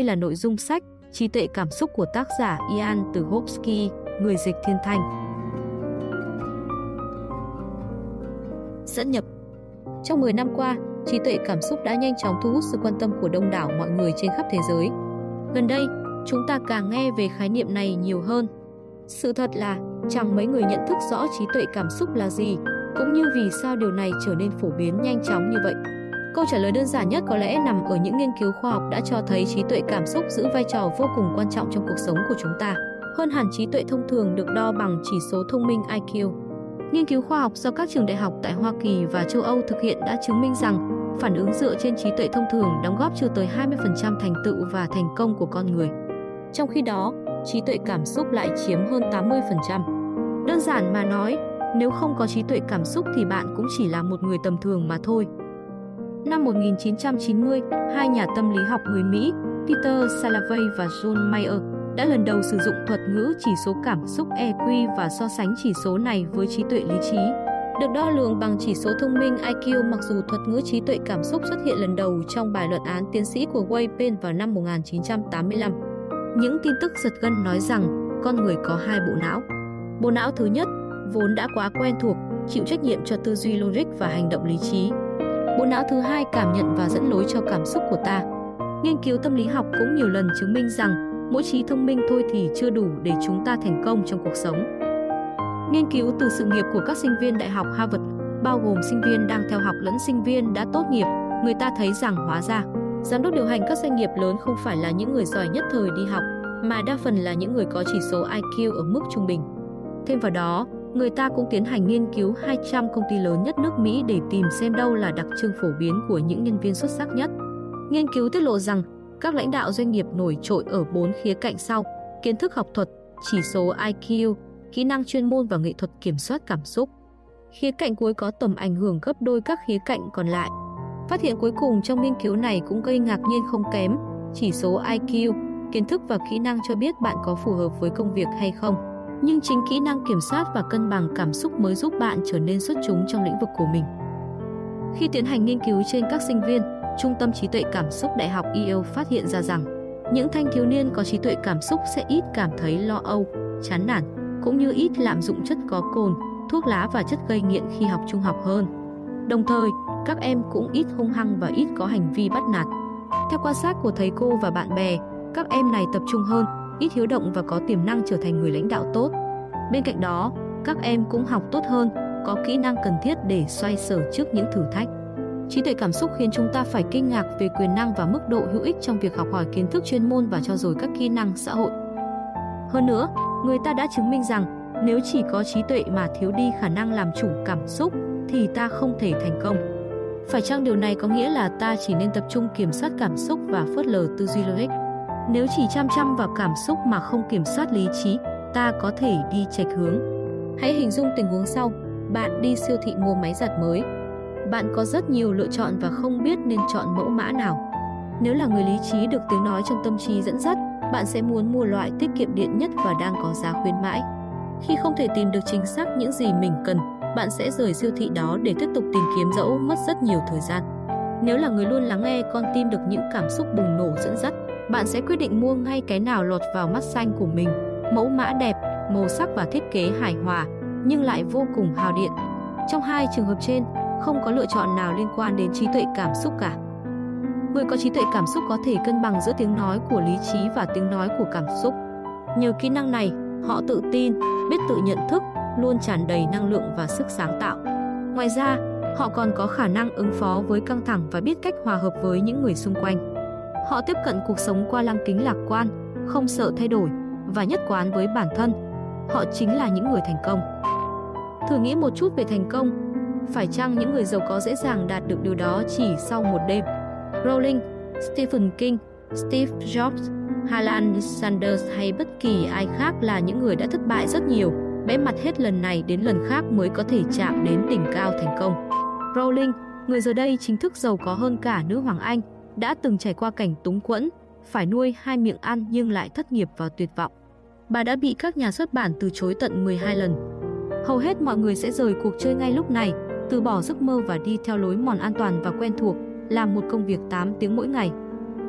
Đây là nội dung sách Trí tuệ cảm xúc của tác giả Ian Tuhovsky, người dịch thiên thanh. Dẫn nhập Trong 10 năm qua, trí tuệ cảm xúc đã nhanh chóng thu hút sự quan tâm của đông đảo mọi người trên khắp thế giới. Gần đây, chúng ta càng nghe về khái niệm này nhiều hơn. Sự thật là chẳng mấy người nhận thức rõ trí tuệ cảm xúc là gì, cũng như vì sao điều này trở nên phổ biến nhanh chóng như vậy. Câu trả lời đơn giản nhất có lẽ nằm ở những nghiên cứu khoa học đã cho thấy trí tuệ cảm xúc giữ vai trò vô cùng quan trọng trong cuộc sống của chúng ta, hơn hẳn trí tuệ thông thường được đo bằng chỉ số thông minh IQ. Nghiên cứu khoa học do các trường đại học tại Hoa Kỳ và châu Âu thực hiện đã chứng minh rằng phản ứng dựa trên trí tuệ thông thường đóng góp chưa tới 20% thành tựu và thành công của con người. Trong khi đó, trí tuệ cảm xúc lại chiếm hơn 80%. Đơn giản mà nói, nếu không có trí tuệ cảm xúc thì bạn cũng chỉ là một người tầm thường mà thôi. Năm 1990, hai nhà tâm lý học người Mỹ Peter Salovey và John Mayer đã lần đầu sử dụng thuật ngữ chỉ số cảm xúc EQ và so sánh chỉ số này với trí tuệ lý trí. Được đo lường bằng chỉ số thông minh IQ mặc dù thuật ngữ trí tuệ cảm xúc xuất hiện lần đầu trong bài luận án tiến sĩ của Waypen vào năm 1985. Những tin tức giật gân nói rằng con người có hai bộ não. Bộ não thứ nhất, vốn đã quá quen thuộc, chịu trách nhiệm cho tư duy logic và hành động lý trí. Bộ não thứ hai cảm nhận và dẫn lối cho cảm xúc của ta. Nghiên cứu tâm lý học cũng nhiều lần chứng minh rằng mỗi trí thông minh thôi thì chưa đủ để chúng ta thành công trong cuộc sống. Nghiên cứu từ sự nghiệp của các sinh viên Đại học Harvard, bao gồm sinh viên đang theo học lẫn sinh viên đã tốt nghiệp, người ta thấy rằng hóa ra, giám đốc điều hành các doanh nghiệp lớn không phải là những người giỏi nhất thời đi học, mà đa phần là những người có chỉ số IQ ở mức trung bình. Thêm vào đó, người ta cũng tiến hành nghiên cứu 200 công ty lớn nhất nước Mỹ để tìm xem đâu là đặc trưng phổ biến của những nhân viên xuất sắc nhất. Nghiên cứu tiết lộ rằng các lãnh đạo doanh nghiệp nổi trội ở bốn khía cạnh sau: kiến thức học thuật, chỉ số IQ, kỹ năng chuyên môn và nghệ thuật kiểm soát cảm xúc. Khía cạnh cuối có tầm ảnh hưởng gấp đôi các khía cạnh còn lại. Phát hiện cuối cùng trong nghiên cứu này cũng gây ngạc nhiên không kém, chỉ số IQ, kiến thức và kỹ năng cho biết bạn có phù hợp với công việc hay không. Nhưng chính kỹ năng kiểm soát và cân bằng cảm xúc mới giúp bạn trở nên xuất chúng trong lĩnh vực của mình. Khi tiến hành nghiên cứu trên các sinh viên, Trung tâm trí tuệ cảm xúc Đại học Yale phát hiện ra rằng những thanh thiếu niên có trí tuệ cảm xúc sẽ ít cảm thấy lo âu, chán nản, cũng như ít lạm dụng chất có cồn, thuốc lá và chất gây nghiện khi học trung học hơn. Đồng thời, các em cũng ít hung hăng và ít có hành vi bắt nạt. Theo quan sát của thầy cô và bạn bè, các em này tập trung hơn, ít hiếu động và có tiềm năng trở thành người lãnh đạo tốt. Bên cạnh đó, các em cũng học tốt hơn, có kỹ năng cần thiết để xoay sở trước những thử thách. Trí tuệ cảm xúc khiến chúng ta phải kinh ngạc về quyền năng và mức độ hữu ích trong việc học hỏi kiến thức chuyên môn và cho rồi các kỹ năng xã hội. Hơn nữa, người ta đã chứng minh rằng nếu chỉ có trí tuệ mà thiếu đi khả năng làm chủ cảm xúc thì ta không thể thành công. Phải chăng điều này có nghĩa là ta chỉ nên tập trung kiểm soát cảm xúc và phớt lờ tư duy logic? Nếu chỉ chăm chăm vào cảm xúc mà không kiểm soát lý trí, ta có thể đi chệch hướng. Hãy hình dung tình huống sau, bạn đi siêu thị mua máy giặt mới, bạn có rất nhiều lựa chọn và không biết nên chọn mẫu mã nào. Nếu là người lý trí được tiếng nói trong tâm trí dẫn dắt, bạn sẽ muốn mua loại tiết kiệm điện nhất và đang có giá khuyến mãi. Khi không thể tìm được chính xác những gì mình cần, bạn sẽ rời siêu thị đó để tiếp tục tìm kiếm dẫu mất rất nhiều thời gian. Nếu là người luôn lắng nghe con tim được những cảm xúc bùng nổ dẫn dắt, bạn sẽ quyết định mua ngay cái nào lọt vào mắt xanh của mình, mẫu mã đẹp, màu sắc và thiết kế hài hòa, nhưng lại vô cùng hào điện. Trong hai trường hợp trên, không có lựa chọn nào liên quan đến trí tuệ cảm xúc cả. Người có trí tuệ cảm xúc có thể cân bằng giữa tiếng nói của lý trí và tiếng nói của cảm xúc. Nhờ kỹ năng này, họ tự tin, biết tự nhận thức, luôn tràn đầy năng lượng và sức sáng tạo. Ngoài ra, họ còn có khả năng ứng phó với căng thẳng và biết cách hòa hợp với những người xung quanh. Họ tiếp cận cuộc sống qua lăng kính lạc quan, không sợ thay đổi và nhất quán với bản thân. Họ chính là những người thành công. Thử nghĩ một chút về thành công phải chăng những người giàu có dễ dàng đạt được điều đó chỉ sau một đêm? Rowling, Stephen King, Steve Jobs, Harlan Sanders hay bất kỳ ai khác là những người đã thất bại rất nhiều, bẽ mặt hết lần này đến lần khác mới có thể chạm đến đỉnh cao thành công. Rowling, người giờ đây chính thức giàu có hơn cả nữ hoàng Anh, đã từng trải qua cảnh túng quẫn, phải nuôi hai miệng ăn nhưng lại thất nghiệp và tuyệt vọng. Bà đã bị các nhà xuất bản từ chối tận 12 lần. Hầu hết mọi người sẽ rời cuộc chơi ngay lúc này, từ bỏ giấc mơ và đi theo lối mòn an toàn và quen thuộc, làm một công việc 8 tiếng mỗi ngày.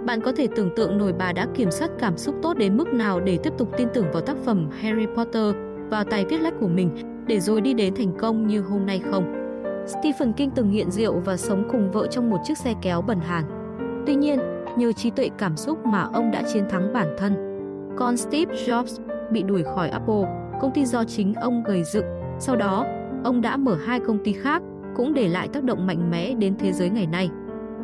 Bạn có thể tưởng tượng nổi bà đã kiểm soát cảm xúc tốt đến mức nào để tiếp tục tin tưởng vào tác phẩm Harry Potter, vào tài viết lách của mình, để rồi đi đến thành công như hôm nay không? Stephen King từng nghiện rượu và sống cùng vợ trong một chiếc xe kéo bẩn hàn. Tuy nhiên, nhờ trí tuệ cảm xúc mà ông đã chiến thắng bản thân. Còn Steve Jobs bị đuổi khỏi Apple, công ty do chính ông gây dựng. Sau đó, ông đã mở hai công ty khác, cũng để lại tác động mạnh mẽ đến thế giới ngày nay.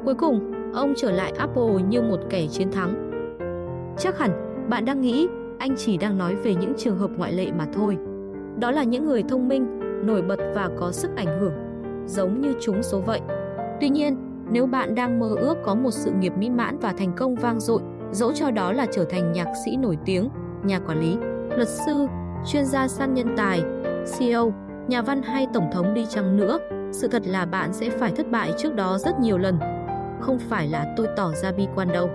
Cuối cùng, ông trở lại Apple như một kẻ chiến thắng. Chắc hẳn, bạn đang nghĩ anh chỉ đang nói về những trường hợp ngoại lệ mà thôi. Đó là những người thông minh, nổi bật và có sức ảnh hưởng, giống như chúng số vậy. Tuy nhiên, nếu bạn đang mơ ước có một sự nghiệp mỹ mãn và thành công vang dội, dẫu cho đó là trở thành nhạc sĩ nổi tiếng, nhà quản lý, luật sư, chuyên gia săn nhân tài, CEO, nhà văn hay tổng thống đi chăng nữa, sự thật là bạn sẽ phải thất bại trước đó rất nhiều lần. Không phải là tôi tỏ ra bi quan đâu.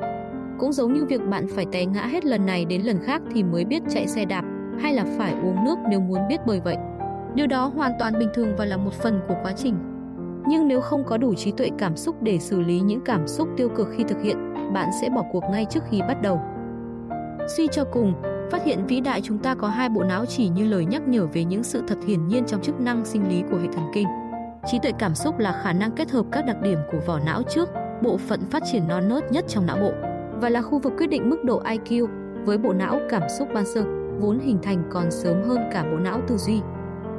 Cũng giống như việc bạn phải té ngã hết lần này đến lần khác thì mới biết chạy xe đạp, hay là phải uống nước nếu muốn biết bơi vậy. Điều đó hoàn toàn bình thường và là một phần của quá trình. Nhưng nếu không có đủ trí tuệ cảm xúc để xử lý những cảm xúc tiêu cực khi thực hiện, bạn sẽ bỏ cuộc ngay trước khi bắt đầu. Suy cho cùng, phát hiện vĩ đại chúng ta có hai bộ não chỉ như lời nhắc nhở về những sự thật hiển nhiên trong chức năng sinh lý của hệ thần kinh. Trí tuệ cảm xúc là khả năng kết hợp các đặc điểm của vỏ não trước, bộ phận phát triển non nớt nhất trong não bộ, và là khu vực quyết định mức độ IQ với bộ não cảm xúc ban sơ, vốn hình thành còn sớm hơn cả bộ não tư duy.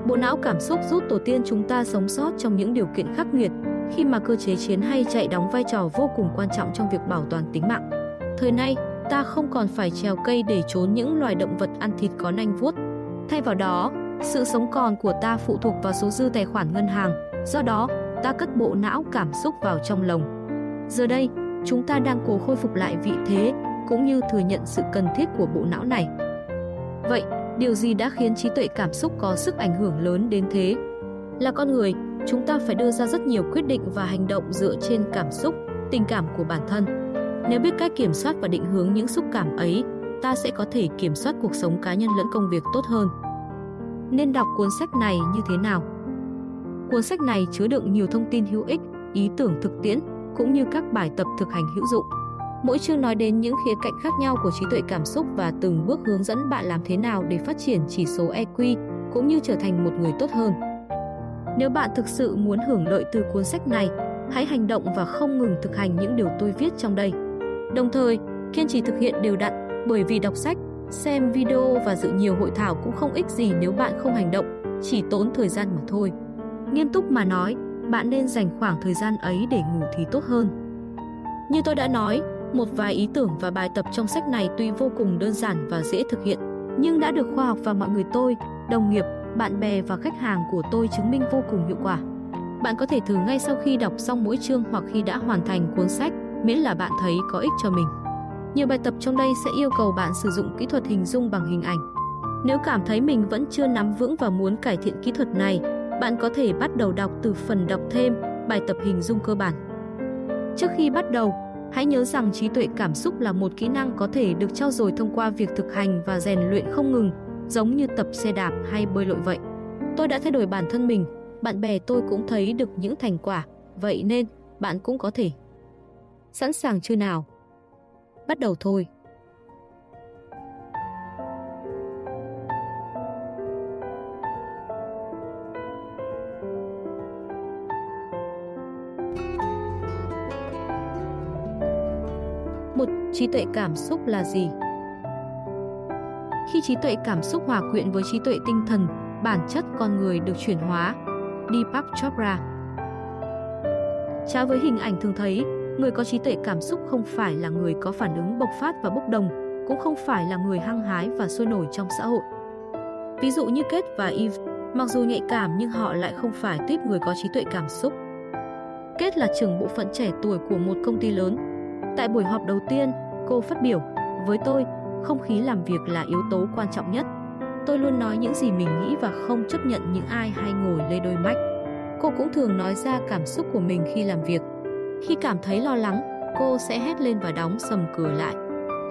Bộ não cảm xúc giúp tổ tiên chúng ta sống sót trong những điều kiện khắc nghiệt, khi mà cơ chế chiến hay chạy đóng vai trò vô cùng quan trọng trong việc bảo toàn tính mạng. Thời nay, ta không còn phải trèo cây để trốn những loài động vật ăn thịt có nanh vuốt. Thay vào đó, sự sống còn của ta phụ thuộc vào số dư tài khoản ngân hàng, do đó ta cất bộ não cảm xúc vào trong lồng. Giờ đây, chúng ta đang cố khôi phục lại vị thế cũng như thừa nhận sự cần thiết của bộ não này. Vậy, điều gì đã khiến trí tuệ cảm xúc có sức ảnh hưởng lớn đến thế? Là con người, chúng ta phải đưa ra rất nhiều quyết định và hành động dựa trên cảm xúc, tình cảm của bản thân. Nếu biết cách kiểm soát và định hướng những xúc cảm ấy, ta sẽ có thể kiểm soát cuộc sống cá nhân lẫn công việc tốt hơn. Nên đọc cuốn sách này như thế nào? Cuốn sách này chứa đựng nhiều thông tin hữu ích, ý tưởng thực tiễn cũng như các bài tập thực hành hữu dụng. Mỗi chương nói đến những khía cạnh khác nhau của trí tuệ cảm xúc và từng bước hướng dẫn bạn làm thế nào để phát triển chỉ số EQ cũng như trở thành một người tốt hơn. Nếu bạn thực sự muốn hưởng lợi từ cuốn sách này, hãy hành động và không ngừng thực hành những điều tôi viết trong đây. Đồng thời, kiên trì thực hiện đều đặn, bởi vì đọc sách, xem video và dự nhiều hội thảo cũng không ích gì nếu bạn không hành động, chỉ tốn thời gian mà thôi. Nghiêm túc mà nói, bạn nên dành khoảng thời gian ấy để ngủ thì tốt hơn. Như tôi đã nói, một vài ý tưởng và bài tập trong sách này tuy vô cùng đơn giản và dễ thực hiện, nhưng đã được khoa học và mọi người tôi, đồng nghiệp, bạn bè và khách hàng của tôi chứng minh vô cùng hiệu quả. Bạn có thể thử ngay sau khi đọc xong mỗi chương hoặc khi đã hoàn thành cuốn sách, miễn là bạn thấy có ích cho mình. Nhiều bài tập trong đây sẽ yêu cầu bạn sử dụng kỹ thuật hình dung bằng hình ảnh. Nếu cảm thấy mình vẫn chưa nắm vững và muốn cải thiện kỹ thuật này, bạn có thể bắt đầu đọc từ phần đọc thêm, bài tập hình dung cơ bản. Trước khi bắt đầu, hãy nhớ rằng trí tuệ cảm xúc là một kỹ năng có thể được trao dồi thông qua việc thực hành và rèn luyện không ngừng, giống như tập xe đạp hay bơi lội vậy. Tôi đã thay đổi bản thân mình, bạn bè tôi cũng thấy được những thành quả, vậy nên bạn cũng có thể. Sẵn sàng chưa nào? Bắt đầu thôi. Trí tuệ cảm xúc là gì? Khi trí tuệ cảm xúc hòa quyện với trí tuệ tinh thần, bản chất con người được chuyển hóa. Deepak Chopra Trái với hình ảnh thường thấy, người có trí tuệ cảm xúc không phải là người có phản ứng bộc phát và bốc đồng, cũng không phải là người hăng hái và sôi nổi trong xã hội. Ví dụ như Kate và Eve, mặc dù nhạy cảm nhưng họ lại không phải tuyết người có trí tuệ cảm xúc. kết là trưởng bộ phận trẻ tuổi của một công ty lớn. Tại buổi họp đầu tiên, cô phát biểu, với tôi, không khí làm việc là yếu tố quan trọng nhất. Tôi luôn nói những gì mình nghĩ và không chấp nhận những ai hay ngồi lê đôi mách. Cô cũng thường nói ra cảm xúc của mình khi làm việc. Khi cảm thấy lo lắng, cô sẽ hét lên và đóng sầm cửa lại.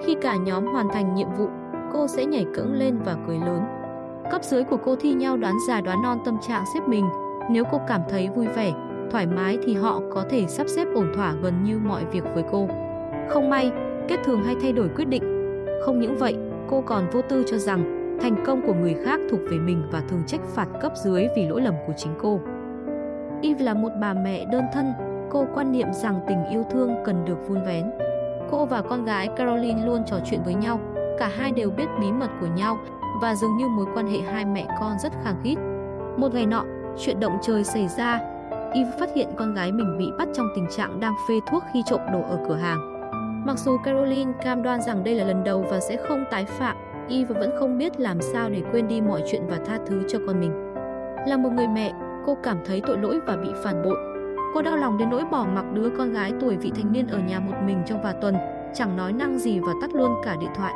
Khi cả nhóm hoàn thành nhiệm vụ, cô sẽ nhảy cẫng lên và cười lớn. Cấp dưới của cô thi nhau đoán già đoán non tâm trạng xếp mình. Nếu cô cảm thấy vui vẻ, thoải mái thì họ có thể sắp xếp ổn thỏa gần như mọi việc với cô. Không may, kết thường hay thay đổi quyết định. Không những vậy, cô còn vô tư cho rằng thành công của người khác thuộc về mình và thường trách phạt cấp dưới vì lỗi lầm của chính cô. Eve là một bà mẹ đơn thân, cô quan niệm rằng tình yêu thương cần được vun vén. Cô và con gái Caroline luôn trò chuyện với nhau, cả hai đều biết bí mật của nhau và dường như mối quan hệ hai mẹ con rất khăng khít. Một ngày nọ, chuyện động trời xảy ra, Eve phát hiện con gái mình bị bắt trong tình trạng đang phê thuốc khi trộm đồ ở cửa hàng. Mặc dù Caroline cam đoan rằng đây là lần đầu và sẽ không tái phạm, Eve vẫn không biết làm sao để quên đi mọi chuyện và tha thứ cho con mình. Là một người mẹ, cô cảm thấy tội lỗi và bị phản bội. Cô đau lòng đến nỗi bỏ mặc đứa con gái tuổi vị thành niên ở nhà một mình trong vài tuần, chẳng nói năng gì và tắt luôn cả điện thoại.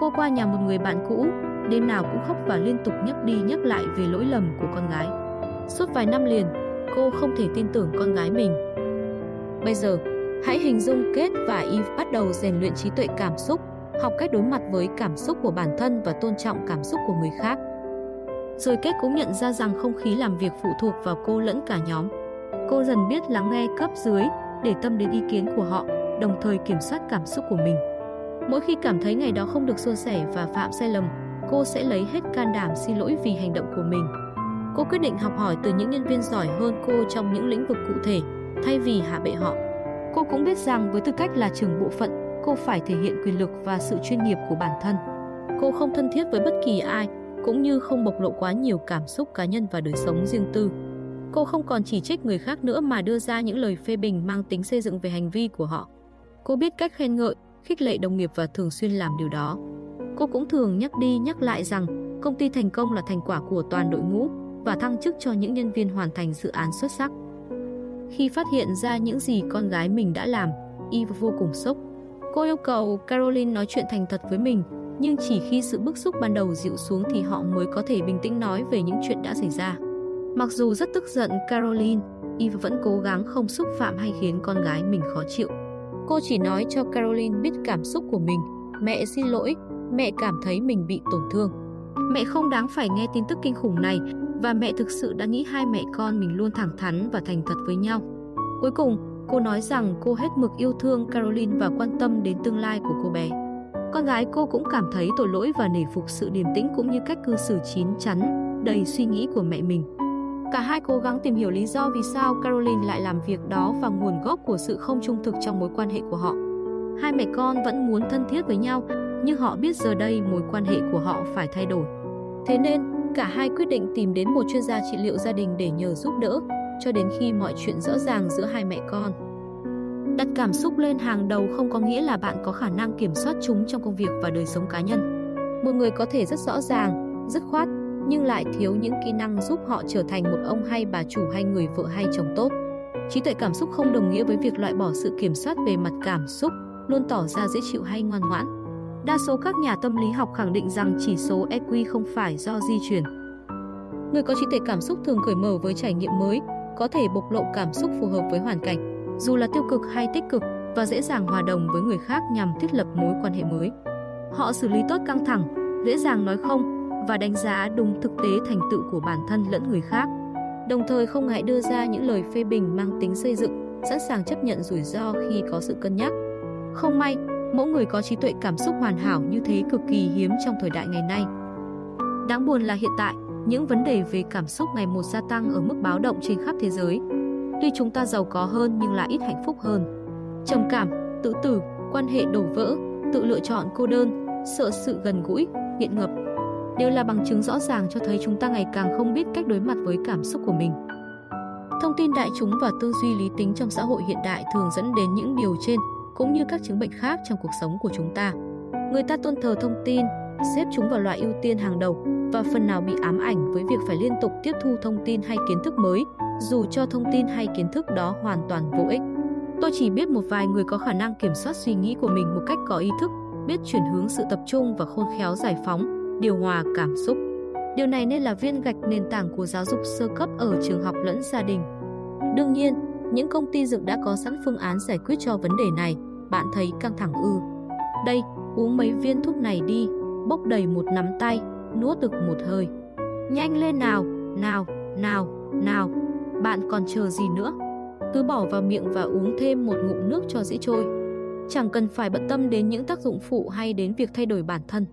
Cô qua nhà một người bạn cũ, đêm nào cũng khóc và liên tục nhắc đi nhắc lại về lỗi lầm của con gái. Suốt vài năm liền, cô không thể tin tưởng con gái mình. Bây giờ, hãy hình dung Kết và Eve bắt đầu rèn luyện trí tuệ cảm xúc, học cách đối mặt với cảm xúc của bản thân và tôn trọng cảm xúc của người khác. Rồi Kết cũng nhận ra rằng không khí làm việc phụ thuộc vào cô lẫn cả nhóm. Cô dần biết lắng nghe cấp dưới để tâm đến ý kiến của họ, đồng thời kiểm soát cảm xúc của mình. Mỗi khi cảm thấy ngày đó không được suôn sẻ và phạm sai lầm, cô sẽ lấy hết can đảm xin lỗi vì hành động của mình. Cô quyết định học hỏi từ những nhân viên giỏi hơn cô trong những lĩnh vực cụ thể, thay vì hạ bệ họ. Cô cũng biết rằng với tư cách là trưởng bộ phận, cô phải thể hiện quyền lực và sự chuyên nghiệp của bản thân. Cô không thân thiết với bất kỳ ai, cũng như không bộc lộ quá nhiều cảm xúc cá nhân và đời sống riêng tư. Cô không còn chỉ trích người khác nữa mà đưa ra những lời phê bình mang tính xây dựng về hành vi của họ. Cô biết cách khen ngợi, khích lệ đồng nghiệp và thường xuyên làm điều đó. Cô cũng thường nhắc đi nhắc lại rằng công ty thành công là thành quả của toàn đội ngũ và thăng chức cho những nhân viên hoàn thành dự án xuất sắc. Khi phát hiện ra những gì con gái mình đã làm, Y vô cùng sốc. Cô yêu cầu Caroline nói chuyện thành thật với mình, nhưng chỉ khi sự bức xúc ban đầu dịu xuống thì họ mới có thể bình tĩnh nói về những chuyện đã xảy ra. Mặc dù rất tức giận Caroline, Eve vẫn cố gắng không xúc phạm hay khiến con gái mình khó chịu. Cô chỉ nói cho Caroline biết cảm xúc của mình. Mẹ xin lỗi, mẹ cảm thấy mình bị tổn thương. Mẹ không đáng phải nghe tin tức kinh khủng này và mẹ thực sự đã nghĩ hai mẹ con mình luôn thẳng thắn và thành thật với nhau. Cuối cùng, cô nói rằng cô hết mực yêu thương Caroline và quan tâm đến tương lai của cô bé. Con gái cô cũng cảm thấy tội lỗi và nể phục sự điềm tĩnh cũng như cách cư xử chín chắn, đầy suy nghĩ của mẹ mình. Cả hai cố gắng tìm hiểu lý do vì sao Caroline lại làm việc đó và nguồn gốc của sự không trung thực trong mối quan hệ của họ. Hai mẹ con vẫn muốn thân thiết với nhau, nhưng họ biết giờ đây mối quan hệ của họ phải thay đổi. Thế nên, cả hai quyết định tìm đến một chuyên gia trị liệu gia đình để nhờ giúp đỡ, cho đến khi mọi chuyện rõ ràng giữa hai mẹ con. Đặt cảm xúc lên hàng đầu không có nghĩa là bạn có khả năng kiểm soát chúng trong công việc và đời sống cá nhân. Một người có thể rất rõ ràng, dứt khoát, nhưng lại thiếu những kỹ năng giúp họ trở thành một ông hay bà chủ hay người vợ hay chồng tốt. Trí tuệ cảm xúc không đồng nghĩa với việc loại bỏ sự kiểm soát về mặt cảm xúc, luôn tỏ ra dễ chịu hay ngoan ngoãn. Đa số các nhà tâm lý học khẳng định rằng chỉ số EQ không phải do di truyền. Người có trí tuệ cảm xúc thường cởi mở với trải nghiệm mới, có thể bộc lộ cảm xúc phù hợp với hoàn cảnh, dù là tiêu cực hay tích cực và dễ dàng hòa đồng với người khác nhằm thiết lập mối quan hệ mới. Họ xử lý tốt căng thẳng, dễ dàng nói không và đánh giá đúng thực tế thành tựu của bản thân lẫn người khác. Đồng thời không ngại đưa ra những lời phê bình mang tính xây dựng, sẵn sàng chấp nhận rủi ro khi có sự cân nhắc. Không may, mỗi người có trí tuệ cảm xúc hoàn hảo như thế cực kỳ hiếm trong thời đại ngày nay. Đáng buồn là hiện tại, những vấn đề về cảm xúc ngày một gia tăng ở mức báo động trên khắp thế giới. Tuy chúng ta giàu có hơn nhưng lại ít hạnh phúc hơn. Trầm cảm, tự tử, quan hệ đổ vỡ, tự lựa chọn cô đơn, sợ sự gần gũi, nghiện ngập đều là bằng chứng rõ ràng cho thấy chúng ta ngày càng không biết cách đối mặt với cảm xúc của mình. Thông tin đại chúng và tư duy lý tính trong xã hội hiện đại thường dẫn đến những điều trên, cũng như các chứng bệnh khác trong cuộc sống của chúng ta. Người ta tôn thờ thông tin, xếp chúng vào loại ưu tiên hàng đầu và phần nào bị ám ảnh với việc phải liên tục tiếp thu thông tin hay kiến thức mới, dù cho thông tin hay kiến thức đó hoàn toàn vô ích. Tôi chỉ biết một vài người có khả năng kiểm soát suy nghĩ của mình một cách có ý thức, biết chuyển hướng sự tập trung và khôn khéo giải phóng, điều hòa cảm xúc. Điều này nên là viên gạch nền tảng của giáo dục sơ cấp ở trường học lẫn gia đình. Đương nhiên, những công ty dược đã có sẵn phương án giải quyết cho vấn đề này. Bạn thấy căng thẳng ư? Đây, uống mấy viên thuốc này đi, bốc đầy một nắm tay, nuốt được một hơi. Nhanh lên nào, nào, nào, nào, bạn còn chờ gì nữa? Cứ bỏ vào miệng và uống thêm một ngụm nước cho dễ trôi. chẳng cần phải bận tâm đến những tác dụng phụ hay đến việc thay đổi bản thân.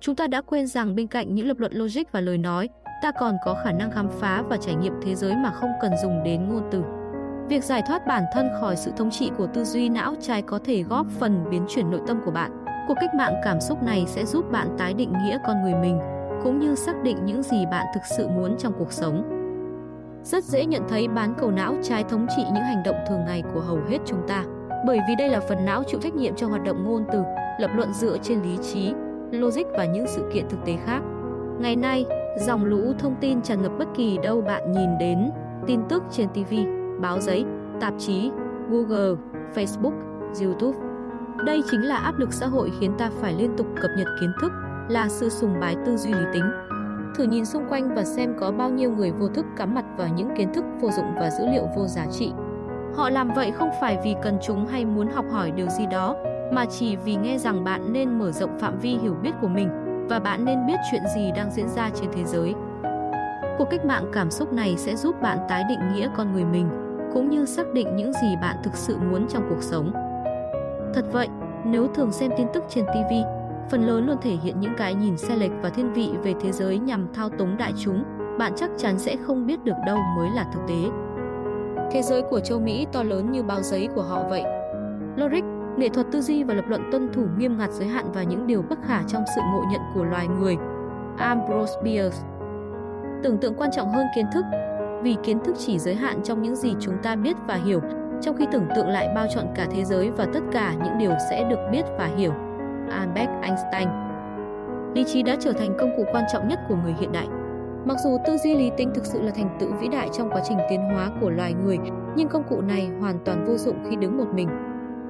Chúng ta đã quên rằng bên cạnh những lập luận logic và lời nói, ta còn có khả năng khám phá và trải nghiệm thế giới mà không cần dùng đến ngôn từ. Việc giải thoát bản thân khỏi sự thống trị của tư duy não trái có thể góp phần biến chuyển nội tâm của bạn. Cuộc cách mạng cảm xúc này sẽ giúp bạn tái định nghĩa con người mình, cũng như xác định những gì bạn thực sự muốn trong cuộc sống. Rất dễ nhận thấy bán cầu não trái thống trị những hành động thường ngày của hầu hết chúng ta, bởi vì đây là phần não chịu trách nhiệm cho hoạt động ngôn từ, lập luận dựa trên lý trí, logic và những sự kiện thực tế khác. Ngày nay, dòng lũ thông tin tràn ngập bất kỳ đâu bạn nhìn đến, tin tức trên TV, báo giấy, tạp chí, Google, Facebook, YouTube. Đây chính là áp lực xã hội khiến ta phải liên tục cập nhật kiến thức, là sự sùng bái tư duy lý tính. Thử nhìn xung quanh và xem có bao nhiêu người vô thức cắm mặt vào những kiến thức vô dụng và dữ liệu vô giá trị. Họ làm vậy không phải vì cần chúng hay muốn học hỏi điều gì đó, mà chỉ vì nghe rằng bạn nên mở rộng phạm vi hiểu biết của mình và bạn nên biết chuyện gì đang diễn ra trên thế giới. Cuộc cách mạng cảm xúc này sẽ giúp bạn tái định nghĩa con người mình, cũng như xác định những gì bạn thực sự muốn trong cuộc sống. Thật vậy, nếu thường xem tin tức trên TV, phần lớn luôn thể hiện những cái nhìn sai lệch và thiên vị về thế giới nhằm thao túng đại chúng, bạn chắc chắn sẽ không biết được đâu mới là thực tế. Thế giới của châu Mỹ to lớn như bao giấy của họ vậy. Logic, nghệ thuật tư duy và lập luận tuân thủ nghiêm ngặt giới hạn và những điều bất khả trong sự ngộ nhận của loài người. Ambrose Bierce Tưởng tượng quan trọng hơn kiến thức, vì kiến thức chỉ giới hạn trong những gì chúng ta biết và hiểu, trong khi tưởng tượng lại bao trọn cả thế giới và tất cả những điều sẽ được biết và hiểu. Albert Einstein Lý trí đã trở thành công cụ quan trọng nhất của người hiện đại. Mặc dù tư duy lý tính thực sự là thành tựu vĩ đại trong quá trình tiến hóa của loài người, nhưng công cụ này hoàn toàn vô dụng khi đứng một mình.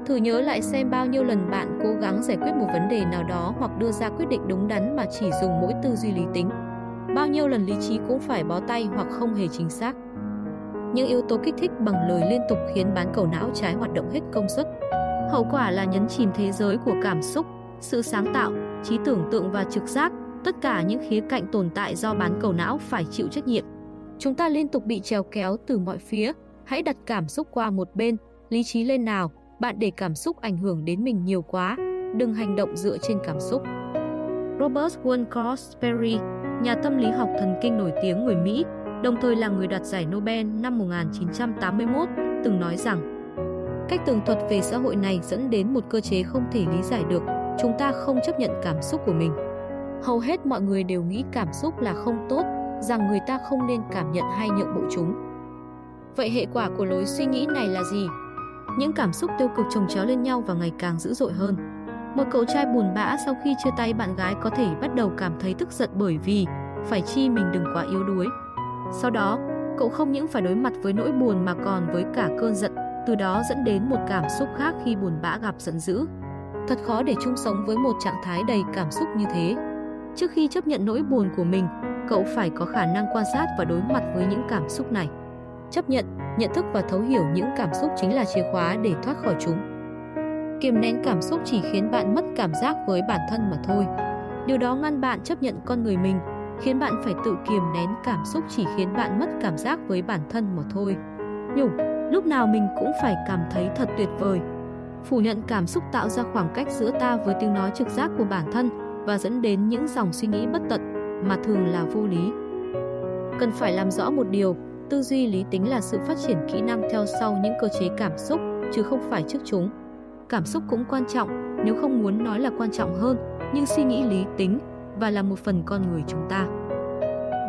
Thử nhớ lại xem bao nhiêu lần bạn cố gắng giải quyết một vấn đề nào đó hoặc đưa ra quyết định đúng đắn mà chỉ dùng mỗi tư duy lý tính. Bao nhiêu lần lý trí cũng phải bó tay hoặc không hề chính xác. Những yếu tố kích thích bằng lời liên tục khiến bán cầu não trái hoạt động hết công suất. Hậu quả là nhấn chìm thế giới của cảm xúc, sự sáng tạo, trí tưởng tượng và trực giác, tất cả những khía cạnh tồn tại do bán cầu não phải chịu trách nhiệm. Chúng ta liên tục bị trèo kéo từ mọi phía, hãy đặt cảm xúc qua một bên, lý trí lên nào, bạn để cảm xúc ảnh hưởng đến mình nhiều quá, đừng hành động dựa trên cảm xúc. Robert Wallcross Perry, nhà tâm lý học thần kinh nổi tiếng người Mỹ, đồng thời là người đoạt giải Nobel năm 1981, từng nói rằng Cách tường thuật về xã hội này dẫn đến một cơ chế không thể lý giải được, chúng ta không chấp nhận cảm xúc của mình. Hầu hết mọi người đều nghĩ cảm xúc là không tốt, rằng người ta không nên cảm nhận hay nhượng bộ chúng. Vậy hệ quả của lối suy nghĩ này là gì? Những cảm xúc tiêu cực chồng chéo lên nhau và ngày càng dữ dội hơn. Một cậu trai buồn bã sau khi chia tay bạn gái có thể bắt đầu cảm thấy tức giận bởi vì phải chi mình đừng quá yếu đuối. Sau đó, cậu không những phải đối mặt với nỗi buồn mà còn với cả cơn giận, từ đó dẫn đến một cảm xúc khác khi buồn bã gặp giận dữ. Thật khó để chung sống với một trạng thái đầy cảm xúc như thế. Trước khi chấp nhận nỗi buồn của mình, cậu phải có khả năng quan sát và đối mặt với những cảm xúc này. Chấp nhận, nhận thức và thấu hiểu những cảm xúc chính là chìa khóa để thoát khỏi chúng. Kiềm nén cảm xúc chỉ khiến bạn mất cảm giác với bản thân mà thôi. Điều đó ngăn bạn chấp nhận con người mình, khiến bạn phải tự kiềm nén cảm xúc chỉ khiến bạn mất cảm giác với bản thân mà thôi. Nhủ, lúc nào mình cũng phải cảm thấy thật tuyệt vời. Phủ nhận cảm xúc tạo ra khoảng cách giữa ta với tiếng nói trực giác của bản thân và dẫn đến những dòng suy nghĩ bất tận mà thường là vô lý. Cần phải làm rõ một điều, tư duy lý tính là sự phát triển kỹ năng theo sau những cơ chế cảm xúc chứ không phải trước chúng. Cảm xúc cũng quan trọng, nếu không muốn nói là quan trọng hơn, nhưng suy nghĩ lý tính và là một phần con người chúng ta.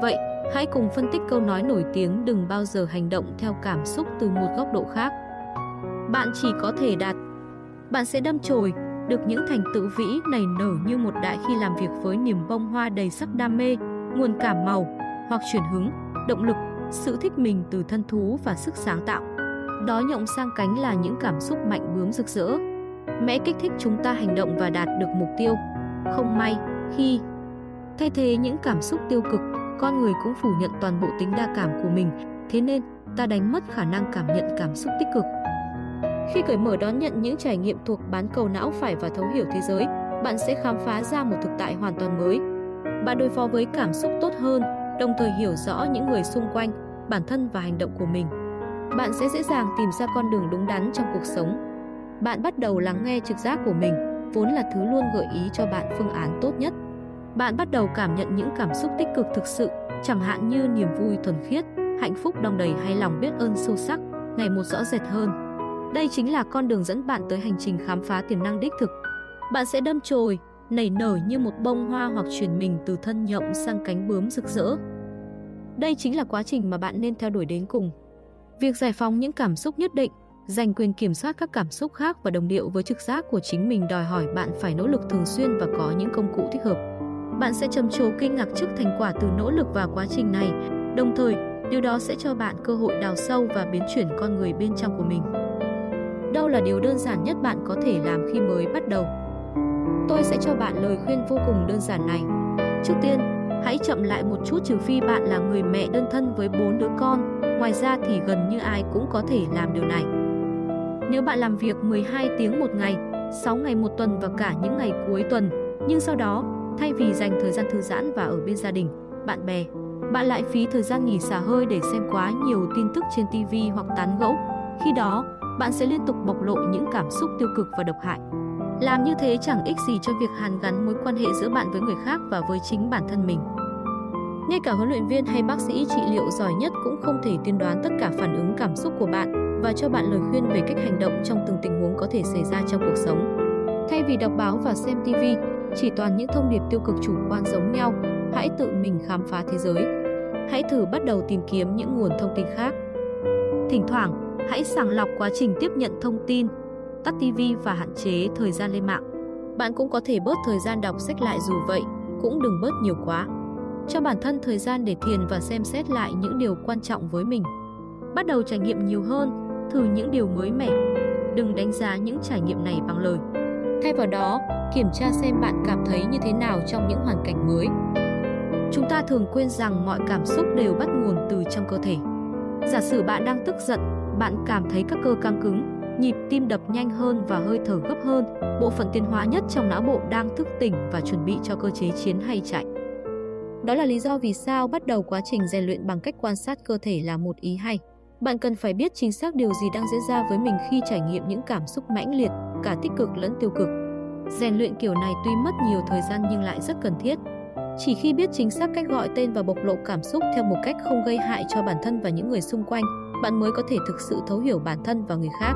Vậy, hãy cùng phân tích câu nói nổi tiếng đừng bao giờ hành động theo cảm xúc từ một góc độ khác. Bạn chỉ có thể đạt, bạn sẽ đâm chồi, được những thành tựu vĩ này nở như một đại khi làm việc với niềm bông hoa đầy sắc đam mê, nguồn cảm màu, hoặc chuyển hứng, động lực, sự thích mình từ thân thú và sức sáng tạo. Đó nhộng sang cánh là những cảm xúc mạnh bướm rực rỡ. Mẽ kích thích chúng ta hành động và đạt được mục tiêu. Không may, khi thay thế những cảm xúc tiêu cực, con người cũng phủ nhận toàn bộ tính đa cảm của mình, thế nên ta đánh mất khả năng cảm nhận cảm xúc tích cực. Khi cởi mở đón nhận những trải nghiệm thuộc bán cầu não phải và thấu hiểu thế giới, bạn sẽ khám phá ra một thực tại hoàn toàn mới. Bạn đối phó với cảm xúc tốt hơn, đồng thời hiểu rõ những người xung quanh, bản thân và hành động của mình. Bạn sẽ dễ dàng tìm ra con đường đúng đắn trong cuộc sống. Bạn bắt đầu lắng nghe trực giác của mình, vốn là thứ luôn gợi ý cho bạn phương án tốt nhất. Bạn bắt đầu cảm nhận những cảm xúc tích cực thực sự, chẳng hạn như niềm vui thuần khiết, hạnh phúc đong đầy hay lòng biết ơn sâu sắc, ngày một rõ rệt hơn. Đây chính là con đường dẫn bạn tới hành trình khám phá tiềm năng đích thực. Bạn sẽ đâm chồi, nảy nở như một bông hoa hoặc chuyển mình từ thân nhộng sang cánh bướm rực rỡ. Đây chính là quá trình mà bạn nên theo đuổi đến cùng. Việc giải phóng những cảm xúc nhất định, giành quyền kiểm soát các cảm xúc khác và đồng điệu với trực giác của chính mình đòi hỏi bạn phải nỗ lực thường xuyên và có những công cụ thích hợp. Bạn sẽ trầm trồ kinh ngạc trước thành quả từ nỗ lực và quá trình này, đồng thời điều đó sẽ cho bạn cơ hội đào sâu và biến chuyển con người bên trong của mình. Đâu là điều đơn giản nhất bạn có thể làm khi mới bắt đầu? Tôi sẽ cho bạn lời khuyên vô cùng đơn giản này. Trước tiên, hãy chậm lại một chút trừ phi bạn là người mẹ đơn thân với bốn đứa con, ngoài ra thì gần như ai cũng có thể làm điều này. Nếu bạn làm việc 12 tiếng một ngày, 6 ngày một tuần và cả những ngày cuối tuần, nhưng sau đó, thay vì dành thời gian thư giãn và ở bên gia đình, bạn bè, bạn lại phí thời gian nghỉ xả hơi để xem quá nhiều tin tức trên TV hoặc tán gẫu. Khi đó, bạn sẽ liên tục bộc lộ những cảm xúc tiêu cực và độc hại. Làm như thế chẳng ích gì cho việc hàn gắn mối quan hệ giữa bạn với người khác và với chính bản thân mình. Ngay cả huấn luyện viên hay bác sĩ trị liệu giỏi nhất cũng không thể tiên đoán tất cả phản ứng cảm xúc của bạn và cho bạn lời khuyên về cách hành động trong từng tình huống có thể xảy ra trong cuộc sống. Thay vì đọc báo và xem TV, chỉ toàn những thông điệp tiêu cực chủ quan giống nhau, hãy tự mình khám phá thế giới. Hãy thử bắt đầu tìm kiếm những nguồn thông tin khác. Thỉnh thoảng, hãy sàng lọc quá trình tiếp nhận thông tin, tắt TV và hạn chế thời gian lên mạng. Bạn cũng có thể bớt thời gian đọc sách lại dù vậy, cũng đừng bớt nhiều quá. Cho bản thân thời gian để thiền và xem xét lại những điều quan trọng với mình. Bắt đầu trải nghiệm nhiều hơn, thử những điều mới mẻ. Đừng đánh giá những trải nghiệm này bằng lời. Thay vào đó, kiểm tra xem bạn cảm thấy như thế nào trong những hoàn cảnh mới. Chúng ta thường quên rằng mọi cảm xúc đều bắt nguồn từ trong cơ thể. Giả sử bạn đang tức giận, bạn cảm thấy các cơ căng cứng, nhịp tim đập nhanh hơn và hơi thở gấp hơn, bộ phận tiến hóa nhất trong não bộ đang thức tỉnh và chuẩn bị cho cơ chế chiến hay chạy. Đó là lý do vì sao bắt đầu quá trình rèn luyện bằng cách quan sát cơ thể là một ý hay. Bạn cần phải biết chính xác điều gì đang diễn ra với mình khi trải nghiệm những cảm xúc mãnh liệt, cả tích cực lẫn tiêu cực. Rèn luyện kiểu này tuy mất nhiều thời gian nhưng lại rất cần thiết. Chỉ khi biết chính xác cách gọi tên và bộc lộ cảm xúc theo một cách không gây hại cho bản thân và những người xung quanh, bạn mới có thể thực sự thấu hiểu bản thân và người khác.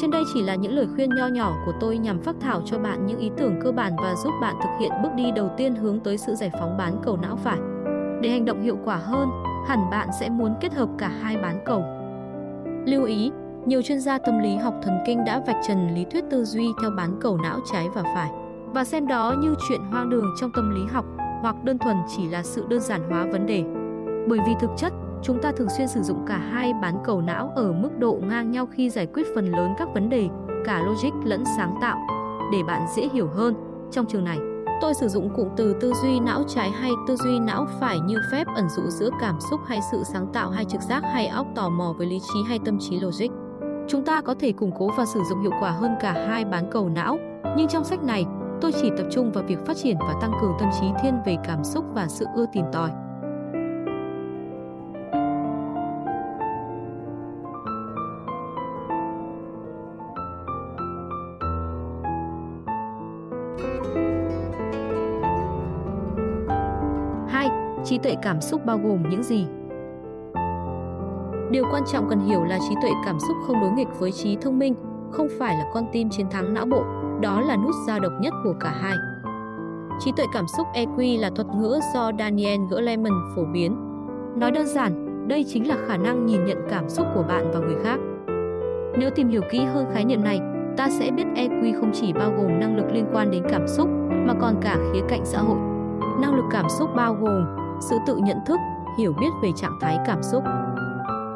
Trên đây chỉ là những lời khuyên nho nhỏ của tôi nhằm phát thảo cho bạn những ý tưởng cơ bản và giúp bạn thực hiện bước đi đầu tiên hướng tới sự giải phóng bán cầu não phải. Để hành động hiệu quả hơn, hẳn bạn sẽ muốn kết hợp cả hai bán cầu. Lưu ý, nhiều chuyên gia tâm lý học thần kinh đã vạch trần lý thuyết tư duy theo bán cầu não trái và phải và xem đó như chuyện hoang đường trong tâm lý học hoặc đơn thuần chỉ là sự đơn giản hóa vấn đề. Bởi vì thực chất, chúng ta thường xuyên sử dụng cả hai bán cầu não ở mức độ ngang nhau khi giải quyết phần lớn các vấn đề, cả logic lẫn sáng tạo. Để bạn dễ hiểu hơn, trong trường này, tôi sử dụng cụm từ tư duy não trái hay tư duy não phải như phép ẩn dụ giữa cảm xúc hay sự sáng tạo hay trực giác hay óc tò mò với lý trí hay tâm trí logic. Chúng ta có thể củng cố và sử dụng hiệu quả hơn cả hai bán cầu não, nhưng trong sách này, tôi chỉ tập trung vào việc phát triển và tăng cường tâm trí thiên về cảm xúc và sự ưa tìm tòi. Trí tuệ cảm xúc bao gồm những gì? Điều quan trọng cần hiểu là trí tuệ cảm xúc không đối nghịch với trí thông minh, không phải là con tim chiến thắng não bộ, đó là nút giao độc nhất của cả hai. Trí tuệ cảm xúc EQ là thuật ngữ do Daniel Goleman phổ biến. Nói đơn giản, đây chính là khả năng nhìn nhận cảm xúc của bạn và người khác. Nếu tìm hiểu kỹ hơn khái niệm này, ta sẽ biết EQ không chỉ bao gồm năng lực liên quan đến cảm xúc mà còn cả khía cạnh xã hội. Năng lực cảm xúc bao gồm sự tự nhận thức, hiểu biết về trạng thái cảm xúc.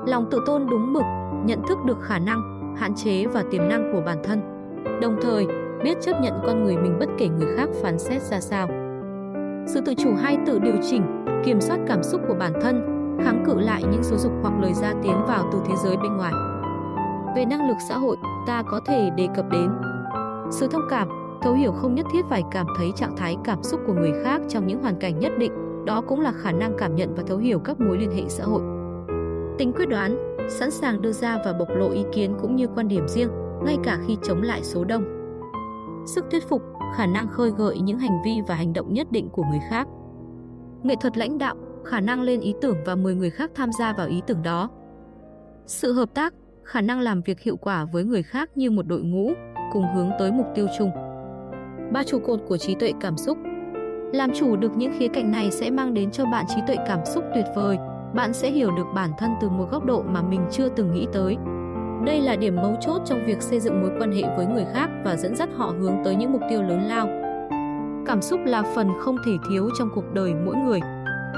Lòng tự tôn đúng mực, nhận thức được khả năng, hạn chế và tiềm năng của bản thân. Đồng thời, biết chấp nhận con người mình bất kể người khác phán xét ra sao. Sự tự chủ hay tự điều chỉnh, kiểm soát cảm xúc của bản thân, kháng cự lại những số dục hoặc lời ra tiếng vào từ thế giới bên ngoài. Về năng lực xã hội, ta có thể đề cập đến sự thông cảm, thấu hiểu không nhất thiết phải cảm thấy trạng thái cảm xúc của người khác trong những hoàn cảnh nhất định đó cũng là khả năng cảm nhận và thấu hiểu các mối liên hệ xã hội. Tính quyết đoán, sẵn sàng đưa ra và bộc lộ ý kiến cũng như quan điểm riêng, ngay cả khi chống lại số đông. Sức thuyết phục, khả năng khơi gợi những hành vi và hành động nhất định của người khác. Nghệ thuật lãnh đạo, khả năng lên ý tưởng và mời người khác tham gia vào ý tưởng đó. Sự hợp tác, khả năng làm việc hiệu quả với người khác như một đội ngũ, cùng hướng tới mục tiêu chung. Ba trụ cột của trí tuệ cảm xúc làm chủ được những khía cạnh này sẽ mang đến cho bạn trí tuệ cảm xúc tuyệt vời. Bạn sẽ hiểu được bản thân từ một góc độ mà mình chưa từng nghĩ tới. Đây là điểm mấu chốt trong việc xây dựng mối quan hệ với người khác và dẫn dắt họ hướng tới những mục tiêu lớn lao. Cảm xúc là phần không thể thiếu trong cuộc đời mỗi người.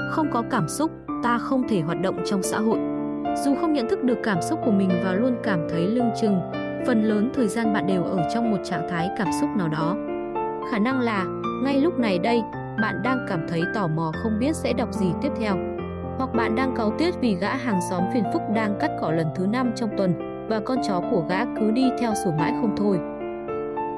Không có cảm xúc, ta không thể hoạt động trong xã hội. Dù không nhận thức được cảm xúc của mình và luôn cảm thấy lưng chừng, phần lớn thời gian bạn đều ở trong một trạng thái cảm xúc nào đó. Khả năng là, ngay lúc này đây, bạn đang cảm thấy tò mò không biết sẽ đọc gì tiếp theo. Hoặc bạn đang cáu tiết vì gã hàng xóm phiền phức đang cắt cỏ lần thứ năm trong tuần và con chó của gã cứ đi theo sủa mãi không thôi.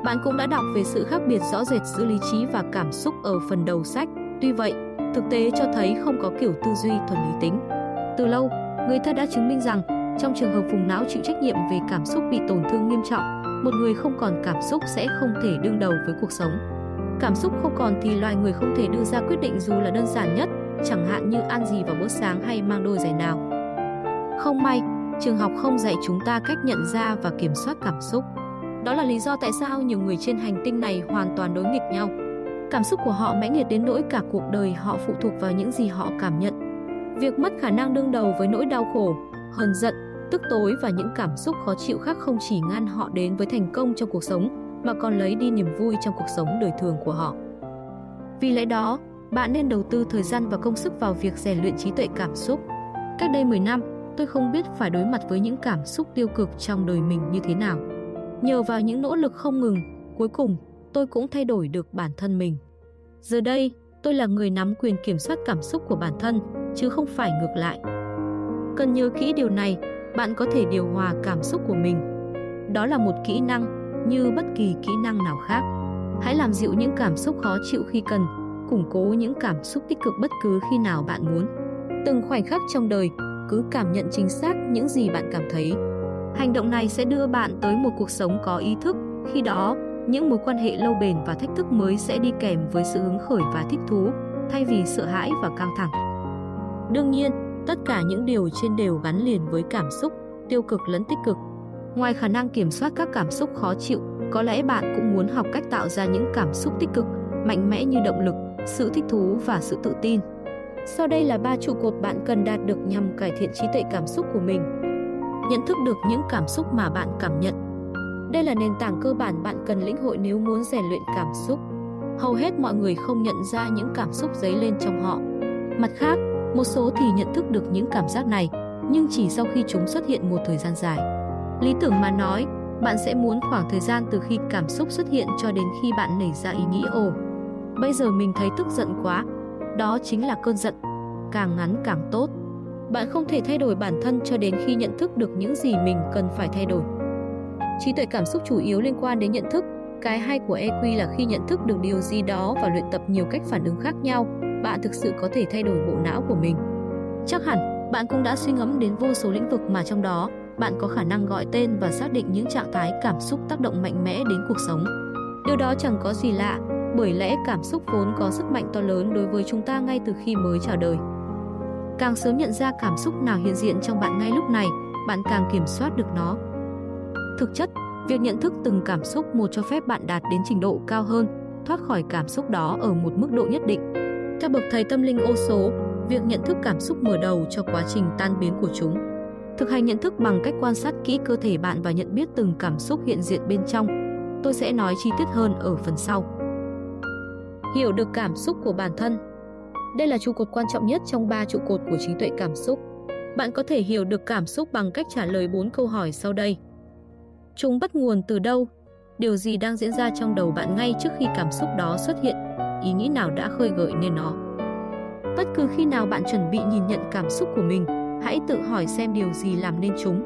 Bạn cũng đã đọc về sự khác biệt rõ rệt giữa lý trí và cảm xúc ở phần đầu sách. Tuy vậy, thực tế cho thấy không có kiểu tư duy thuần lý tính. Từ lâu, người ta đã chứng minh rằng trong trường hợp vùng não chịu trách nhiệm về cảm xúc bị tổn thương nghiêm trọng, một người không còn cảm xúc sẽ không thể đương đầu với cuộc sống. Cảm xúc không còn thì loài người không thể đưa ra quyết định dù là đơn giản nhất, chẳng hạn như ăn gì vào bữa sáng hay mang đôi giày nào. Không may, trường học không dạy chúng ta cách nhận ra và kiểm soát cảm xúc. Đó là lý do tại sao nhiều người trên hành tinh này hoàn toàn đối nghịch nhau. Cảm xúc của họ mãnh liệt đến nỗi cả cuộc đời họ phụ thuộc vào những gì họ cảm nhận. Việc mất khả năng đương đầu với nỗi đau khổ, hờn giận, tức tối và những cảm xúc khó chịu khác không chỉ ngăn họ đến với thành công trong cuộc sống, mà còn lấy đi niềm vui trong cuộc sống đời thường của họ. Vì lẽ đó, bạn nên đầu tư thời gian và công sức vào việc rèn luyện trí tuệ cảm xúc. Cách đây 10 năm, tôi không biết phải đối mặt với những cảm xúc tiêu cực trong đời mình như thế nào. Nhờ vào những nỗ lực không ngừng, cuối cùng tôi cũng thay đổi được bản thân mình. Giờ đây, tôi là người nắm quyền kiểm soát cảm xúc của bản thân, chứ không phải ngược lại. Cần nhớ kỹ điều này, bạn có thể điều hòa cảm xúc của mình. Đó là một kỹ năng như bất kỳ kỹ năng nào khác. Hãy làm dịu những cảm xúc khó chịu khi cần, củng cố những cảm xúc tích cực bất cứ khi nào bạn muốn. Từng khoảnh khắc trong đời, cứ cảm nhận chính xác những gì bạn cảm thấy. Hành động này sẽ đưa bạn tới một cuộc sống có ý thức, khi đó, những mối quan hệ lâu bền và thách thức mới sẽ đi kèm với sự hứng khởi và thích thú, thay vì sợ hãi và căng thẳng. Đương nhiên, tất cả những điều trên đều gắn liền với cảm xúc, tiêu cực lẫn tích cực. Ngoài khả năng kiểm soát các cảm xúc khó chịu, có lẽ bạn cũng muốn học cách tạo ra những cảm xúc tích cực, mạnh mẽ như động lực, sự thích thú và sự tự tin. Sau đây là ba trụ cột bạn cần đạt được nhằm cải thiện trí tuệ cảm xúc của mình. Nhận thức được những cảm xúc mà bạn cảm nhận. Đây là nền tảng cơ bản bạn cần lĩnh hội nếu muốn rèn luyện cảm xúc. Hầu hết mọi người không nhận ra những cảm xúc dấy lên trong họ. Mặt khác, một số thì nhận thức được những cảm giác này, nhưng chỉ sau khi chúng xuất hiện một thời gian dài. Lý tưởng mà nói, bạn sẽ muốn khoảng thời gian từ khi cảm xúc xuất hiện cho đến khi bạn nảy ra ý nghĩ ồ, bây giờ mình thấy tức giận quá, đó chính là cơn giận, càng ngắn càng tốt. Bạn không thể thay đổi bản thân cho đến khi nhận thức được những gì mình cần phải thay đổi. Trí tuệ cảm xúc chủ yếu liên quan đến nhận thức. Cái hay của EQ là khi nhận thức được điều gì đó và luyện tập nhiều cách phản ứng khác nhau, bạn thực sự có thể thay đổi bộ não của mình. Chắc hẳn, bạn cũng đã suy ngẫm đến vô số lĩnh vực mà trong đó, bạn có khả năng gọi tên và xác định những trạng thái cảm xúc tác động mạnh mẽ đến cuộc sống. Điều đó chẳng có gì lạ, bởi lẽ cảm xúc vốn có sức mạnh to lớn đối với chúng ta ngay từ khi mới chào đời. Càng sớm nhận ra cảm xúc nào hiện diện trong bạn ngay lúc này, bạn càng kiểm soát được nó. Thực chất, việc nhận thức từng cảm xúc một cho phép bạn đạt đến trình độ cao hơn, thoát khỏi cảm xúc đó ở một mức độ nhất định. Theo bậc thầy tâm linh ô số, việc nhận thức cảm xúc mở đầu cho quá trình tan biến của chúng. Thực hành nhận thức bằng cách quan sát kỹ cơ thể bạn và nhận biết từng cảm xúc hiện diện bên trong. Tôi sẽ nói chi tiết hơn ở phần sau. Hiểu được cảm xúc của bản thân Đây là trụ cột quan trọng nhất trong ba trụ cột của trí tuệ cảm xúc. Bạn có thể hiểu được cảm xúc bằng cách trả lời 4 câu hỏi sau đây. Chúng bắt nguồn từ đâu? Điều gì đang diễn ra trong đầu bạn ngay trước khi cảm xúc đó xuất hiện? Ý nghĩ nào đã khơi gợi nên nó? Bất cứ khi nào bạn chuẩn bị nhìn nhận cảm xúc của mình, hãy tự hỏi xem điều gì làm nên chúng.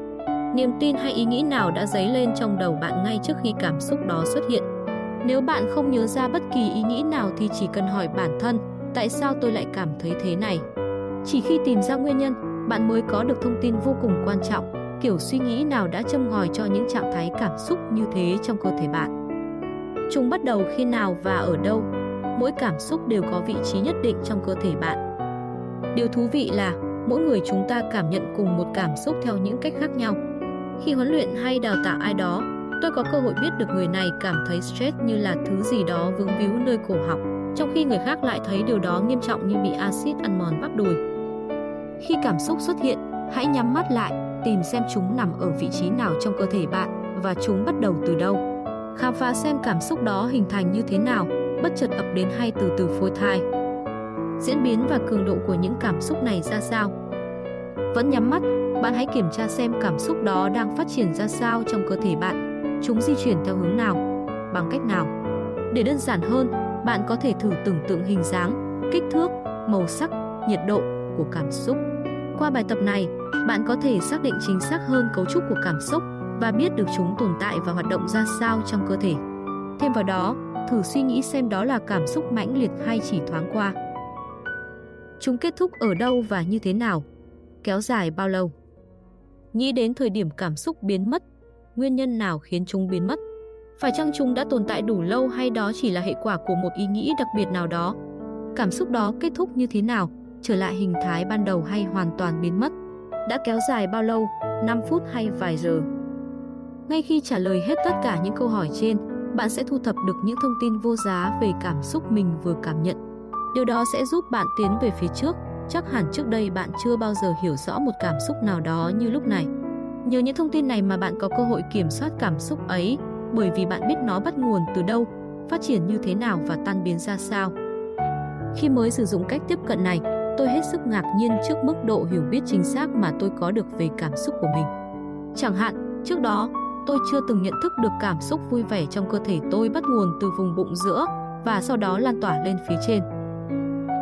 Niềm tin hay ý nghĩ nào đã dấy lên trong đầu bạn ngay trước khi cảm xúc đó xuất hiện? Nếu bạn không nhớ ra bất kỳ ý nghĩ nào thì chỉ cần hỏi bản thân, tại sao tôi lại cảm thấy thế này? Chỉ khi tìm ra nguyên nhân, bạn mới có được thông tin vô cùng quan trọng. kiểu suy nghĩ nào đã châm ngòi cho những trạng thái cảm xúc như thế trong cơ thể bạn. Chúng bắt đầu khi nào và ở đâu? Mỗi cảm xúc đều có vị trí nhất định trong cơ thể bạn. Điều thú vị là mỗi người chúng ta cảm nhận cùng một cảm xúc theo những cách khác nhau. Khi huấn luyện hay đào tạo ai đó, tôi có cơ hội biết được người này cảm thấy stress như là thứ gì đó vướng víu nơi cổ họng, trong khi người khác lại thấy điều đó nghiêm trọng như bị axit ăn mòn bắp đùi. Khi cảm xúc xuất hiện, hãy nhắm mắt lại, tìm xem chúng nằm ở vị trí nào trong cơ thể bạn và chúng bắt đầu từ đâu. Khám phá xem cảm xúc đó hình thành như thế nào, bất chợt ập đến hay từ từ phôi thai. Diễn biến và cường độ của những cảm xúc này ra sao? Vẫn nhắm mắt, bạn hãy kiểm tra xem cảm xúc đó đang phát triển ra sao trong cơ thể bạn. Chúng di chuyển theo hướng nào, bằng cách nào. Để đơn giản hơn, bạn có thể thử tưởng tượng hình dáng, kích thước, màu sắc, nhiệt độ của cảm xúc. Qua bài tập này, bạn có thể xác định chính xác hơn cấu trúc của cảm xúc và biết được chúng tồn tại và hoạt động ra sao trong cơ thể. Thêm vào đó, thử suy nghĩ xem đó là cảm xúc mãnh liệt hay chỉ thoáng qua. Chúng kết thúc ở đâu và như thế nào? Kéo dài bao lâu? Nghĩ đến thời điểm cảm xúc biến mất, nguyên nhân nào khiến chúng biến mất? Phải chăng chúng đã tồn tại đủ lâu hay đó chỉ là hệ quả của một ý nghĩ đặc biệt nào đó? Cảm xúc đó kết thúc như thế nào? Trở lại hình thái ban đầu hay hoàn toàn biến mất? Đã kéo dài bao lâu? 5 phút hay vài giờ? Ngay khi trả lời hết tất cả những câu hỏi trên, bạn sẽ thu thập được những thông tin vô giá về cảm xúc mình vừa cảm nhận. Điều đó sẽ giúp bạn tiến về phía trước. Chắc hẳn trước đây bạn chưa bao giờ hiểu rõ một cảm xúc nào đó như lúc này. Nhờ những thông tin này mà bạn có cơ hội kiểm soát cảm xúc ấy, bởi vì bạn biết nó bắt nguồn từ đâu, phát triển như thế nào và tan biến ra sao. Khi mới sử dụng cách tiếp cận này, tôi hết sức ngạc nhiên trước mức độ hiểu biết chính xác mà tôi có được về cảm xúc của mình. Chẳng hạn, trước đó, tôi chưa từng nhận thức được cảm xúc vui vẻ trong cơ thể tôi bắt nguồn từ vùng bụng giữa và sau đó lan tỏa lên phía trên.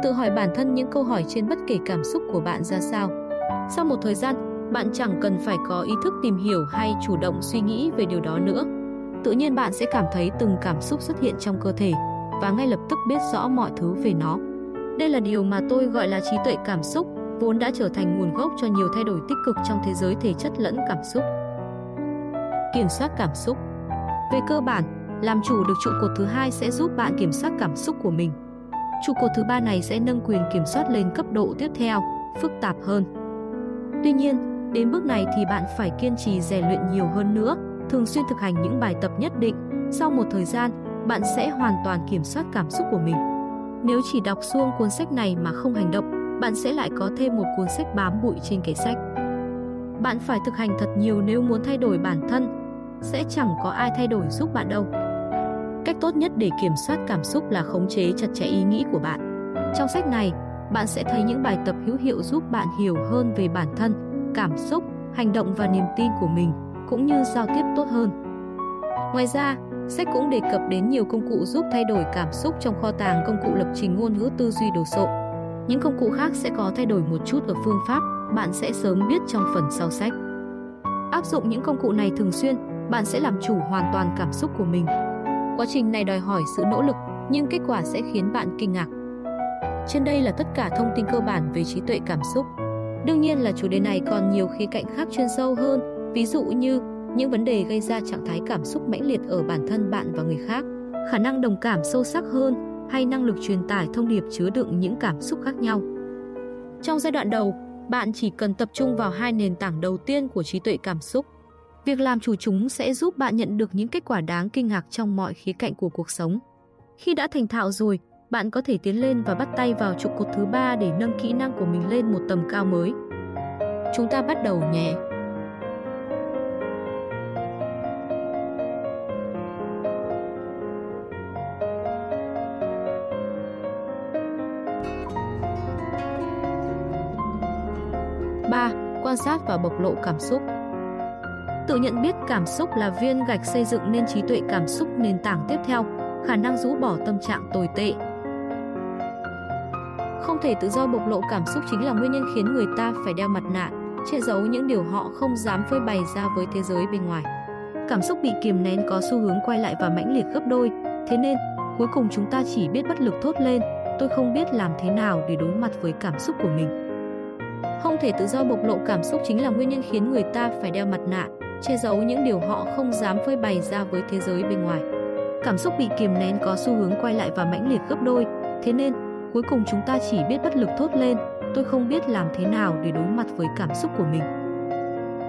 Tự hỏi bản thân những câu hỏi trên bất kể cảm xúc của bạn ra sao. Sau một thời gian, bạn chẳng cần phải có ý thức tìm hiểu hay chủ động suy nghĩ về điều đó nữa. Tự nhiên bạn sẽ cảm thấy từng cảm xúc xuất hiện trong cơ thể và ngay lập tức biết rõ mọi thứ về nó. Đây là điều mà tôi gọi là trí tuệ cảm xúc, vốn đã trở thành nguồn gốc cho nhiều thay đổi tích cực trong thế giới thể chất lẫn cảm xúc. Kiểm soát cảm xúc Về cơ bản, làm chủ được trụ cột thứ hai sẽ giúp bạn kiểm soát cảm xúc của mình. Trụ cột thứ ba này sẽ nâng quyền kiểm soát lên cấp độ tiếp theo, phức tạp hơn. Tuy nhiên, đến bước này thì bạn phải kiên trì rèn luyện nhiều hơn nữa, thường xuyên thực hành những bài tập nhất định. Sau một thời gian, bạn sẽ hoàn toàn kiểm soát cảm xúc của mình. Nếu chỉ đọc xuông cuốn sách này mà không hành động, bạn sẽ lại có thêm một cuốn sách bám bụi trên kệ sách. Bạn phải thực hành thật nhiều nếu muốn thay đổi bản thân, sẽ chẳng có ai thay đổi giúp bạn đâu. Cách tốt nhất để kiểm soát cảm xúc là khống chế chặt chẽ ý nghĩ của bạn. Trong sách này, bạn sẽ thấy những bài tập hữu hiệu giúp bạn hiểu hơn về bản thân, cảm xúc, hành động và niềm tin của mình, cũng như giao tiếp tốt hơn. Ngoài ra, sách cũng đề cập đến nhiều công cụ giúp thay đổi cảm xúc trong kho tàng công cụ lập trình ngôn ngữ tư duy đồ sộ. Những công cụ khác sẽ có thay đổi một chút ở phương pháp, bạn sẽ sớm biết trong phần sau sách. Áp dụng những công cụ này thường xuyên, bạn sẽ làm chủ hoàn toàn cảm xúc của mình. Quá trình này đòi hỏi sự nỗ lực, nhưng kết quả sẽ khiến bạn kinh ngạc. Trên đây là tất cả thông tin cơ bản về trí tuệ cảm xúc. Đương nhiên là chủ đề này còn nhiều khía cạnh khác chuyên sâu hơn, ví dụ như những vấn đề gây ra trạng thái cảm xúc mãnh liệt ở bản thân bạn và người khác, khả năng đồng cảm sâu sắc hơn hay năng lực truyền tải thông điệp chứa đựng những cảm xúc khác nhau. Trong giai đoạn đầu, bạn chỉ cần tập trung vào hai nền tảng đầu tiên của trí tuệ cảm xúc. Việc làm chủ chúng sẽ giúp bạn nhận được những kết quả đáng kinh ngạc trong mọi khía cạnh của cuộc sống. Khi đã thành thạo rồi, bạn có thể tiến lên và bắt tay vào trụ cột thứ ba để nâng kỹ năng của mình lên một tầm cao mới. Chúng ta bắt đầu nhé. ba Quan sát và bộc lộ cảm xúc Tự nhận biết cảm xúc là viên gạch xây dựng nên trí tuệ cảm xúc nền tảng tiếp theo, khả năng rũ bỏ tâm trạng tồi tệ, không thể tự do bộc lộ cảm xúc chính là nguyên nhân khiến người ta phải đeo mặt nạ, che giấu những điều họ không dám phơi bày ra với thế giới bên ngoài. Cảm xúc bị kiềm nén có xu hướng quay lại và mãnh liệt gấp đôi, thế nên cuối cùng chúng ta chỉ biết bất lực thốt lên, tôi không biết làm thế nào để đối mặt với cảm xúc của mình. Không thể tự do bộc lộ cảm xúc chính là nguyên nhân khiến người ta phải đeo mặt nạ, che giấu những điều họ không dám phơi bày ra với thế giới bên ngoài. Cảm xúc bị kiềm nén có xu hướng quay lại và mãnh liệt gấp đôi, thế nên cuối cùng chúng ta chỉ biết bất lực thốt lên, tôi không biết làm thế nào để đối mặt với cảm xúc của mình.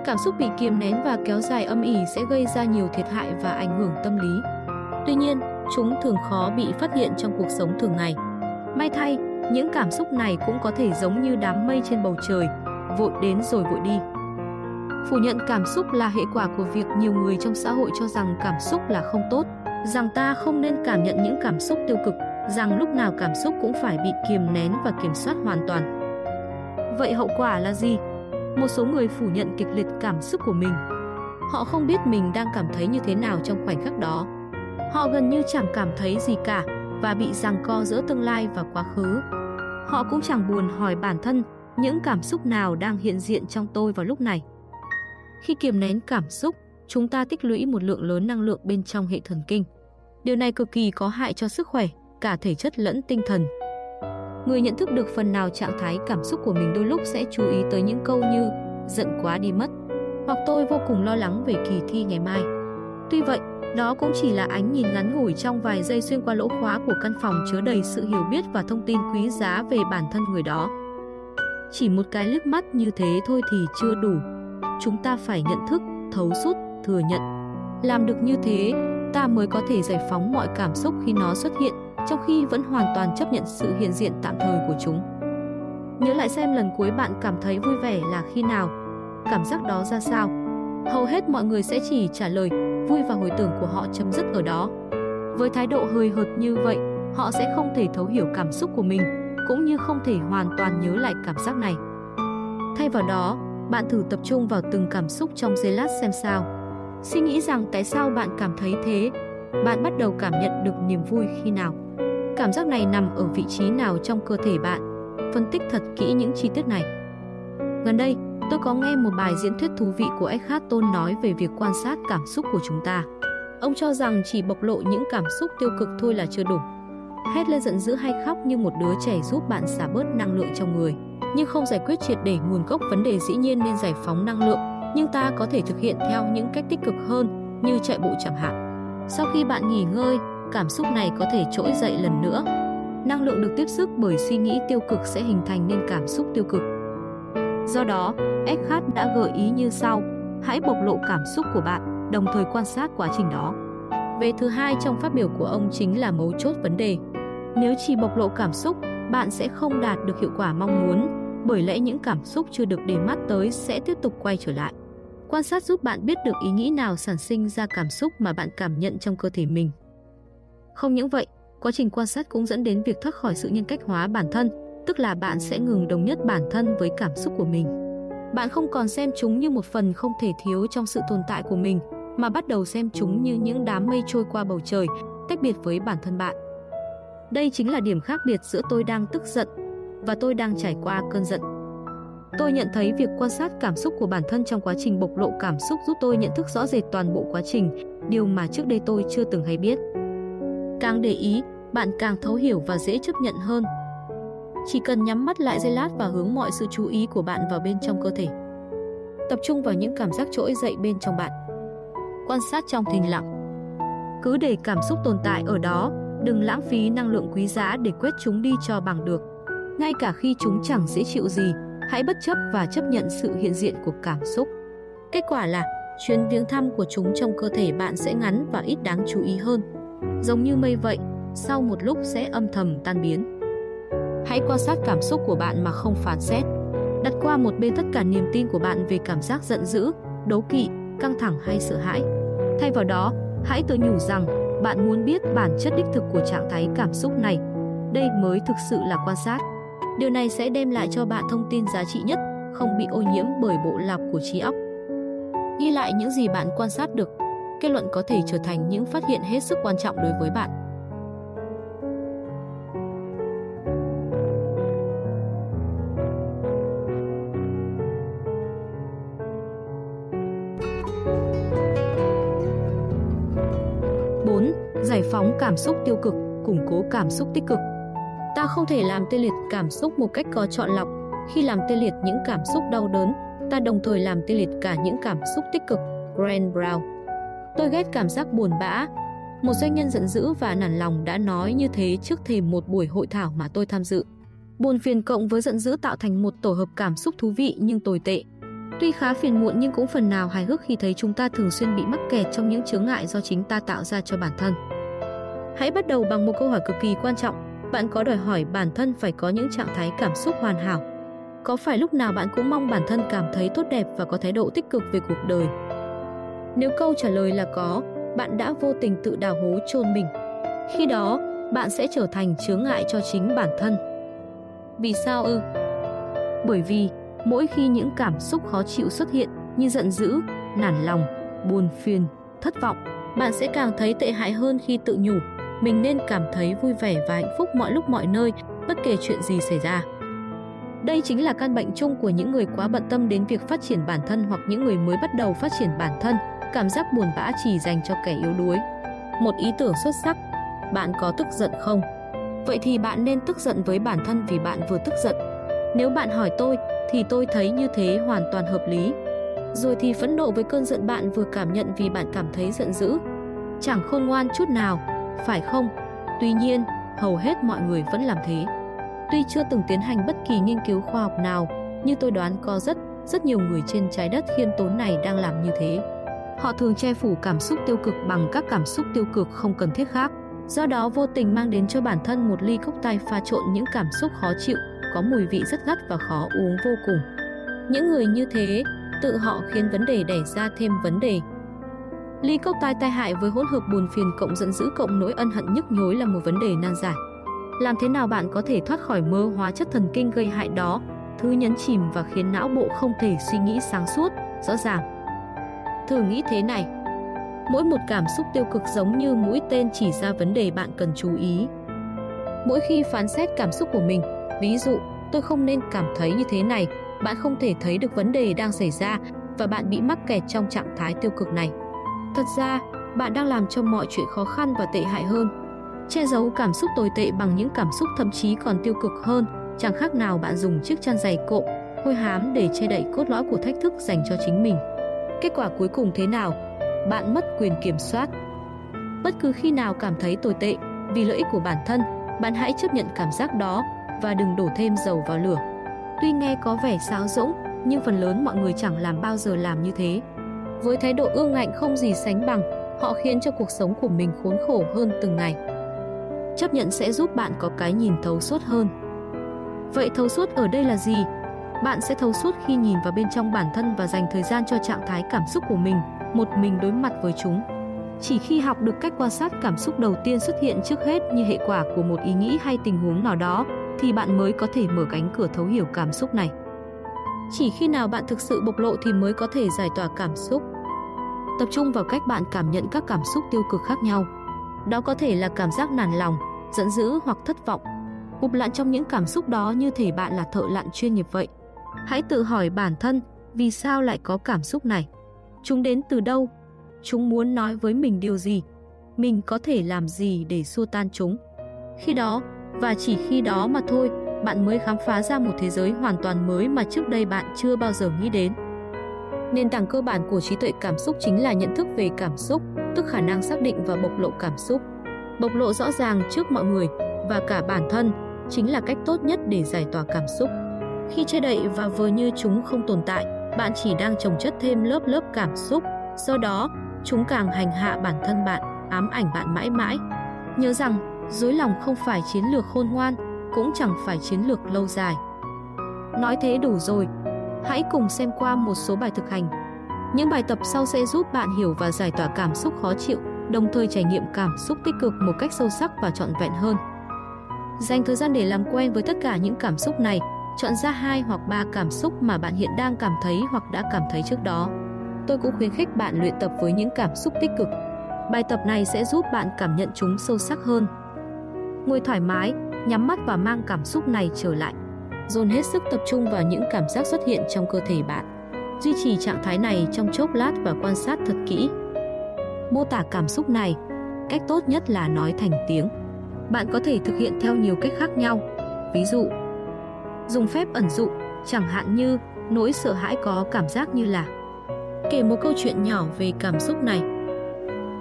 Cảm xúc bị kiềm nén và kéo dài âm ỉ sẽ gây ra nhiều thiệt hại và ảnh hưởng tâm lý. Tuy nhiên, chúng thường khó bị phát hiện trong cuộc sống thường ngày. May thay, những cảm xúc này cũng có thể giống như đám mây trên bầu trời, vội đến rồi vội đi. Phủ nhận cảm xúc là hệ quả của việc nhiều người trong xã hội cho rằng cảm xúc là không tốt, rằng ta không nên cảm nhận những cảm xúc tiêu cực, rằng lúc nào cảm xúc cũng phải bị kiềm nén và kiểm soát hoàn toàn. Vậy hậu quả là gì? Một số người phủ nhận kịch liệt cảm xúc của mình. Họ không biết mình đang cảm thấy như thế nào trong khoảnh khắc đó. Họ gần như chẳng cảm thấy gì cả và bị giằng co giữa tương lai và quá khứ. Họ cũng chẳng buồn hỏi bản thân những cảm xúc nào đang hiện diện trong tôi vào lúc này. Khi kiềm nén cảm xúc, chúng ta tích lũy một lượng lớn năng lượng bên trong hệ thần kinh. Điều này cực kỳ có hại cho sức khỏe, cả thể chất lẫn tinh thần. Người nhận thức được phần nào trạng thái cảm xúc của mình đôi lúc sẽ chú ý tới những câu như giận quá đi mất, hoặc tôi vô cùng lo lắng về kỳ thi ngày mai. Tuy vậy, đó cũng chỉ là ánh nhìn ngắn ngủi trong vài giây xuyên qua lỗ khóa của căn phòng chứa đầy sự hiểu biết và thông tin quý giá về bản thân người đó. Chỉ một cái liếc mắt như thế thôi thì chưa đủ. Chúng ta phải nhận thức, thấu suốt, thừa nhận. Làm được như thế, ta mới có thể giải phóng mọi cảm xúc khi nó xuất hiện, trong khi vẫn hoàn toàn chấp nhận sự hiện diện tạm thời của chúng. Nhớ lại xem lần cuối bạn cảm thấy vui vẻ là khi nào, cảm giác đó ra sao. Hầu hết mọi người sẽ chỉ trả lời vui và hồi tưởng của họ chấm dứt ở đó. Với thái độ hơi hợt như vậy, họ sẽ không thể thấu hiểu cảm xúc của mình, cũng như không thể hoàn toàn nhớ lại cảm giác này. Thay vào đó, bạn thử tập trung vào từng cảm xúc trong giây lát xem sao. Suy nghĩ rằng tại sao bạn cảm thấy thế, bạn bắt đầu cảm nhận được niềm vui khi nào. Cảm giác này nằm ở vị trí nào trong cơ thể bạn. Phân tích thật kỹ những chi tiết này. Gần đây, Tôi có nghe một bài diễn thuyết thú vị của Eckhart Tolle nói về việc quan sát cảm xúc của chúng ta. Ông cho rằng chỉ bộc lộ những cảm xúc tiêu cực thôi là chưa đủ. Hét lên giận dữ hay khóc như một đứa trẻ giúp bạn xả bớt năng lượng trong người, nhưng không giải quyết triệt để nguồn gốc vấn đề dĩ nhiên nên giải phóng năng lượng, nhưng ta có thể thực hiện theo những cách tích cực hơn như chạy bộ chẳng hạn. Sau khi bạn nghỉ ngơi, cảm xúc này có thể trỗi dậy lần nữa. Năng lượng được tiếp sức bởi suy nghĩ tiêu cực sẽ hình thành nên cảm xúc tiêu cực. Do đó, Eckhart đã gợi ý như sau: hãy bộc lộ cảm xúc của bạn, đồng thời quan sát quá trình đó. Về thứ hai trong phát biểu của ông chính là mấu chốt vấn đề. Nếu chỉ bộc lộ cảm xúc, bạn sẽ không đạt được hiệu quả mong muốn, bởi lẽ những cảm xúc chưa được để mắt tới sẽ tiếp tục quay trở lại. Quan sát giúp bạn biết được ý nghĩ nào sản sinh ra cảm xúc mà bạn cảm nhận trong cơ thể mình. Không những vậy, quá trình quan sát cũng dẫn đến việc thoát khỏi sự nhân cách hóa bản thân, tức là bạn sẽ ngừng đồng nhất bản thân với cảm xúc của mình. Bạn không còn xem chúng như một phần không thể thiếu trong sự tồn tại của mình, mà bắt đầu xem chúng như những đám mây trôi qua bầu trời, tách biệt với bản thân bạn. Đây chính là điểm khác biệt giữa tôi đang tức giận và tôi đang trải qua cơn giận. Tôi nhận thấy việc quan sát cảm xúc của bản thân trong quá trình bộc lộ cảm xúc giúp tôi nhận thức rõ rệt toàn bộ quá trình, điều mà trước đây tôi chưa từng hay biết. Càng để ý, bạn càng thấu hiểu và dễ chấp nhận hơn chỉ cần nhắm mắt lại giây lát và hướng mọi sự chú ý của bạn vào bên trong cơ thể. Tập trung vào những cảm giác trỗi dậy bên trong bạn. Quan sát trong thinh lặng. Cứ để cảm xúc tồn tại ở đó, đừng lãng phí năng lượng quý giá để quét chúng đi cho bằng được. Ngay cả khi chúng chẳng dễ chịu gì, hãy bất chấp và chấp nhận sự hiện diện của cảm xúc. Kết quả là chuyến viếng thăm của chúng trong cơ thể bạn sẽ ngắn và ít đáng chú ý hơn. Giống như mây vậy, sau một lúc sẽ âm thầm tan biến. Hãy quan sát cảm xúc của bạn mà không phán xét. Đặt qua một bên tất cả niềm tin của bạn về cảm giác giận dữ, đố kỵ, căng thẳng hay sợ hãi. Thay vào đó, hãy tự nhủ rằng bạn muốn biết bản chất đích thực của trạng thái cảm xúc này. Đây mới thực sự là quan sát. Điều này sẽ đem lại cho bạn thông tin giá trị nhất, không bị ô nhiễm bởi bộ lọc của trí óc. Ghi lại những gì bạn quan sát được, kết luận có thể trở thành những phát hiện hết sức quan trọng đối với bạn. 4. Giải phóng cảm xúc tiêu cực, củng cố cảm xúc tích cực. Ta không thể làm tê liệt cảm xúc một cách có chọn lọc, Khi làm tê liệt những cảm xúc đau đớn, ta đồng thời làm tê liệt cả những cảm xúc tích cực. Grant Brown Tôi ghét cảm giác buồn bã. Một doanh nhân giận dữ và nản lòng đã nói như thế trước thềm một buổi hội thảo mà tôi tham dự. Buồn phiền cộng với giận dữ tạo thành một tổ hợp cảm xúc thú vị nhưng tồi tệ. Tuy khá phiền muộn nhưng cũng phần nào hài hước khi thấy chúng ta thường xuyên bị mắc kẹt trong những chướng ngại do chính ta tạo ra cho bản thân. Hãy bắt đầu bằng một câu hỏi cực kỳ quan trọng. Bạn có đòi hỏi bản thân phải có những trạng thái cảm xúc hoàn hảo? Có phải lúc nào bạn cũng mong bản thân cảm thấy tốt đẹp và có thái độ tích cực về cuộc đời? Nếu câu trả lời là có, bạn đã vô tình tự đào hố chôn mình. Khi đó, bạn sẽ trở thành chướng ngại cho chính bản thân. Vì sao ư? Bởi vì mỗi khi những cảm xúc khó chịu xuất hiện như giận dữ, nản lòng, buồn phiền, thất vọng, bạn sẽ càng thấy tệ hại hơn khi tự nhủ mình nên cảm thấy vui vẻ và hạnh phúc mọi lúc mọi nơi, bất kể chuyện gì xảy ra. Đây chính là căn bệnh chung của những người quá bận tâm đến việc phát triển bản thân hoặc những người mới bắt đầu phát triển bản thân, cảm giác buồn bã chỉ dành cho kẻ yếu đuối. Một ý tưởng xuất sắc, bạn có tức giận không? Vậy thì bạn nên tức giận với bản thân vì bạn vừa tức giận. Nếu bạn hỏi tôi, thì tôi thấy như thế hoàn toàn hợp lý. Rồi thì phẫn nộ với cơn giận bạn vừa cảm nhận vì bạn cảm thấy giận dữ. Chẳng khôn ngoan chút nào, phải không? Tuy nhiên, hầu hết mọi người vẫn làm thế. Tuy chưa từng tiến hành bất kỳ nghiên cứu khoa học nào, như tôi đoán có rất, rất nhiều người trên trái đất khiêm tốn này đang làm như thế. Họ thường che phủ cảm xúc tiêu cực bằng các cảm xúc tiêu cực không cần thiết khác. Do đó vô tình mang đến cho bản thân một ly cốc tai pha trộn những cảm xúc khó chịu, có mùi vị rất gắt và khó uống vô cùng. Những người như thế, tự họ khiến vấn đề đẻ ra thêm vấn đề. Ly cốc tai tai hại với hỗn hợp buồn phiền cộng giận dữ cộng nỗi ân hận nhức nhối là một vấn đề nan giải. Làm thế nào bạn có thể thoát khỏi mơ hóa chất thần kinh gây hại đó, thứ nhấn chìm và khiến não bộ không thể suy nghĩ sáng suốt, rõ ràng. Thử nghĩ thế này, mỗi một cảm xúc tiêu cực giống như mũi tên chỉ ra vấn đề bạn cần chú ý. Mỗi khi phán xét cảm xúc của mình, ví dụ, tôi không nên cảm thấy như thế này, bạn không thể thấy được vấn đề đang xảy ra và bạn bị mắc kẹt trong trạng thái tiêu cực này. Thật ra, bạn đang làm cho mọi chuyện khó khăn và tệ hại hơn. Che giấu cảm xúc tồi tệ bằng những cảm xúc thậm chí còn tiêu cực hơn, chẳng khác nào bạn dùng chiếc chăn dày cộm, hôi hám để che đậy cốt lõi của thách thức dành cho chính mình. Kết quả cuối cùng thế nào? Bạn mất quyền kiểm soát. Bất cứ khi nào cảm thấy tồi tệ, vì lợi ích của bản thân, bạn hãy chấp nhận cảm giác đó và đừng đổ thêm dầu vào lửa. Tuy nghe có vẻ sáo rỗng, nhưng phần lớn mọi người chẳng làm bao giờ làm như thế. Với thái độ ương ngạnh không gì sánh bằng, họ khiến cho cuộc sống của mình khốn khổ hơn từng ngày. Chấp nhận sẽ giúp bạn có cái nhìn thấu suốt hơn. Vậy thấu suốt ở đây là gì? Bạn sẽ thấu suốt khi nhìn vào bên trong bản thân và dành thời gian cho trạng thái cảm xúc của mình, một mình đối mặt với chúng. Chỉ khi học được cách quan sát cảm xúc đầu tiên xuất hiện trước hết như hệ quả của một ý nghĩ hay tình huống nào đó, thì bạn mới có thể mở cánh cửa thấu hiểu cảm xúc này. Chỉ khi nào bạn thực sự bộc lộ thì mới có thể giải tỏa cảm xúc. Tập trung vào cách bạn cảm nhận các cảm xúc tiêu cực khác nhau. Đó có thể là cảm giác nản lòng, giận dữ hoặc thất vọng. Gục lặn trong những cảm xúc đó như thể bạn là thợ lặn chuyên nghiệp vậy. Hãy tự hỏi bản thân, vì sao lại có cảm xúc này? Chúng đến từ đâu? Chúng muốn nói với mình điều gì? Mình có thể làm gì để xua tan chúng? Khi đó, và chỉ khi đó mà thôi, bạn mới khám phá ra một thế giới hoàn toàn mới mà trước đây bạn chưa bao giờ nghĩ đến. Nền tảng cơ bản của trí tuệ cảm xúc chính là nhận thức về cảm xúc, tức khả năng xác định và bộc lộ cảm xúc. Bộc lộ rõ ràng trước mọi người và cả bản thân chính là cách tốt nhất để giải tỏa cảm xúc. Khi che đậy và vờ như chúng không tồn tại, bạn chỉ đang trồng chất thêm lớp lớp cảm xúc, do đó chúng càng hành hạ bản thân bạn, ám ảnh bạn mãi mãi. Nhớ rằng, dối lòng không phải chiến lược khôn ngoan, cũng chẳng phải chiến lược lâu dài. Nói thế đủ rồi, hãy cùng xem qua một số bài thực hành. Những bài tập sau sẽ giúp bạn hiểu và giải tỏa cảm xúc khó chịu, đồng thời trải nghiệm cảm xúc tích cực một cách sâu sắc và trọn vẹn hơn. Dành thời gian để làm quen với tất cả những cảm xúc này, chọn ra hai hoặc ba cảm xúc mà bạn hiện đang cảm thấy hoặc đã cảm thấy trước đó. Tôi cũng khuyến khích bạn luyện tập với những cảm xúc tích cực. Bài tập này sẽ giúp bạn cảm nhận chúng sâu sắc hơn. Ngồi thoải mái, nhắm mắt và mang cảm xúc này trở lại. Dồn hết sức tập trung vào những cảm giác xuất hiện trong cơ thể bạn. Duy trì trạng thái này trong chốc lát và quan sát thật kỹ. Mô tả cảm xúc này, cách tốt nhất là nói thành tiếng. Bạn có thể thực hiện theo nhiều cách khác nhau. Ví dụ, dùng phép ẩn dụ, chẳng hạn như nỗi sợ hãi có cảm giác như là kể một câu chuyện nhỏ về cảm xúc này.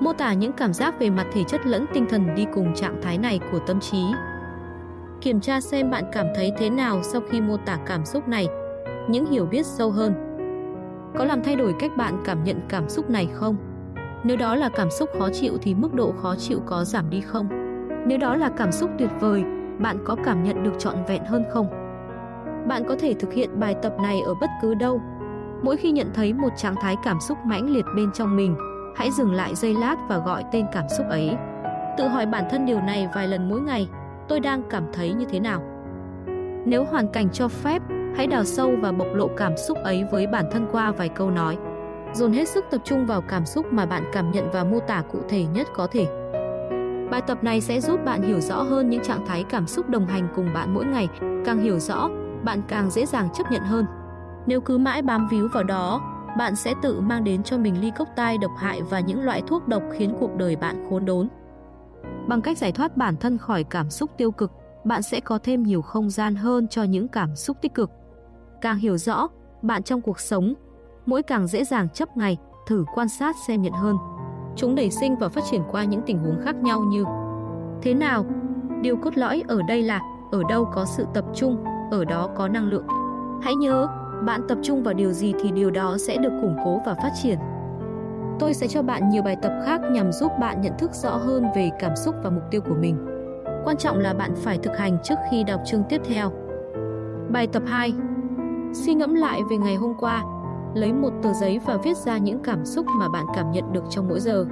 Mô tả những cảm giác về mặt thể chất lẫn tinh thần đi cùng trạng thái này của tâm trí. Kiểm tra xem bạn cảm thấy thế nào sau khi mô tả cảm xúc này, những hiểu biết sâu hơn. Có làm thay đổi cách bạn cảm nhận cảm xúc này không? Nếu đó là cảm xúc khó chịu thì mức độ khó chịu có giảm đi không? Nếu đó là cảm xúc tuyệt vời, bạn có cảm nhận được trọn vẹn hơn không? Bạn có thể thực hiện bài tập này ở bất cứ đâu. Mỗi khi nhận thấy một trạng thái cảm xúc mãnh liệt bên trong mình, hãy dừng lại giây lát và gọi tên cảm xúc ấy. Tự hỏi bản thân điều này vài lần mỗi ngày, tôi đang cảm thấy như thế nào? Nếu hoàn cảnh cho phép, hãy đào sâu và bộc lộ cảm xúc ấy với bản thân qua vài câu nói. Dồn hết sức tập trung vào cảm xúc mà bạn cảm nhận và mô tả cụ thể nhất có thể. Bài tập này sẽ giúp bạn hiểu rõ hơn những trạng thái cảm xúc đồng hành cùng bạn mỗi ngày. Càng hiểu rõ, bạn càng dễ dàng chấp nhận hơn. Nếu cứ mãi bám víu vào đó, bạn sẽ tự mang đến cho mình ly cốc tai độc hại và những loại thuốc độc khiến cuộc đời bạn khốn đốn. Bằng cách giải thoát bản thân khỏi cảm xúc tiêu cực, bạn sẽ có thêm nhiều không gian hơn cho những cảm xúc tích cực. Càng hiểu rõ, bạn trong cuộc sống, mỗi càng dễ dàng chấp ngày, thử quan sát xem nhận hơn. Chúng nảy sinh và phát triển qua những tình huống khác nhau như Thế nào? Điều cốt lõi ở đây là ở đâu có sự tập trung, ở đó có năng lượng. Hãy nhớ, bạn tập trung vào điều gì thì điều đó sẽ được củng cố và phát triển. Tôi sẽ cho bạn nhiều bài tập khác nhằm giúp bạn nhận thức rõ hơn về cảm xúc và mục tiêu của mình. Quan trọng là bạn phải thực hành trước khi đọc chương tiếp theo. Bài tập 2. Suy ngẫm lại về ngày hôm qua. Lấy một tờ giấy và viết ra những cảm xúc mà bạn cảm nhận được trong mỗi giờ.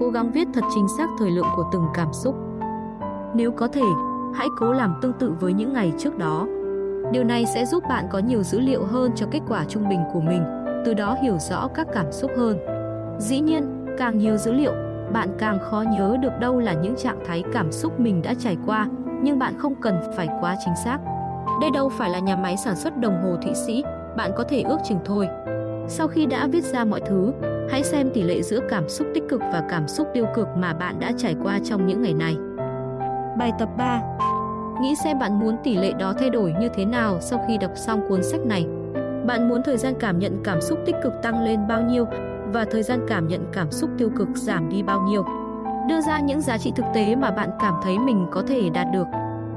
Cố gắng viết thật chính xác thời lượng của từng cảm xúc. Nếu có thể, hãy cố làm tương tự với những ngày trước đó. Điều này sẽ giúp bạn có nhiều dữ liệu hơn cho kết quả trung bình của mình, từ đó hiểu rõ các cảm xúc hơn. Dĩ nhiên, càng nhiều dữ liệu, bạn càng khó nhớ được đâu là những trạng thái cảm xúc mình đã trải qua, nhưng bạn không cần phải quá chính xác. Đây đâu phải là nhà máy sản xuất đồng hồ Thụy Sĩ, bạn có thể ước chừng thôi. Sau khi đã viết ra mọi thứ, hãy xem tỷ lệ giữa cảm xúc tích cực và cảm xúc tiêu cực mà bạn đã trải qua trong những ngày này. Bài tập 3 Nghĩ xem bạn muốn tỷ lệ đó thay đổi như thế nào sau khi đọc xong cuốn sách này. Bạn muốn thời gian cảm nhận cảm xúc tích cực tăng lên bao nhiêu và thời gian cảm nhận cảm xúc tiêu cực giảm đi bao nhiêu. Đưa ra những giá trị thực tế mà bạn cảm thấy mình có thể đạt được.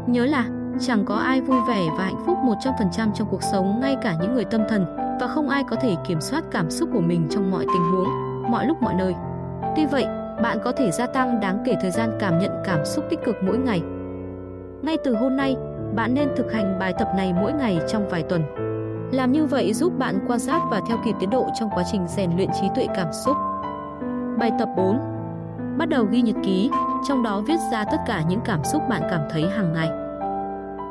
Nhớ là chẳng có ai vui vẻ và hạnh phúc 100% trong cuộc sống, ngay cả những người tâm thần, và không ai có thể kiểm soát cảm xúc của mình trong mọi tình huống, mọi lúc mọi nơi. Tuy vậy, bạn có thể gia tăng đáng kể thời gian cảm nhận cảm xúc tích cực mỗi ngày. Ngay từ hôm nay, bạn nên thực hành bài tập này mỗi ngày trong vài tuần. Làm như vậy giúp bạn quan sát và theo kịp tiến độ trong quá trình rèn luyện trí tuệ cảm xúc. Bài tập 4. Bắt đầu ghi nhật ký, trong đó viết ra tất cả những cảm xúc bạn cảm thấy hàng ngày.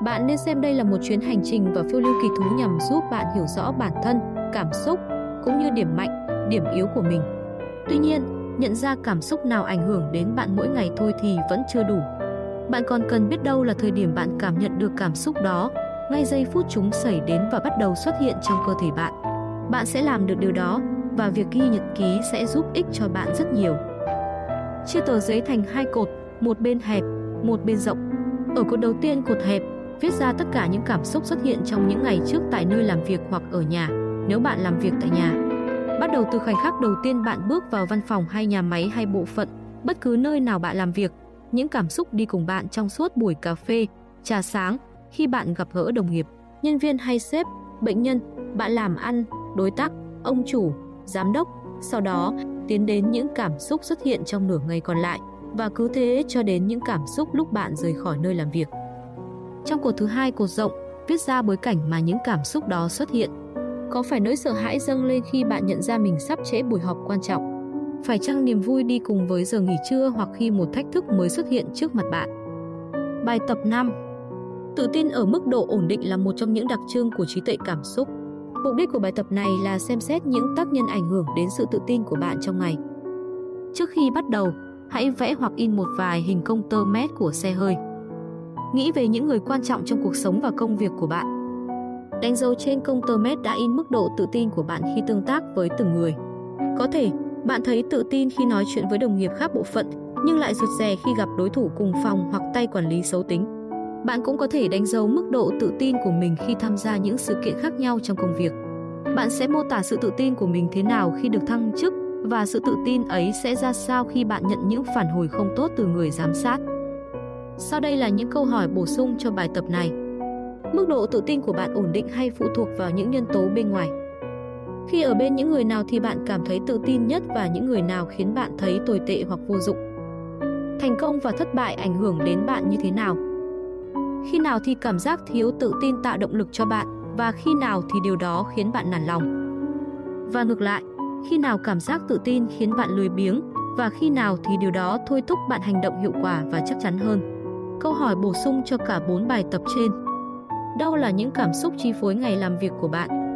Bạn nên xem đây là một chuyến hành trình và phiêu lưu kỳ thú nhằm giúp bạn hiểu rõ bản thân, cảm xúc cũng như điểm mạnh, điểm yếu của mình. Tuy nhiên, nhận ra cảm xúc nào ảnh hưởng đến bạn mỗi ngày thôi thì vẫn chưa đủ. Bạn còn cần biết đâu là thời điểm bạn cảm nhận được cảm xúc đó, ngay giây phút chúng xảy đến và bắt đầu xuất hiện trong cơ thể bạn. Bạn sẽ làm được điều đó và việc ghi nhật ký sẽ giúp ích cho bạn rất nhiều. Chia tờ giấy thành hai cột, một bên hẹp, một bên rộng. Ở cột đầu tiên cột hẹp, viết ra tất cả những cảm xúc xuất hiện trong những ngày trước tại nơi làm việc hoặc ở nhà, nếu bạn làm việc tại nhà. Bắt đầu từ khoảnh khắc đầu tiên bạn bước vào văn phòng hay nhà máy hay bộ phận, bất cứ nơi nào bạn làm việc, những cảm xúc đi cùng bạn trong suốt buổi cà phê, trà sáng, khi bạn gặp gỡ đồng nghiệp, nhân viên hay sếp, bệnh nhân, bạn làm ăn, đối tác, ông chủ, giám đốc, sau đó tiến đến những cảm xúc xuất hiện trong nửa ngày còn lại và cứ thế cho đến những cảm xúc lúc bạn rời khỏi nơi làm việc. Trong cột thứ hai cột rộng, viết ra bối cảnh mà những cảm xúc đó xuất hiện. Có phải nỗi sợ hãi dâng lên khi bạn nhận ra mình sắp trễ buổi họp quan trọng? Phải chăng niềm vui đi cùng với giờ nghỉ trưa hoặc khi một thách thức mới xuất hiện trước mặt bạn? Bài tập 5 Tự tin ở mức độ ổn định là một trong những đặc trưng của trí tuệ cảm xúc. Mục đích của bài tập này là xem xét những tác nhân ảnh hưởng đến sự tự tin của bạn trong ngày. Trước khi bắt đầu, hãy vẽ hoặc in một vài hình công tơ mét của xe hơi. Nghĩ về những người quan trọng trong cuộc sống và công việc của bạn. Đánh dấu trên công tơ mét đã in mức độ tự tin của bạn khi tương tác với từng người. Có thể, bạn thấy tự tin khi nói chuyện với đồng nghiệp khác bộ phận, nhưng lại rụt rè khi gặp đối thủ cùng phòng hoặc tay quản lý xấu tính. Bạn cũng có thể đánh dấu mức độ tự tin của mình khi tham gia những sự kiện khác nhau trong công việc. Bạn sẽ mô tả sự tự tin của mình thế nào khi được thăng chức và sự tự tin ấy sẽ ra sao khi bạn nhận những phản hồi không tốt từ người giám sát. Sau đây là những câu hỏi bổ sung cho bài tập này. Mức độ tự tin của bạn ổn định hay phụ thuộc vào những nhân tố bên ngoài? Khi ở bên những người nào thì bạn cảm thấy tự tin nhất và những người nào khiến bạn thấy tồi tệ hoặc vô dụng? Thành công và thất bại ảnh hưởng đến bạn như thế nào? Khi nào thì cảm giác thiếu tự tin tạo động lực cho bạn và khi nào thì điều đó khiến bạn nản lòng? Và ngược lại, khi nào cảm giác tự tin khiến bạn lười biếng và khi nào thì điều đó thôi thúc bạn hành động hiệu quả và chắc chắn hơn? Câu hỏi bổ sung cho cả 4 bài tập trên. Đâu là những cảm xúc chi phối ngày làm việc của bạn?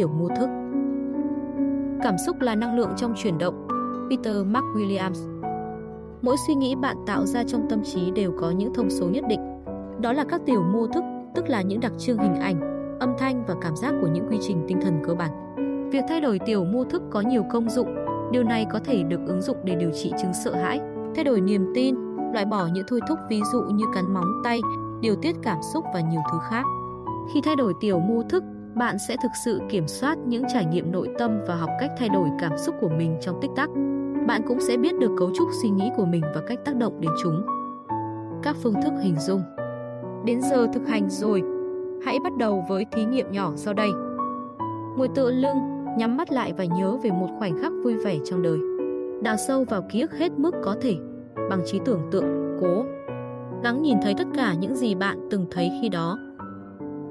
Tiểu mô thức Cảm xúc là năng lượng trong chuyển động Peter Mark Williams Mỗi suy nghĩ bạn tạo ra trong tâm trí đều có những thông số nhất định. Đó là các tiểu mô thức, tức là những đặc trưng hình ảnh, âm thanh và cảm giác của những quy trình tinh thần cơ bản. Việc thay đổi tiểu mô thức có nhiều công dụng. Điều này có thể được ứng dụng để điều trị chứng sợ hãi, thay đổi niềm tin, loại bỏ những thôi thúc ví dụ như cắn móng tay, điều tiết cảm xúc và nhiều thứ khác. Khi thay đổi tiểu mô thức, bạn sẽ thực sự kiểm soát những trải nghiệm nội tâm và học cách thay đổi cảm xúc của mình trong tích tắc. Bạn cũng sẽ biết được cấu trúc suy nghĩ của mình và cách tác động đến chúng. Các phương thức hình dung Đến giờ thực hành rồi, hãy bắt đầu với thí nghiệm nhỏ sau đây. Ngồi tựa lưng, nhắm mắt lại và nhớ về một khoảnh khắc vui vẻ trong đời. Đào sâu vào ký ức hết mức có thể, bằng trí tưởng tượng, cố. Gắng nhìn thấy tất cả những gì bạn từng thấy khi đó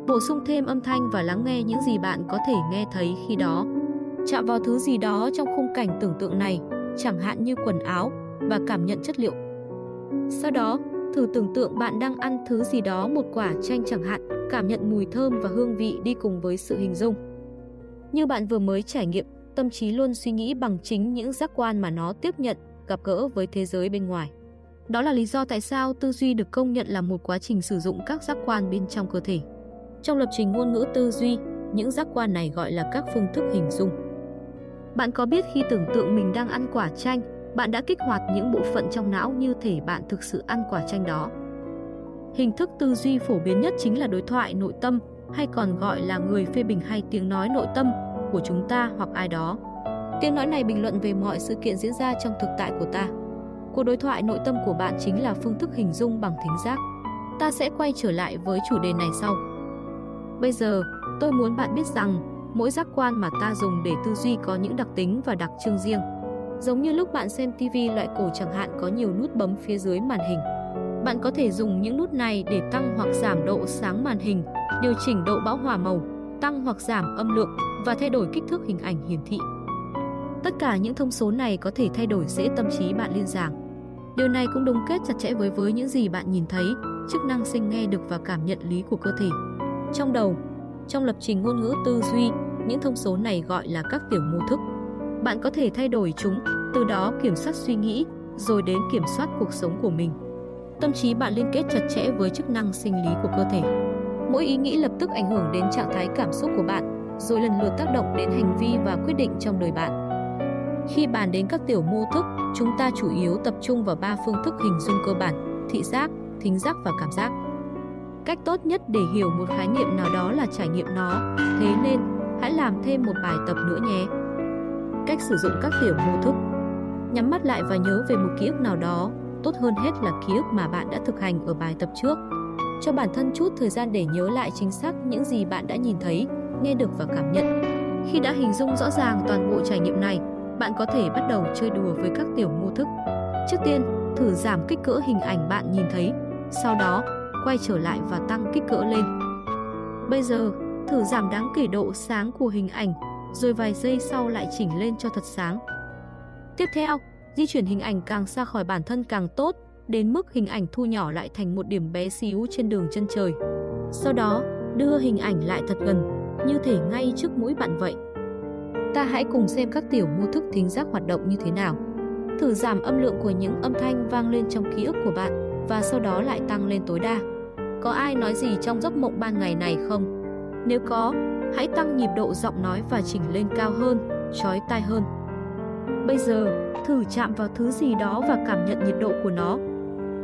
bổ sung thêm âm thanh và lắng nghe những gì bạn có thể nghe thấy khi đó. Chạm vào thứ gì đó trong khung cảnh tưởng tượng này, chẳng hạn như quần áo, và cảm nhận chất liệu. Sau đó, thử tưởng tượng bạn đang ăn thứ gì đó một quả chanh chẳng hạn, cảm nhận mùi thơm và hương vị đi cùng với sự hình dung. Như bạn vừa mới trải nghiệm, tâm trí luôn suy nghĩ bằng chính những giác quan mà nó tiếp nhận, gặp gỡ với thế giới bên ngoài. Đó là lý do tại sao tư duy được công nhận là một quá trình sử dụng các giác quan bên trong cơ thể. Trong lập trình ngôn ngữ tư duy, những giác quan này gọi là các phương thức hình dung. Bạn có biết khi tưởng tượng mình đang ăn quả chanh, bạn đã kích hoạt những bộ phận trong não như thể bạn thực sự ăn quả chanh đó. Hình thức tư duy phổ biến nhất chính là đối thoại nội tâm hay còn gọi là người phê bình hay tiếng nói nội tâm của chúng ta hoặc ai đó. Tiếng nói này bình luận về mọi sự kiện diễn ra trong thực tại của ta. Cuộc đối thoại nội tâm của bạn chính là phương thức hình dung bằng thính giác. Ta sẽ quay trở lại với chủ đề này sau. Bây giờ, tôi muốn bạn biết rằng mỗi giác quan mà ta dùng để tư duy có những đặc tính và đặc trưng riêng. Giống như lúc bạn xem TV loại cổ chẳng hạn có nhiều nút bấm phía dưới màn hình. Bạn có thể dùng những nút này để tăng hoặc giảm độ sáng màn hình, điều chỉnh độ bão hòa màu, tăng hoặc giảm âm lượng và thay đổi kích thước hình ảnh hiển thị. Tất cả những thông số này có thể thay đổi dễ tâm trí bạn liên giảng. Điều này cũng đồng kết chặt chẽ với với những gì bạn nhìn thấy, chức năng sinh nghe được và cảm nhận lý của cơ thể. Trong đầu, trong lập trình ngôn ngữ tư duy, những thông số này gọi là các tiểu mô thức. Bạn có thể thay đổi chúng, từ đó kiểm soát suy nghĩ, rồi đến kiểm soát cuộc sống của mình. Tâm trí bạn liên kết chặt chẽ với chức năng sinh lý của cơ thể. Mỗi ý nghĩ lập tức ảnh hưởng đến trạng thái cảm xúc của bạn, rồi lần lượt tác động đến hành vi và quyết định trong đời bạn. Khi bàn đến các tiểu mô thức, chúng ta chủ yếu tập trung vào ba phương thức hình dung cơ bản: thị giác, thính giác và cảm giác. Cách tốt nhất để hiểu một khái niệm nào đó là trải nghiệm nó, thế nên hãy làm thêm một bài tập nữa nhé. Cách sử dụng các tiểu mô thức Nhắm mắt lại và nhớ về một ký ức nào đó, tốt hơn hết là ký ức mà bạn đã thực hành ở bài tập trước. Cho bản thân chút thời gian để nhớ lại chính xác những gì bạn đã nhìn thấy, nghe được và cảm nhận. Khi đã hình dung rõ ràng toàn bộ trải nghiệm này, bạn có thể bắt đầu chơi đùa với các tiểu mô thức. Trước tiên, thử giảm kích cỡ hình ảnh bạn nhìn thấy, sau đó quay trở lại và tăng kích cỡ lên. Bây giờ, thử giảm đáng kể độ sáng của hình ảnh, rồi vài giây sau lại chỉnh lên cho thật sáng. Tiếp theo, di chuyển hình ảnh càng xa khỏi bản thân càng tốt, đến mức hình ảnh thu nhỏ lại thành một điểm bé xíu trên đường chân trời. Sau đó, đưa hình ảnh lại thật gần, như thể ngay trước mũi bạn vậy. Ta hãy cùng xem các tiểu mô thức thính giác hoạt động như thế nào. Thử giảm âm lượng của những âm thanh vang lên trong ký ức của bạn và sau đó lại tăng lên tối đa. Có ai nói gì trong giấc mộng ban ngày này không? Nếu có, hãy tăng nhịp độ giọng nói và chỉnh lên cao hơn, chói tai hơn. Bây giờ, thử chạm vào thứ gì đó và cảm nhận nhiệt độ của nó.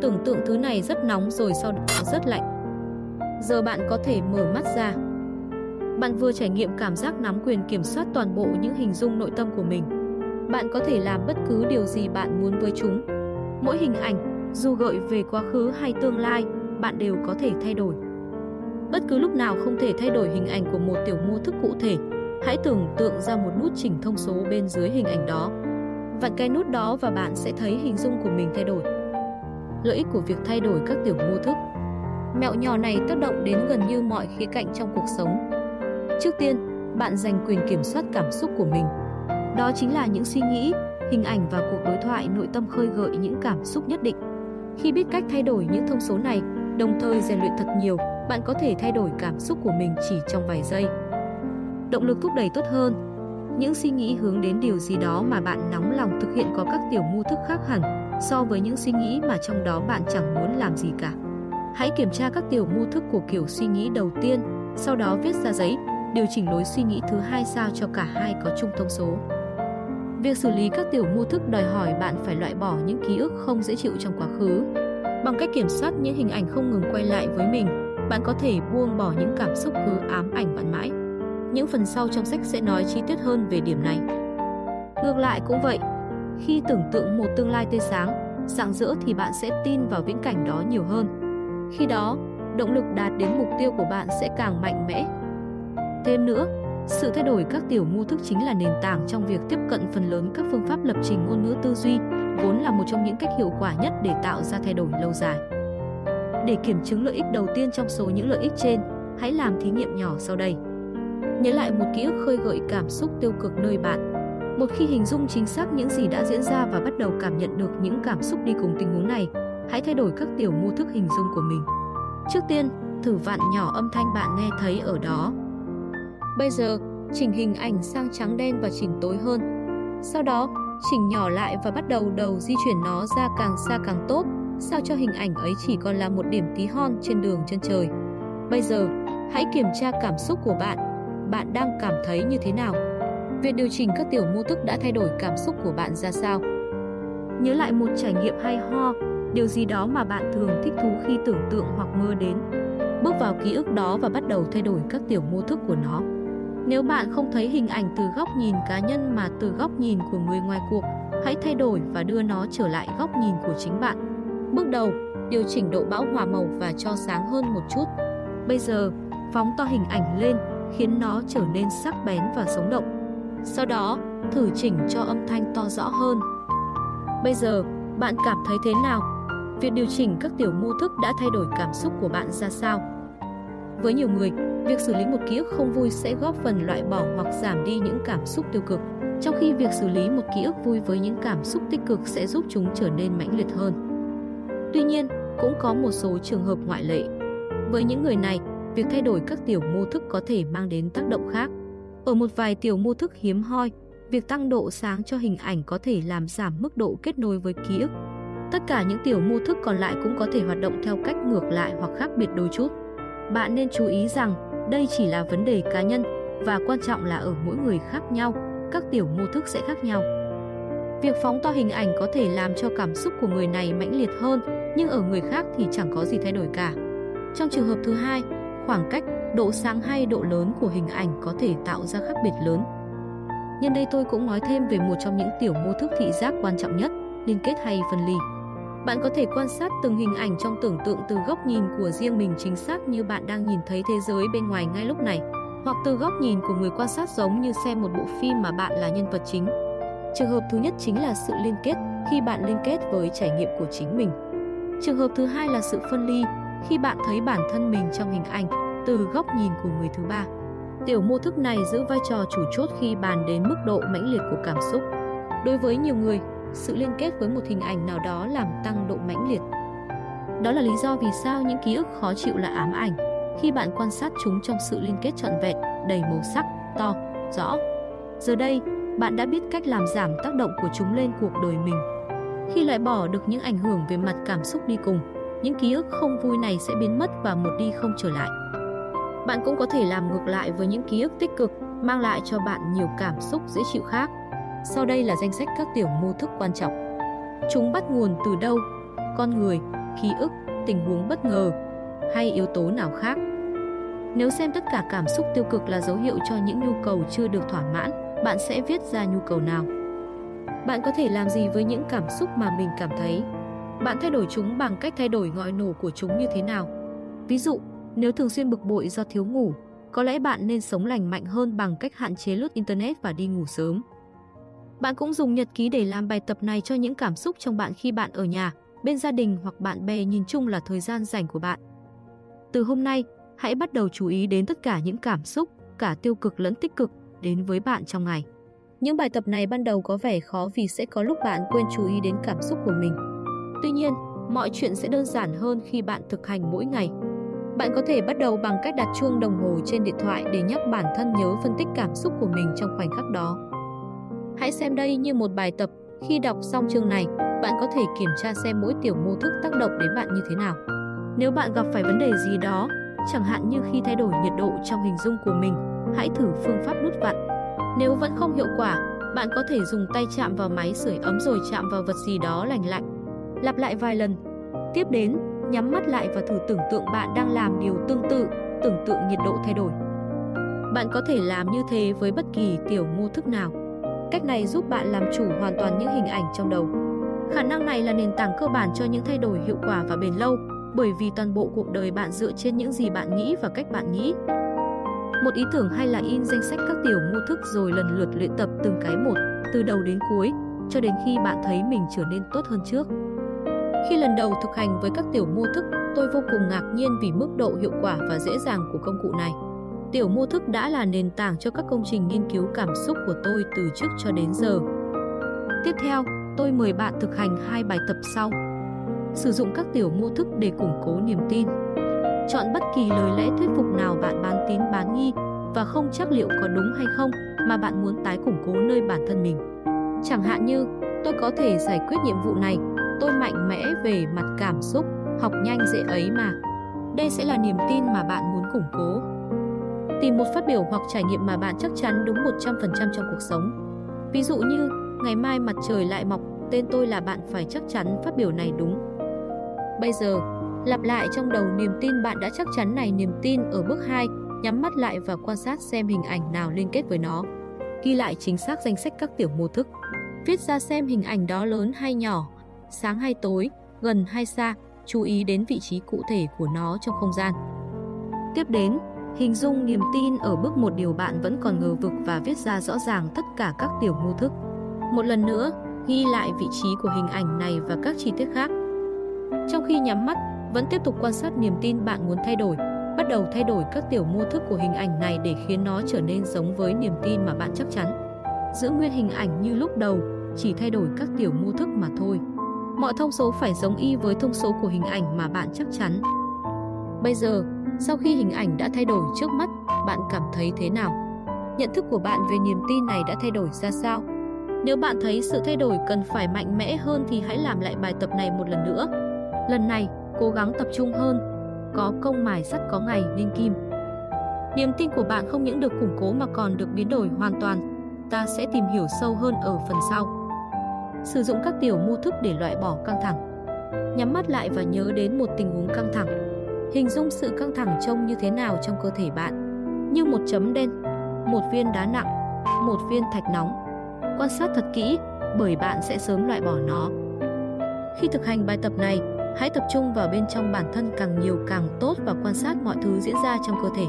Tưởng tượng thứ này rất nóng rồi sau đó rất lạnh. Giờ bạn có thể mở mắt ra. Bạn vừa trải nghiệm cảm giác nắm quyền kiểm soát toàn bộ những hình dung nội tâm của mình. Bạn có thể làm bất cứ điều gì bạn muốn với chúng. Mỗi hình ảnh, dù gợi về quá khứ hay tương lai, bạn đều có thể thay đổi. Bất cứ lúc nào không thể thay đổi hình ảnh của một tiểu mô thức cụ thể, hãy tưởng tượng ra một nút chỉnh thông số bên dưới hình ảnh đó. Vặn cái nút đó và bạn sẽ thấy hình dung của mình thay đổi. Lợi ích của việc thay đổi các tiểu mô thức Mẹo nhỏ này tác động đến gần như mọi khía cạnh trong cuộc sống. Trước tiên, bạn giành quyền kiểm soát cảm xúc của mình. Đó chính là những suy nghĩ, hình ảnh và cuộc đối thoại nội tâm khơi gợi những cảm xúc nhất định. Khi biết cách thay đổi những thông số này, đồng thời rèn luyện thật nhiều, bạn có thể thay đổi cảm xúc của mình chỉ trong vài giây. Động lực thúc đẩy tốt hơn. Những suy nghĩ hướng đến điều gì đó mà bạn nóng lòng thực hiện có các tiểu mô thức khác hẳn so với những suy nghĩ mà trong đó bạn chẳng muốn làm gì cả. Hãy kiểm tra các tiểu mô thức của kiểu suy nghĩ đầu tiên, sau đó viết ra giấy, điều chỉnh lối suy nghĩ thứ hai sao cho cả hai có chung thông số. Việc xử lý các tiểu mô thức đòi hỏi bạn phải loại bỏ những ký ức không dễ chịu trong quá khứ. Bằng cách kiểm soát những hình ảnh không ngừng quay lại với mình, bạn có thể buông bỏ những cảm xúc cứ ám ảnh bạn mãi. Những phần sau trong sách sẽ nói chi tiết hơn về điểm này. Ngược lại cũng vậy, khi tưởng tượng một tương lai tươi sáng, rạng rỡ thì bạn sẽ tin vào viễn cảnh đó nhiều hơn. Khi đó, động lực đạt đến mục tiêu của bạn sẽ càng mạnh mẽ. Thêm nữa, sự thay đổi các tiểu mô thức chính là nền tảng trong việc tiếp cận phần lớn các phương pháp lập trình ngôn ngữ tư duy, vốn là một trong những cách hiệu quả nhất để tạo ra thay đổi lâu dài. Để kiểm chứng lợi ích đầu tiên trong số những lợi ích trên, hãy làm thí nghiệm nhỏ sau đây. Nhớ lại một ký ức khơi gợi cảm xúc tiêu cực nơi bạn. Một khi hình dung chính xác những gì đã diễn ra và bắt đầu cảm nhận được những cảm xúc đi cùng tình huống này, hãy thay đổi các tiểu mô thức hình dung của mình. Trước tiên, thử vặn nhỏ âm thanh bạn nghe thấy ở đó. Bây giờ, chỉnh hình ảnh sang trắng đen và chỉnh tối hơn. Sau đó, chỉnh nhỏ lại và bắt đầu đầu di chuyển nó ra càng xa càng tốt, sao cho hình ảnh ấy chỉ còn là một điểm tí hon trên đường chân trời. Bây giờ, hãy kiểm tra cảm xúc của bạn. Bạn đang cảm thấy như thế nào? Việc điều chỉnh các tiểu mô thức đã thay đổi cảm xúc của bạn ra sao? Nhớ lại một trải nghiệm hay ho, điều gì đó mà bạn thường thích thú khi tưởng tượng hoặc mơ đến. Bước vào ký ức đó và bắt đầu thay đổi các tiểu mô thức của nó. Nếu bạn không thấy hình ảnh từ góc nhìn cá nhân mà từ góc nhìn của người ngoài cuộc, hãy thay đổi và đưa nó trở lại góc nhìn của chính bạn. Bước đầu, điều chỉnh độ bão hòa màu và cho sáng hơn một chút. Bây giờ, phóng to hình ảnh lên, khiến nó trở nên sắc bén và sống động. Sau đó, thử chỉnh cho âm thanh to rõ hơn. Bây giờ, bạn cảm thấy thế nào? Việc điều chỉnh các tiểu mô thức đã thay đổi cảm xúc của bạn ra sao? Với nhiều người, việc xử lý một ký ức không vui sẽ góp phần loại bỏ hoặc giảm đi những cảm xúc tiêu cực, trong khi việc xử lý một ký ức vui với những cảm xúc tích cực sẽ giúp chúng trở nên mãnh liệt hơn. Tuy nhiên, cũng có một số trường hợp ngoại lệ. Với những người này, việc thay đổi các tiểu mô thức có thể mang đến tác động khác. Ở một vài tiểu mô thức hiếm hoi, việc tăng độ sáng cho hình ảnh có thể làm giảm mức độ kết nối với ký ức. Tất cả những tiểu mô thức còn lại cũng có thể hoạt động theo cách ngược lại hoặc khác biệt đôi chút. Bạn nên chú ý rằng đây chỉ là vấn đề cá nhân và quan trọng là ở mỗi người khác nhau, các tiểu mô thức sẽ khác nhau. Việc phóng to hình ảnh có thể làm cho cảm xúc của người này mãnh liệt hơn, nhưng ở người khác thì chẳng có gì thay đổi cả. Trong trường hợp thứ hai, khoảng cách, độ sáng hay độ lớn của hình ảnh có thể tạo ra khác biệt lớn. Nhân đây tôi cũng nói thêm về một trong những tiểu mô thức thị giác quan trọng nhất, liên kết hay phân ly. Bạn có thể quan sát từng hình ảnh trong tưởng tượng từ góc nhìn của riêng mình chính xác như bạn đang nhìn thấy thế giới bên ngoài ngay lúc này, hoặc từ góc nhìn của người quan sát giống như xem một bộ phim mà bạn là nhân vật chính. Trường hợp thứ nhất chính là sự liên kết khi bạn liên kết với trải nghiệm của chính mình. Trường hợp thứ hai là sự phân ly khi bạn thấy bản thân mình trong hình ảnh từ góc nhìn của người thứ ba. Tiểu mô thức này giữ vai trò chủ chốt khi bàn đến mức độ mãnh liệt của cảm xúc. Đối với nhiều người, sự liên kết với một hình ảnh nào đó làm tăng độ mãnh liệt. Đó là lý do vì sao những ký ức khó chịu là ám ảnh khi bạn quan sát chúng trong sự liên kết trọn vẹn, đầy màu sắc, to, rõ. Giờ đây, bạn đã biết cách làm giảm tác động của chúng lên cuộc đời mình. Khi loại bỏ được những ảnh hưởng về mặt cảm xúc đi cùng, những ký ức không vui này sẽ biến mất và một đi không trở lại. Bạn cũng có thể làm ngược lại với những ký ức tích cực, mang lại cho bạn nhiều cảm xúc dễ chịu khác. Sau đây là danh sách các tiểu mô thức quan trọng. Chúng bắt nguồn từ đâu? Con người, ký ức, tình huống bất ngờ hay yếu tố nào khác? Nếu xem tất cả cảm xúc tiêu cực là dấu hiệu cho những nhu cầu chưa được thỏa mãn, bạn sẽ viết ra nhu cầu nào? Bạn có thể làm gì với những cảm xúc mà mình cảm thấy? Bạn thay đổi chúng bằng cách thay đổi ngòi nổ của chúng như thế nào? Ví dụ, nếu thường xuyên bực bội do thiếu ngủ, có lẽ bạn nên sống lành mạnh hơn bằng cách hạn chế lướt internet và đi ngủ sớm. Bạn cũng dùng nhật ký để làm bài tập này cho những cảm xúc trong bạn khi bạn ở nhà, bên gia đình hoặc bạn bè nhìn chung là thời gian rảnh của bạn. Từ hôm nay, hãy bắt đầu chú ý đến tất cả những cảm xúc, cả tiêu cực lẫn tích cực, đến với bạn trong ngày. Những bài tập này ban đầu có vẻ khó vì sẽ có lúc bạn quên chú ý đến cảm xúc của mình. Tuy nhiên, mọi chuyện sẽ đơn giản hơn khi bạn thực hành mỗi ngày. Bạn có thể bắt đầu bằng cách đặt chuông đồng hồ trên điện thoại để nhắc bản thân nhớ phân tích cảm xúc của mình trong khoảnh khắc đó. Hãy xem đây như một bài tập. Khi đọc xong chương này, bạn có thể kiểm tra xem mỗi tiểu mô thức tác động đến bạn như thế nào. Nếu bạn gặp phải vấn đề gì đó, chẳng hạn như khi thay đổi nhiệt độ trong hình dung của mình, hãy thử phương pháp nút vặn. Nếu vẫn không hiệu quả, bạn có thể dùng tay chạm vào máy sưởi ấm rồi chạm vào vật gì đó lành lạnh. Lặp lại vài lần. Tiếp đến, nhắm mắt lại và thử tưởng tượng bạn đang làm điều tương tự, tưởng tượng nhiệt độ thay đổi. Bạn có thể làm như thế với bất kỳ tiểu mô thức nào. Cách này giúp bạn làm chủ hoàn toàn những hình ảnh trong đầu. Khả năng này là nền tảng cơ bản cho những thay đổi hiệu quả và bền lâu, bởi vì toàn bộ cuộc đời bạn dựa trên những gì bạn nghĩ và cách bạn nghĩ. Một ý tưởng hay là in danh sách các tiểu mô thức rồi lần lượt luyện tập từng cái một, từ đầu đến cuối, cho đến khi bạn thấy mình trở nên tốt hơn trước. Khi lần đầu thực hành với các tiểu mô thức, tôi vô cùng ngạc nhiên vì mức độ hiệu quả và dễ dàng của công cụ này. Tiểu mô thức đã là nền tảng cho các công trình nghiên cứu cảm xúc của tôi từ trước cho đến giờ. Tiếp theo, tôi mời bạn thực hành hai bài tập sau. Sử dụng các tiểu mô thức để củng cố niềm tin. Chọn bất kỳ lời lẽ thuyết phục nào bạn bán tín bán nghi và không chắc liệu có đúng hay không mà bạn muốn tái củng cố nơi bản thân mình. Chẳng hạn như, tôi có thể giải quyết nhiệm vụ này, tôi mạnh mẽ về mặt cảm xúc, học nhanh dễ ấy mà. Đây sẽ là niềm tin mà bạn muốn củng cố. Tìm một phát biểu hoặc trải nghiệm mà bạn chắc chắn đúng 100% trong cuộc sống. Ví dụ như, ngày mai mặt trời lại mọc, tên tôi là bạn phải chắc chắn phát biểu này đúng. Bây giờ, lặp lại trong đầu niềm tin bạn đã chắc chắn này niềm tin ở bước 2, nhắm mắt lại và quan sát xem hình ảnh nào liên kết với nó. Ghi lại chính xác danh sách các tiểu mô thức. Viết ra xem hình ảnh đó lớn hay nhỏ, sáng hay tối, gần hay xa, chú ý đến vị trí cụ thể của nó trong không gian. Tiếp đến, hình dung niềm tin ở bước một điều bạn vẫn còn ngờ vực và viết ra rõ ràng tất cả các tiểu mô thức. Một lần nữa, ghi lại vị trí của hình ảnh này và các chi tiết khác. Trong khi nhắm mắt, vẫn tiếp tục quan sát niềm tin bạn muốn thay đổi, bắt đầu thay đổi các tiểu mô thức của hình ảnh này để khiến nó trở nên giống với niềm tin mà bạn chắc chắn. Giữ nguyên hình ảnh như lúc đầu, chỉ thay đổi các tiểu mô thức mà thôi. Mọi thông số phải giống y với thông số của hình ảnh mà bạn chắc chắn. Bây giờ, sau khi hình ảnh đã thay đổi trước mắt, bạn cảm thấy thế nào? Nhận thức của bạn về niềm tin này đã thay đổi ra sao? Nếu bạn thấy sự thay đổi cần phải mạnh mẽ hơn thì hãy làm lại bài tập này một lần nữa. Lần này, cố gắng tập trung hơn. Có công mài sắt có ngày nên kim. Niềm tin của bạn không những được củng cố mà còn được biến đổi hoàn toàn. Ta sẽ tìm hiểu sâu hơn ở phần sau. Sử dụng các tiểu mô thức để loại bỏ căng thẳng. Nhắm mắt lại và nhớ đến một tình huống căng thẳng. Hình dung sự căng thẳng trông như thế nào trong cơ thể bạn. Như một chấm đen, một viên đá nặng, một viên thạch nóng. Quan sát thật kỹ, bởi bạn sẽ sớm loại bỏ nó. Khi thực hành bài tập này, hãy tập trung vào bên trong bản thân càng nhiều càng tốt và quan sát mọi thứ diễn ra trong cơ thể.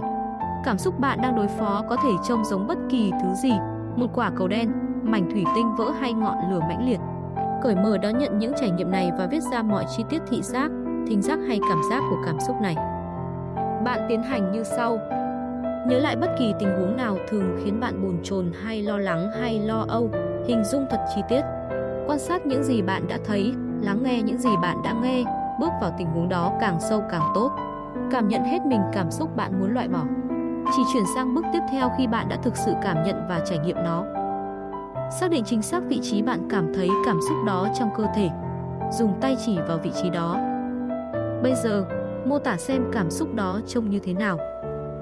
Cảm xúc bạn đang đối phó có thể trông giống bất kỳ thứ gì, một quả cầu đen, mảnh thủy tinh vỡ hay ngọn lửa mãnh liệt. Cởi mở đón nhận những trải nghiệm này và viết ra mọi chi tiết thị giác, thính giác hay cảm giác của cảm xúc này. Bạn tiến hành như sau. Nhớ lại bất kỳ tình huống nào thường khiến bạn bồn chồn hay lo lắng hay lo âu, hình dung thật chi tiết. Quan sát những gì bạn đã thấy, lắng nghe những gì bạn đã nghe, bước vào tình huống đó càng sâu càng tốt. Cảm nhận hết mình cảm xúc bạn muốn loại bỏ. Chỉ chuyển sang bước tiếp theo khi bạn đã thực sự cảm nhận và trải nghiệm nó. Xác định chính xác vị trí bạn cảm thấy cảm xúc đó trong cơ thể. Dùng tay chỉ vào vị trí đó. Bây giờ, mô tả xem cảm xúc đó trông như thế nào.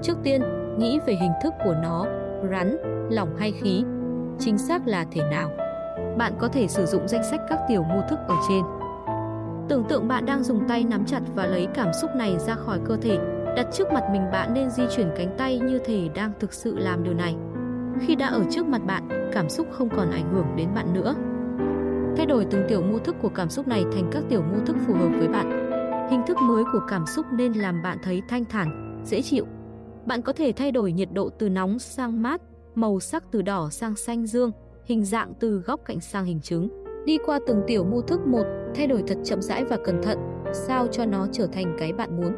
Trước tiên, nghĩ về hình thức của nó, rắn, lỏng hay khí. Chính xác là thể nào? Bạn có thể sử dụng danh sách các tiểu mô thức ở trên. Tưởng tượng bạn đang dùng tay nắm chặt và lấy cảm xúc này ra khỏi cơ thể. Đặt trước mặt mình bạn nên di chuyển cánh tay như thể đang thực sự làm điều này. Khi đã ở trước mặt bạn, cảm xúc không còn ảnh hưởng đến bạn nữa. Thay đổi từng tiểu mô thức của cảm xúc này thành các tiểu mô thức phù hợp với bạn. Hình thức mới của cảm xúc nên làm bạn thấy thanh thản, dễ chịu. Bạn có thể thay đổi nhiệt độ từ nóng sang mát, màu sắc từ đỏ sang xanh dương, hình dạng từ góc cạnh sang hình trứng. Đi qua từng tiểu mô thức một, thay đổi thật chậm rãi và cẩn thận, sao cho nó trở thành cái bạn muốn.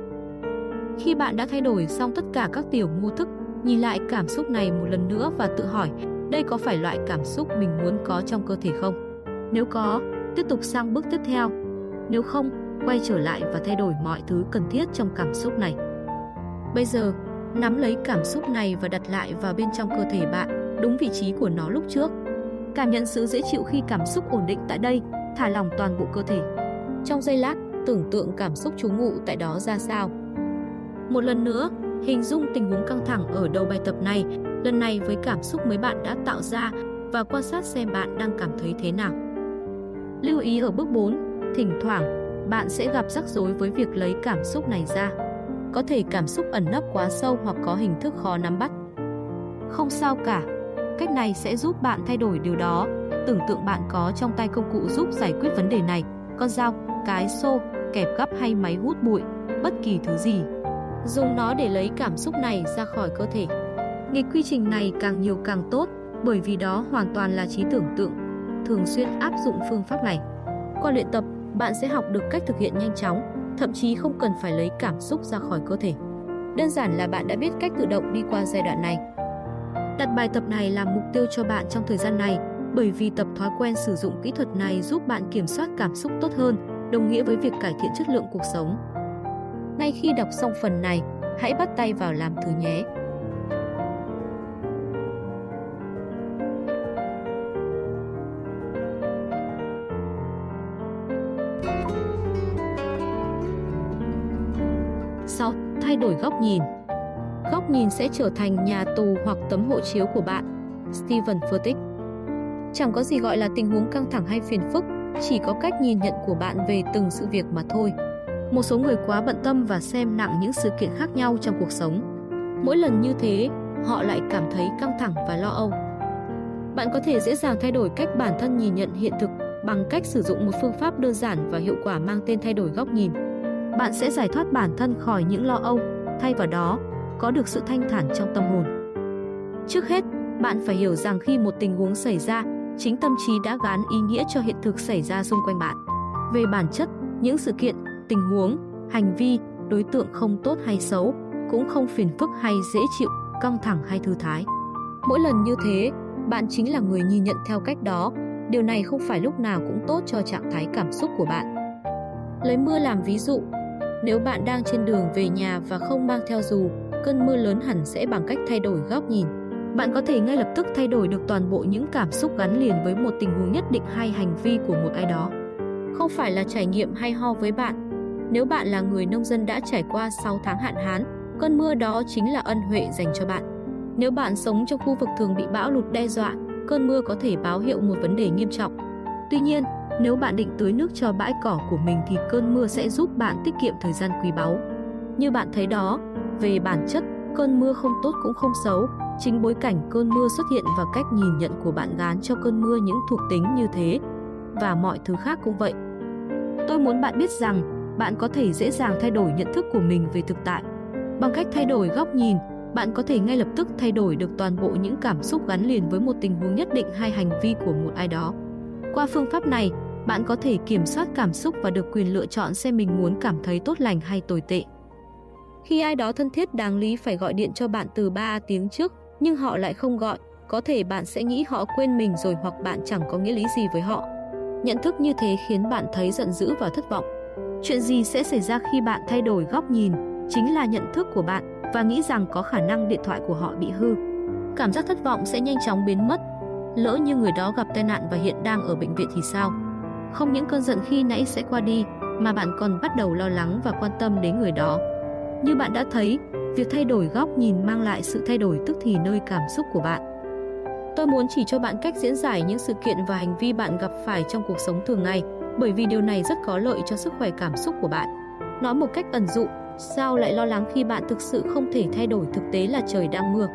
Khi bạn đã thay đổi xong tất cả các tiểu mô thức, nhìn lại cảm xúc này một lần nữa và tự hỏi đây có phải loại cảm xúc mình muốn có trong cơ thể không? Nếu có, tiếp tục sang bước tiếp theo. Nếu không, quay trở lại và thay đổi mọi thứ cần thiết trong cảm xúc này. Bây giờ, nắm lấy cảm xúc này và đặt lại vào bên trong cơ thể bạn, đúng vị trí của nó lúc trước. Cảm nhận sự dễ chịu khi cảm xúc ổn định tại đây, thả lỏng toàn bộ cơ thể. Trong giây lát, tưởng tượng cảm xúc trú ngụ tại đó ra sao. Một lần nữa, hình dung tình huống căng thẳng ở đầu bài tập này, lần này với cảm xúc mới bạn đã tạo ra và quan sát xem bạn đang cảm thấy thế nào. Lưu ý ở bước 4, thỉnh thoảng bạn sẽ gặp rắc rối với việc lấy cảm xúc này ra. Có thể cảm xúc ẩn nấp quá sâu hoặc có hình thức khó nắm bắt. Không sao cả, cách này sẽ giúp bạn thay đổi điều đó. Tưởng tượng bạn có trong tay công cụ giúp giải quyết vấn đề này, con dao, cái xô, kẹp gấp hay máy hút bụi, bất kỳ thứ gì. Dùng nó để lấy cảm xúc này ra khỏi cơ thể. Nghịch quy trình này càng nhiều càng tốt, bởi vì đó hoàn toàn là trí tưởng tượng. Thường xuyên áp dụng phương pháp này. Qua luyện tập, bạn sẽ học được cách thực hiện nhanh chóng, thậm chí không cần phải lấy cảm xúc ra khỏi cơ thể. Đơn giản là bạn đã biết cách tự động đi qua giai đoạn này. Đặt bài tập này làm mục tiêu cho bạn trong thời gian này, bởi vì tập thói quen sử dụng kỹ thuật này giúp bạn kiểm soát cảm xúc tốt hơn, đồng nghĩa với việc cải thiện chất lượng cuộc sống. Ngay khi đọc xong phần này, hãy bắt tay vào làm thử nhé. Thay đổi góc nhìn. Góc nhìn sẽ trở thành nhà tù hoặc tấm hộ chiếu của bạn. Steven Furtick Chẳng có gì gọi là tình huống căng thẳng hay phiền phức, chỉ có cách nhìn nhận của bạn về từng sự việc mà thôi. Một số người quá bận tâm và xem nặng những sự kiện khác nhau trong cuộc sống. Mỗi lần như thế, họ lại cảm thấy căng thẳng và lo âu. Bạn có thể dễ dàng thay đổi cách bản thân nhìn nhận hiện thực bằng cách sử dụng một phương pháp đơn giản và hiệu quả mang tên thay đổi góc nhìn bạn sẽ giải thoát bản thân khỏi những lo âu, thay vào đó, có được sự thanh thản trong tâm hồn. Trước hết, bạn phải hiểu rằng khi một tình huống xảy ra, chính tâm trí đã gán ý nghĩa cho hiện thực xảy ra xung quanh bạn. Về bản chất, những sự kiện, tình huống, hành vi, đối tượng không tốt hay xấu, cũng không phiền phức hay dễ chịu, căng thẳng hay thư thái. Mỗi lần như thế, bạn chính là người nhìn nhận theo cách đó. Điều này không phải lúc nào cũng tốt cho trạng thái cảm xúc của bạn. Lấy mưa làm ví dụ, nếu bạn đang trên đường về nhà và không mang theo dù, cơn mưa lớn hẳn sẽ bằng cách thay đổi góc nhìn. Bạn có thể ngay lập tức thay đổi được toàn bộ những cảm xúc gắn liền với một tình huống nhất định hay hành vi của một ai đó. Không phải là trải nghiệm hay ho với bạn. Nếu bạn là người nông dân đã trải qua 6 tháng hạn hán, cơn mưa đó chính là ân huệ dành cho bạn. Nếu bạn sống trong khu vực thường bị bão lụt đe dọa, cơn mưa có thể báo hiệu một vấn đề nghiêm trọng. Tuy nhiên, nếu bạn định tưới nước cho bãi cỏ của mình thì cơn mưa sẽ giúp bạn tiết kiệm thời gian quý báu. Như bạn thấy đó, về bản chất, cơn mưa không tốt cũng không xấu, chính bối cảnh cơn mưa xuất hiện và cách nhìn nhận của bạn gán cho cơn mưa những thuộc tính như thế và mọi thứ khác cũng vậy. Tôi muốn bạn biết rằng bạn có thể dễ dàng thay đổi nhận thức của mình về thực tại. Bằng cách thay đổi góc nhìn, bạn có thể ngay lập tức thay đổi được toàn bộ những cảm xúc gắn liền với một tình huống nhất định hay hành vi của một ai đó. Qua phương pháp này, bạn có thể kiểm soát cảm xúc và được quyền lựa chọn xem mình muốn cảm thấy tốt lành hay tồi tệ. Khi ai đó thân thiết đáng lý phải gọi điện cho bạn từ 3 tiếng trước, nhưng họ lại không gọi, có thể bạn sẽ nghĩ họ quên mình rồi hoặc bạn chẳng có nghĩa lý gì với họ. Nhận thức như thế khiến bạn thấy giận dữ và thất vọng. Chuyện gì sẽ xảy ra khi bạn thay đổi góc nhìn, chính là nhận thức của bạn và nghĩ rằng có khả năng điện thoại của họ bị hư. Cảm giác thất vọng sẽ nhanh chóng biến mất. Lỡ như người đó gặp tai nạn và hiện đang ở bệnh viện thì sao? Không những cơn giận khi nãy sẽ qua đi, mà bạn còn bắt đầu lo lắng và quan tâm đến người đó. Như bạn đã thấy, việc thay đổi góc nhìn mang lại sự thay đổi tức thì nơi cảm xúc của bạn. Tôi muốn chỉ cho bạn cách diễn giải những sự kiện và hành vi bạn gặp phải trong cuộc sống thường ngày, bởi vì điều này rất có lợi cho sức khỏe cảm xúc của bạn. Nói một cách ẩn dụ, sao lại lo lắng khi bạn thực sự không thể thay đổi thực tế là trời đang mưa?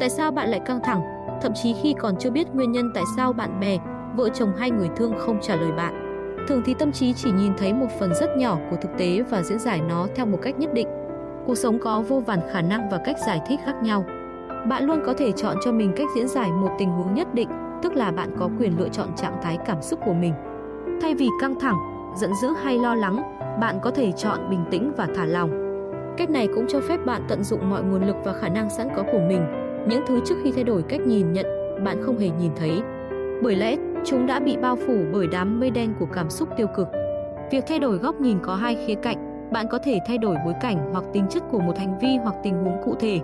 Tại sao bạn lại căng thẳng, thậm chí khi còn chưa biết nguyên nhân tại sao bạn bè, vợ chồng hai người thương không trả lời bạn? Thường thì tâm trí chỉ nhìn thấy một phần rất nhỏ của thực tế và diễn giải nó theo một cách nhất định. Cuộc sống có vô vàn khả năng và cách giải thích khác nhau. Bạn luôn có thể chọn cho mình cách diễn giải một tình huống nhất định, tức là bạn có quyền lựa chọn trạng thái cảm xúc của mình. Thay vì căng thẳng, giận dữ hay lo lắng, bạn có thể chọn bình tĩnh và thả lòng. Cách này cũng cho phép bạn tận dụng mọi nguồn lực và khả năng sẵn có của mình, những thứ trước khi thay đổi cách nhìn nhận, bạn không hề nhìn thấy. Bởi lẽ, chúng đã bị bao phủ bởi đám mây đen của cảm xúc tiêu cực. Việc thay đổi góc nhìn có hai khía cạnh, bạn có thể thay đổi bối cảnh hoặc tính chất của một hành vi hoặc tình huống cụ thể.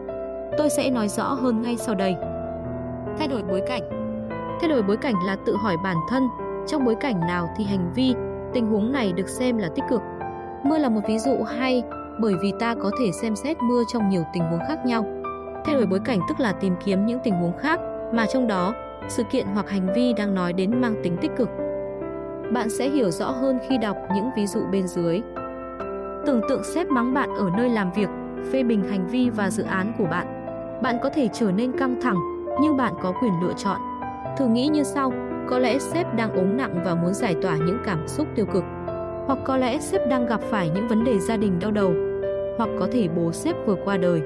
Tôi sẽ nói rõ hơn ngay sau đây. Thay đổi bối cảnh Thay đổi bối cảnh là tự hỏi bản thân, trong bối cảnh nào thì hành vi, tình huống này được xem là tích cực. Mưa là một ví dụ hay bởi vì ta có thể xem xét mưa trong nhiều tình huống khác nhau. Thay đổi bối cảnh tức là tìm kiếm những tình huống khác mà trong đó sự kiện hoặc hành vi đang nói đến mang tính tích cực. Bạn sẽ hiểu rõ hơn khi đọc những ví dụ bên dưới. Tưởng tượng sếp mắng bạn ở nơi làm việc, phê bình hành vi và dự án của bạn. Bạn có thể trở nên căng thẳng, nhưng bạn có quyền lựa chọn. Thử nghĩ như sau, có lẽ sếp đang ốm nặng và muốn giải tỏa những cảm xúc tiêu cực. Hoặc có lẽ sếp đang gặp phải những vấn đề gia đình đau đầu. Hoặc có thể bố sếp vừa qua đời.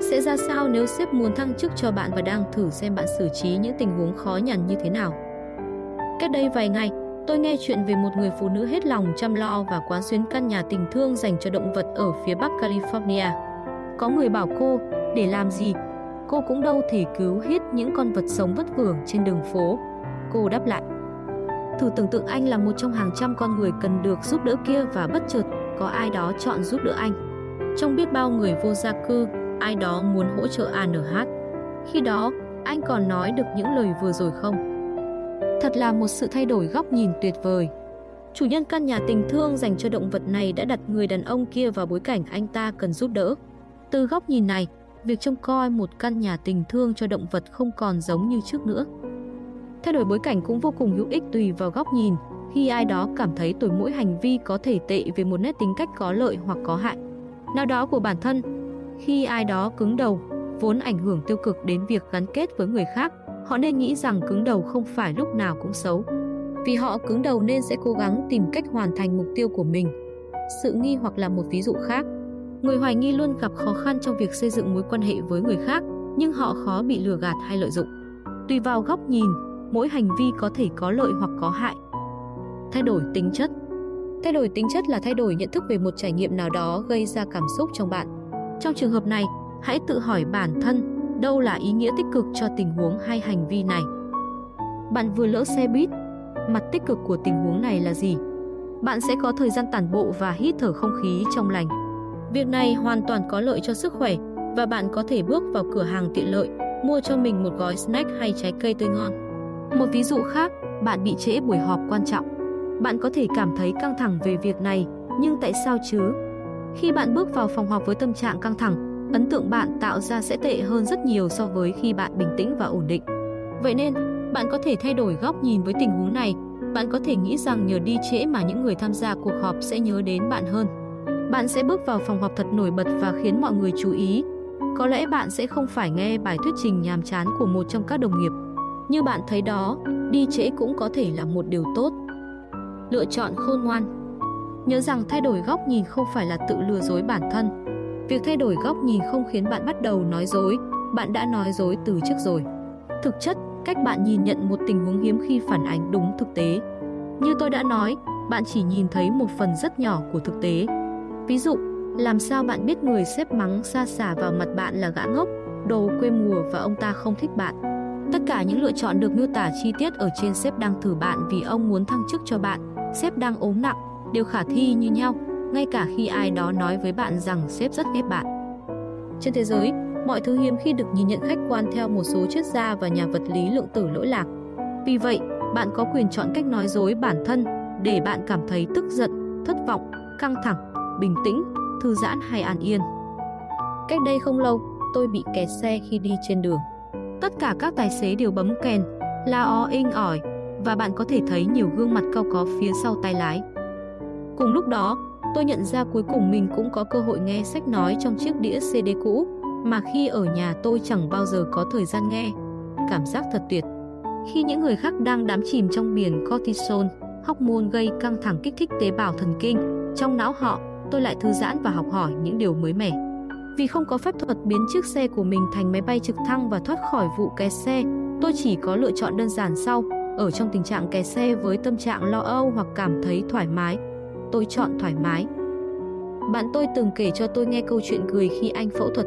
Sẽ ra sao nếu sếp muốn thăng chức cho bạn và đang thử xem bạn xử trí những tình huống khó nhằn như thế nào? Cách đây vài ngày, tôi nghe chuyện về một người phụ nữ hết lòng chăm lo và quán xuyến căn nhà tình thương dành cho động vật ở phía bắc California. Có người bảo cô, để làm gì? Cô cũng đâu thể cứu hết những con vật sống vất vưởng trên đường phố. Cô đáp lại. Thử tưởng tượng anh là một trong hàng trăm con người cần được giúp đỡ kia và bất chợt có ai đó chọn giúp đỡ anh. Trong biết bao người vô gia cư, ai đó muốn hỗ trợ ANH. Khi đó, anh còn nói được những lời vừa rồi không? Thật là một sự thay đổi góc nhìn tuyệt vời. Chủ nhân căn nhà tình thương dành cho động vật này đã đặt người đàn ông kia vào bối cảnh anh ta cần giúp đỡ. Từ góc nhìn này, việc trông coi một căn nhà tình thương cho động vật không còn giống như trước nữa. Thay đổi bối cảnh cũng vô cùng hữu ích tùy vào góc nhìn, khi ai đó cảm thấy tuổi mỗi hành vi có thể tệ về một nét tính cách có lợi hoặc có hại. Nào đó của bản thân, khi ai đó cứng đầu, vốn ảnh hưởng tiêu cực đến việc gắn kết với người khác, họ nên nghĩ rằng cứng đầu không phải lúc nào cũng xấu. Vì họ cứng đầu nên sẽ cố gắng tìm cách hoàn thành mục tiêu của mình. Sự nghi hoặc là một ví dụ khác. Người hoài nghi luôn gặp khó khăn trong việc xây dựng mối quan hệ với người khác, nhưng họ khó bị lừa gạt hay lợi dụng. Tùy vào góc nhìn, mỗi hành vi có thể có lợi hoặc có hại. Thay đổi tính chất Thay đổi tính chất là thay đổi nhận thức về một trải nghiệm nào đó gây ra cảm xúc trong bạn. Trong trường hợp này, hãy tự hỏi bản thân đâu là ý nghĩa tích cực cho tình huống hay hành vi này. Bạn vừa lỡ xe buýt, mặt tích cực của tình huống này là gì? Bạn sẽ có thời gian tản bộ và hít thở không khí trong lành. Việc này hoàn toàn có lợi cho sức khỏe và bạn có thể bước vào cửa hàng tiện lợi, mua cho mình một gói snack hay trái cây tươi ngon. Một ví dụ khác, bạn bị trễ buổi họp quan trọng. Bạn có thể cảm thấy căng thẳng về việc này, nhưng tại sao chứ? Khi bạn bước vào phòng họp với tâm trạng căng thẳng, ấn tượng bạn tạo ra sẽ tệ hơn rất nhiều so với khi bạn bình tĩnh và ổn định. Vậy nên, bạn có thể thay đổi góc nhìn với tình huống này. Bạn có thể nghĩ rằng nhờ đi trễ mà những người tham gia cuộc họp sẽ nhớ đến bạn hơn. Bạn sẽ bước vào phòng họp thật nổi bật và khiến mọi người chú ý. Có lẽ bạn sẽ không phải nghe bài thuyết trình nhàm chán của một trong các đồng nghiệp. Như bạn thấy đó, đi trễ cũng có thể là một điều tốt. Lựa chọn khôn ngoan Nhớ rằng thay đổi góc nhìn không phải là tự lừa dối bản thân. Việc thay đổi góc nhìn không khiến bạn bắt đầu nói dối, bạn đã nói dối từ trước rồi. Thực chất, cách bạn nhìn nhận một tình huống hiếm khi phản ánh đúng thực tế. Như tôi đã nói, bạn chỉ nhìn thấy một phần rất nhỏ của thực tế. Ví dụ, làm sao bạn biết người xếp mắng xa xả vào mặt bạn là gã ngốc, đồ quê mùa và ông ta không thích bạn? Tất cả những lựa chọn được miêu tả chi tiết ở trên sếp đang thử bạn vì ông muốn thăng chức cho bạn, sếp đang ốm nặng, đều khả thi như nhau, ngay cả khi ai đó nói với bạn rằng sếp rất ghét bạn. Trên thế giới, mọi thứ hiếm khi được nhìn nhận khách quan theo một số triết gia và nhà vật lý lượng tử lỗi lạc. Vì vậy, bạn có quyền chọn cách nói dối bản thân để bạn cảm thấy tức giận, thất vọng, căng thẳng, bình tĩnh, thư giãn hay an yên. Cách đây không lâu, tôi bị kẹt xe khi đi trên đường. Tất cả các tài xế đều bấm kèn, la ó inh ỏi và bạn có thể thấy nhiều gương mặt cao có phía sau tay lái. Cùng lúc đó, tôi nhận ra cuối cùng mình cũng có cơ hội nghe sách nói trong chiếc đĩa CD cũ mà khi ở nhà tôi chẳng bao giờ có thời gian nghe. Cảm giác thật tuyệt. Khi những người khác đang đắm chìm trong biển cortisol, hormone gây căng thẳng kích thích tế bào thần kinh, trong não họ, tôi lại thư giãn và học hỏi những điều mới mẻ. Vì không có phép thuật biến chiếc xe của mình thành máy bay trực thăng và thoát khỏi vụ kẹt xe, tôi chỉ có lựa chọn đơn giản sau, ở trong tình trạng kẹt xe với tâm trạng lo âu hoặc cảm thấy thoải mái. Tôi chọn thoải mái. Bạn tôi từng kể cho tôi nghe câu chuyện cười khi anh phẫu thuật.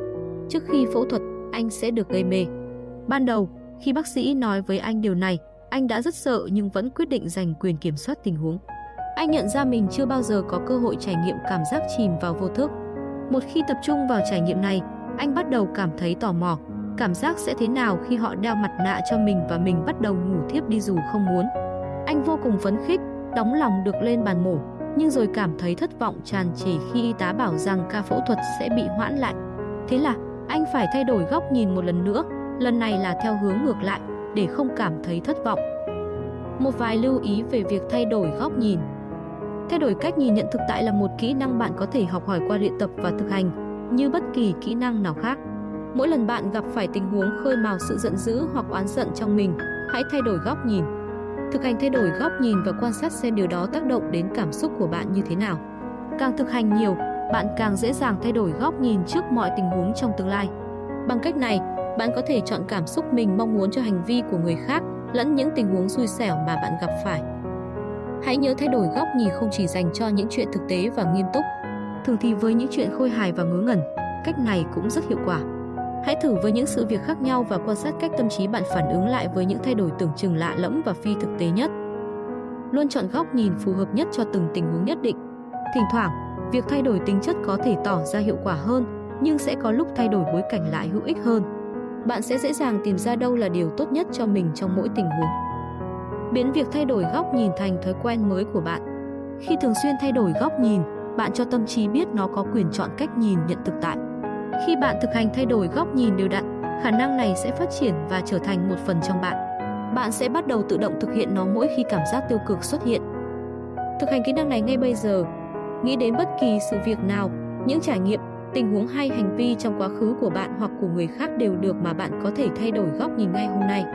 Trước khi phẫu thuật, anh sẽ được gây mê. Ban đầu, khi bác sĩ nói với anh điều này, anh đã rất sợ nhưng vẫn quyết định giành quyền kiểm soát tình huống. Anh nhận ra mình chưa bao giờ có cơ hội trải nghiệm cảm giác chìm vào vô thức. Một khi tập trung vào trải nghiệm này, anh bắt đầu cảm thấy tò mò, cảm giác sẽ thế nào khi họ đeo mặt nạ cho mình và mình bắt đầu ngủ thiếp đi dù không muốn. Anh vô cùng phấn khích, đóng lòng được lên bàn mổ, nhưng rồi cảm thấy thất vọng tràn trề khi y tá bảo rằng ca phẫu thuật sẽ bị hoãn lại. Thế là anh phải thay đổi góc nhìn một lần nữa, lần này là theo hướng ngược lại để không cảm thấy thất vọng. Một vài lưu ý về việc thay đổi góc nhìn. Thay đổi cách nhìn nhận thực tại là một kỹ năng bạn có thể học hỏi qua luyện tập và thực hành, như bất kỳ kỹ năng nào khác. Mỗi lần bạn gặp phải tình huống khơi mào sự giận dữ hoặc oán giận trong mình, hãy thay đổi góc nhìn. Thực hành thay đổi góc nhìn và quan sát xem điều đó tác động đến cảm xúc của bạn như thế nào. Càng thực hành nhiều, bạn càng dễ dàng thay đổi góc nhìn trước mọi tình huống trong tương lai. Bằng cách này, bạn có thể chọn cảm xúc mình mong muốn cho hành vi của người khác lẫn những tình huống xui xẻo mà bạn gặp phải. Hãy nhớ thay đổi góc nhìn không chỉ dành cho những chuyện thực tế và nghiêm túc. Thường thì với những chuyện khôi hài và ngớ ngẩn, cách này cũng rất hiệu quả. Hãy thử với những sự việc khác nhau và quan sát cách tâm trí bạn phản ứng lại với những thay đổi tưởng chừng lạ lẫm và phi thực tế nhất. Luôn chọn góc nhìn phù hợp nhất cho từng tình huống nhất định. Thỉnh thoảng, việc thay đổi tính chất có thể tỏ ra hiệu quả hơn, nhưng sẽ có lúc thay đổi bối cảnh lại hữu ích hơn. Bạn sẽ dễ dàng tìm ra đâu là điều tốt nhất cho mình trong mỗi tình huống. Biến việc thay đổi góc nhìn thành thói quen mới của bạn. Khi thường xuyên thay đổi góc nhìn, bạn cho tâm trí biết nó có quyền chọn cách nhìn nhận thực tại. Khi bạn thực hành thay đổi góc nhìn đều đặn, khả năng này sẽ phát triển và trở thành một phần trong bạn. Bạn sẽ bắt đầu tự động thực hiện nó mỗi khi cảm giác tiêu cực xuất hiện. Thực hành kỹ năng này ngay bây giờ. Nghĩ đến bất kỳ sự việc nào, những trải nghiệm, tình huống hay hành vi trong quá khứ của bạn hoặc của người khác đều được mà bạn có thể thay đổi góc nhìn ngay hôm nay.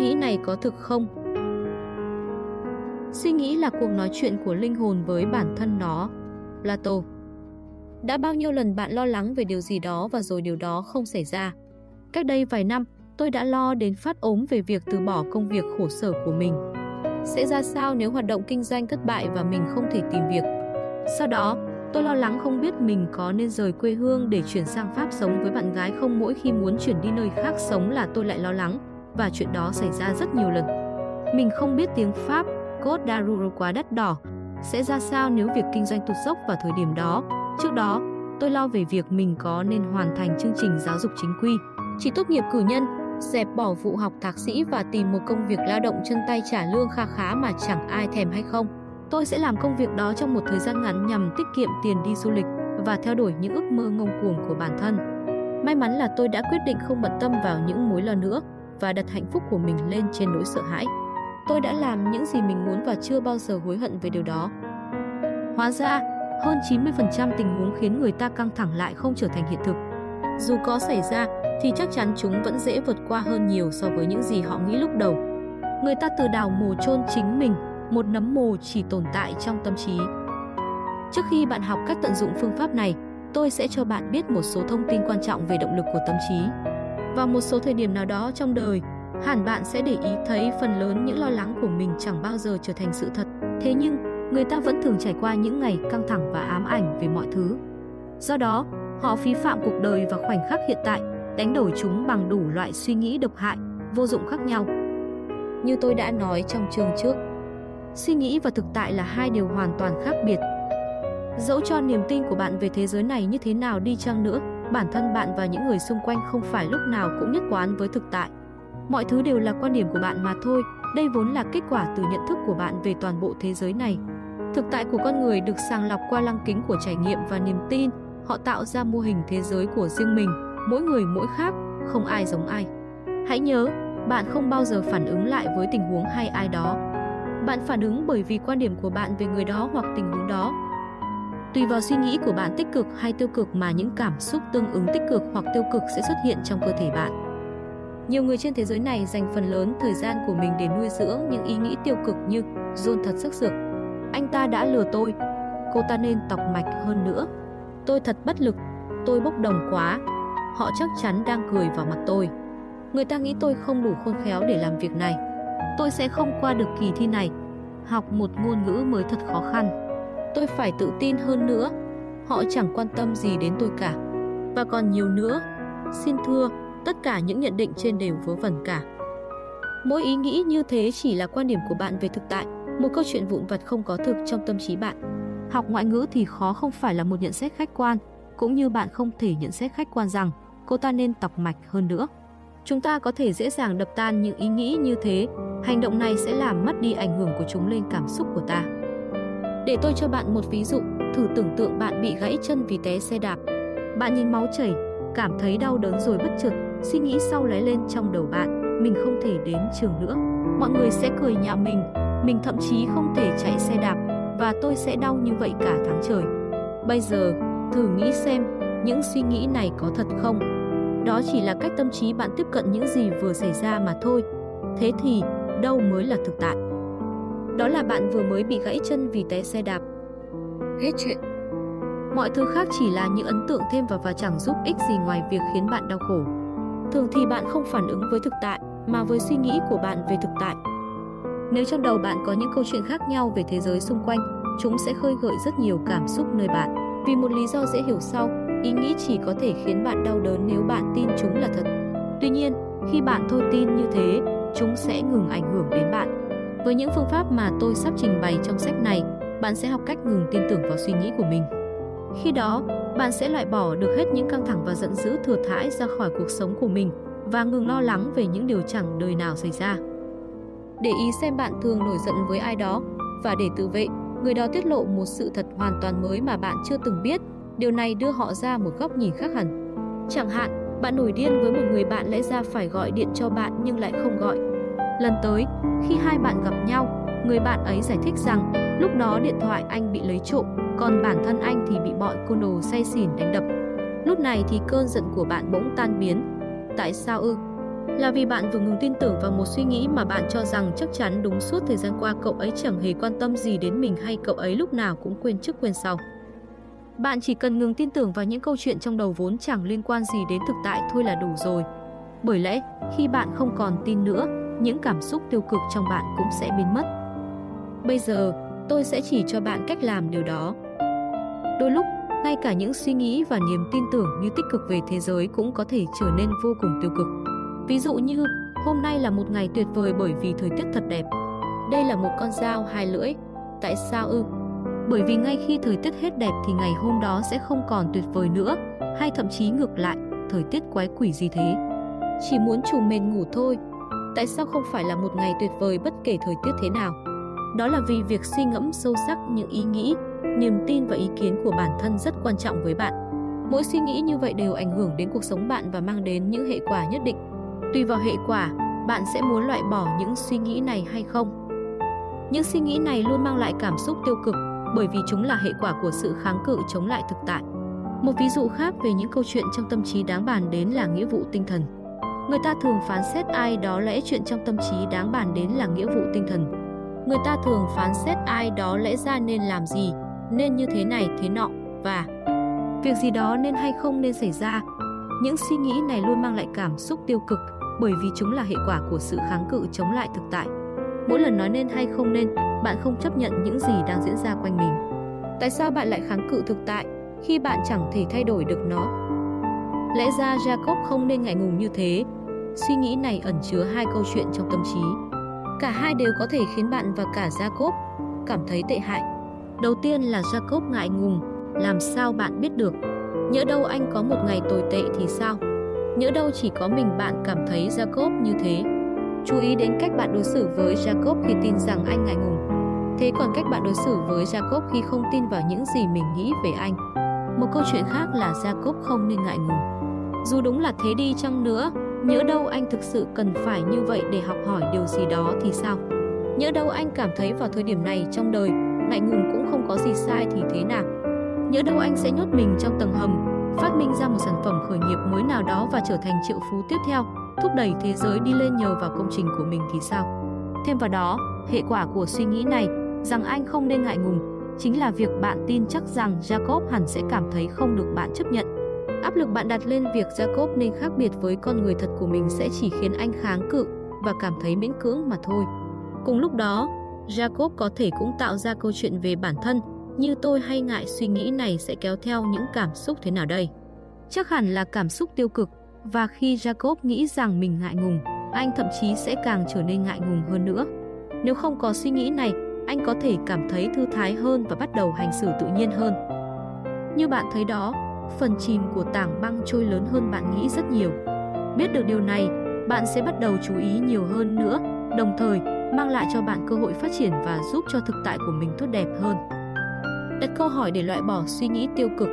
Nghĩ này có thực không? Suy nghĩ là cuộc nói chuyện của linh hồn với bản thân nó. Plato đã bao nhiêu lần bạn lo lắng về điều gì đó và rồi điều đó không xảy ra? Cách đây vài năm, tôi đã lo đến phát ốm về việc từ bỏ công việc khổ sở của mình. Sẽ ra sao nếu hoạt động kinh doanh thất bại và mình không thể tìm việc? Sau đó, tôi lo lắng không biết mình có nên rời quê hương để chuyển sang Pháp sống với bạn gái không mỗi khi muốn chuyển đi nơi khác sống là tôi lại lo lắng và chuyện đó xảy ra rất nhiều lần. Mình không biết tiếng Pháp, code Daruro quá đắt đỏ. Sẽ ra sao nếu việc kinh doanh tụt dốc vào thời điểm đó? Trước đó, tôi lo về việc mình có nên hoàn thành chương trình giáo dục chính quy, chỉ tốt nghiệp cử nhân, dẹp bỏ vụ học thạc sĩ và tìm một công việc lao động chân tay trả lương kha khá mà chẳng ai thèm hay không. Tôi sẽ làm công việc đó trong một thời gian ngắn nhằm tiết kiệm tiền đi du lịch và theo đuổi những ước mơ ngông cuồng của bản thân. May mắn là tôi đã quyết định không bận tâm vào những mối lo nữa và đặt hạnh phúc của mình lên trên nỗi sợ hãi. Tôi đã làm những gì mình muốn và chưa bao giờ hối hận về điều đó. Hóa ra, hơn 90% tình huống khiến người ta căng thẳng lại không trở thành hiện thực. Dù có xảy ra thì chắc chắn chúng vẫn dễ vượt qua hơn nhiều so với những gì họ nghĩ lúc đầu. Người ta từ đào mồ chôn chính mình, một nấm mồ chỉ tồn tại trong tâm trí. Trước khi bạn học cách tận dụng phương pháp này, tôi sẽ cho bạn biết một số thông tin quan trọng về động lực của tâm trí. Vào một số thời điểm nào đó trong đời, hẳn bạn sẽ để ý thấy phần lớn những lo lắng của mình chẳng bao giờ trở thành sự thật. Thế nhưng, người ta vẫn thường trải qua những ngày căng thẳng và ám ảnh về mọi thứ. Do đó, họ phí phạm cuộc đời và khoảnh khắc hiện tại, đánh đổi chúng bằng đủ loại suy nghĩ độc hại, vô dụng khác nhau. Như tôi đã nói trong chương trước, suy nghĩ và thực tại là hai điều hoàn toàn khác biệt. Dẫu cho niềm tin của bạn về thế giới này như thế nào đi chăng nữa, bản thân bạn và những người xung quanh không phải lúc nào cũng nhất quán với thực tại. Mọi thứ đều là quan điểm của bạn mà thôi, đây vốn là kết quả từ nhận thức của bạn về toàn bộ thế giới này. Thực tại của con người được sàng lọc qua lăng kính của trải nghiệm và niềm tin, họ tạo ra mô hình thế giới của riêng mình, mỗi người mỗi khác, không ai giống ai. Hãy nhớ, bạn không bao giờ phản ứng lại với tình huống hay ai đó. Bạn phản ứng bởi vì quan điểm của bạn về người đó hoặc tình huống đó. Tùy vào suy nghĩ của bạn tích cực hay tiêu cực mà những cảm xúc tương ứng tích cực hoặc tiêu cực sẽ xuất hiện trong cơ thể bạn. Nhiều người trên thế giới này dành phần lớn thời gian của mình để nuôi dưỡng những ý nghĩ tiêu cực như John thật sức sược. Anh ta đã lừa tôi. Cô ta nên tọc mạch hơn nữa. Tôi thật bất lực. Tôi bốc đồng quá. Họ chắc chắn đang cười vào mặt tôi. Người ta nghĩ tôi không đủ khôn khéo để làm việc này. Tôi sẽ không qua được kỳ thi này. Học một ngôn ngữ mới thật khó khăn. Tôi phải tự tin hơn nữa. Họ chẳng quan tâm gì đến tôi cả. Và còn nhiều nữa. Xin thưa, tất cả những nhận định trên đều vớ vẩn cả. Mỗi ý nghĩ như thế chỉ là quan điểm của bạn về thực tại, một câu chuyện vụn vặt không có thực trong tâm trí bạn. Học ngoại ngữ thì khó không phải là một nhận xét khách quan, cũng như bạn không thể nhận xét khách quan rằng cô ta nên tập mạch hơn nữa. Chúng ta có thể dễ dàng đập tan những ý nghĩ như thế, hành động này sẽ làm mất đi ảnh hưởng của chúng lên cảm xúc của ta. Để tôi cho bạn một ví dụ, thử tưởng tượng bạn bị gãy chân vì té xe đạp. Bạn nhìn máu chảy, cảm thấy đau đớn rồi bất chợt, suy nghĩ sau lóe lên trong đầu bạn, mình không thể đến trường nữa. Mọi người sẽ cười nhạo mình, mình thậm chí không thể chạy xe đạp và tôi sẽ đau như vậy cả tháng trời. Bây giờ, thử nghĩ xem, những suy nghĩ này có thật không? Đó chỉ là cách tâm trí bạn tiếp cận những gì vừa xảy ra mà thôi. Thế thì, đâu mới là thực tại? Đó là bạn vừa mới bị gãy chân vì té xe đạp. Hết chuyện. Mọi thứ khác chỉ là những ấn tượng thêm vào và chẳng giúp ích gì ngoài việc khiến bạn đau khổ. Thường thì bạn không phản ứng với thực tại, mà với suy nghĩ của bạn về thực tại. Nếu trong đầu bạn có những câu chuyện khác nhau về thế giới xung quanh, chúng sẽ khơi gợi rất nhiều cảm xúc nơi bạn. Vì một lý do dễ hiểu sau, ý nghĩ chỉ có thể khiến bạn đau đớn nếu bạn tin chúng là thật. Tuy nhiên, khi bạn thôi tin như thế, chúng sẽ ngừng ảnh hưởng đến bạn. Với những phương pháp mà tôi sắp trình bày trong sách này, bạn sẽ học cách ngừng tin tưởng vào suy nghĩ của mình. Khi đó, bạn sẽ loại bỏ được hết những căng thẳng và giận dữ thừa thãi ra khỏi cuộc sống của mình và ngừng lo lắng về những điều chẳng đời nào xảy ra. Để ý xem bạn thường nổi giận với ai đó và để tự vệ, người đó tiết lộ một sự thật hoàn toàn mới mà bạn chưa từng biết. Điều này đưa họ ra một góc nhìn khác hẳn. Chẳng hạn, bạn nổi điên với một người bạn lẽ ra phải gọi điện cho bạn nhưng lại không gọi. Lần tới, khi hai bạn gặp nhau, người bạn ấy giải thích rằng lúc đó điện thoại anh bị lấy trộm, còn bản thân anh thì bị bọn côn đồ say xỉn đánh đập. Lúc này thì cơn giận của bạn bỗng tan biến. Tại sao ư? Là vì bạn vừa ngừng tin tưởng vào một suy nghĩ mà bạn cho rằng chắc chắn đúng suốt thời gian qua cậu ấy chẳng hề quan tâm gì đến mình hay cậu ấy lúc nào cũng quên trước quên sau. Bạn chỉ cần ngừng tin tưởng vào những câu chuyện trong đầu vốn chẳng liên quan gì đến thực tại thôi là đủ rồi. Bởi lẽ, khi bạn không còn tin nữa, những cảm xúc tiêu cực trong bạn cũng sẽ biến mất. Bây giờ, tôi sẽ chỉ cho bạn cách làm điều đó. Đôi lúc, ngay cả những suy nghĩ và niềm tin tưởng như tích cực về thế giới cũng có thể trở nên vô cùng tiêu cực. Ví dụ như, hôm nay là một ngày tuyệt vời bởi vì thời tiết thật đẹp. Đây là một con dao hai lưỡi. Tại sao ư? Bởi vì ngay khi thời tiết hết đẹp thì ngày hôm đó sẽ không còn tuyệt vời nữa, hay thậm chí ngược lại, thời tiết quái quỷ gì thế. Chỉ muốn trùng mền ngủ thôi, tại sao không phải là một ngày tuyệt vời bất kể thời tiết thế nào? Đó là vì việc suy ngẫm sâu sắc những ý nghĩ, niềm tin và ý kiến của bản thân rất quan trọng với bạn. Mỗi suy nghĩ như vậy đều ảnh hưởng đến cuộc sống bạn và mang đến những hệ quả nhất định. Tùy vào hệ quả, bạn sẽ muốn loại bỏ những suy nghĩ này hay không. Những suy nghĩ này luôn mang lại cảm xúc tiêu cực bởi vì chúng là hệ quả của sự kháng cự chống lại thực tại. Một ví dụ khác về những câu chuyện trong tâm trí đáng bàn đến là nghĩa vụ tinh thần. Người ta thường phán xét ai đó lẽ chuyện trong tâm trí đáng bàn đến là nghĩa vụ tinh thần. Người ta thường phán xét ai đó lẽ ra nên làm gì, nên như thế này thế nọ và việc gì đó nên hay không nên xảy ra. Những suy nghĩ này luôn mang lại cảm xúc tiêu cực bởi vì chúng là hệ quả của sự kháng cự chống lại thực tại. Mỗi lần nói nên hay không nên, bạn không chấp nhận những gì đang diễn ra quanh mình. Tại sao bạn lại kháng cự thực tại khi bạn chẳng thể thay đổi được nó? Lẽ ra Jacob không nên ngại ngùng như thế. Suy nghĩ này ẩn chứa hai câu chuyện trong tâm trí. Cả hai đều có thể khiến bạn và cả Jacob cảm thấy tệ hại. Đầu tiên là Jacob ngại ngùng, làm sao bạn biết được? Nhỡ đâu anh có một ngày tồi tệ thì sao? Nhỡ đâu chỉ có mình bạn cảm thấy Jacob như thế? Chú ý đến cách bạn đối xử với Jacob khi tin rằng anh ngại ngùng. Thế còn cách bạn đối xử với Jacob khi không tin vào những gì mình nghĩ về anh? Một câu chuyện khác là Jacob không nên ngại ngùng. Dù đúng là thế đi chăng nữa, nhớ đâu anh thực sự cần phải như vậy để học hỏi điều gì đó thì sao? Nhớ đâu anh cảm thấy vào thời điểm này trong đời, ngại ngùng cũng không có gì sai thì thế nào? Nhớ đâu anh sẽ nhốt mình trong tầng hầm, phát minh ra một sản phẩm khởi nghiệp mới nào đó và trở thành triệu phú tiếp theo, thúc đẩy thế giới đi lên nhờ vào công trình của mình thì sao? Thêm vào đó, hệ quả của suy nghĩ này rằng anh không nên ngại ngùng chính là việc bạn tin chắc rằng Jacob hẳn sẽ cảm thấy không được bạn chấp nhận. Áp lực bạn đặt lên việc Jacob nên khác biệt với con người thật của mình sẽ chỉ khiến anh kháng cự và cảm thấy miễn cưỡng mà thôi. Cùng lúc đó, Jacob có thể cũng tạo ra câu chuyện về bản thân, như tôi hay ngại suy nghĩ này sẽ kéo theo những cảm xúc thế nào đây. Chắc hẳn là cảm xúc tiêu cực, và khi Jacob nghĩ rằng mình ngại ngùng, anh thậm chí sẽ càng trở nên ngại ngùng hơn nữa. Nếu không có suy nghĩ này, anh có thể cảm thấy thư thái hơn và bắt đầu hành xử tự nhiên hơn. Như bạn thấy đó, phần chìm của tảng băng trôi lớn hơn bạn nghĩ rất nhiều. Biết được điều này, bạn sẽ bắt đầu chú ý nhiều hơn nữa, đồng thời mang lại cho bạn cơ hội phát triển và giúp cho thực tại của mình tốt đẹp hơn. Đặt câu hỏi để loại bỏ suy nghĩ tiêu cực.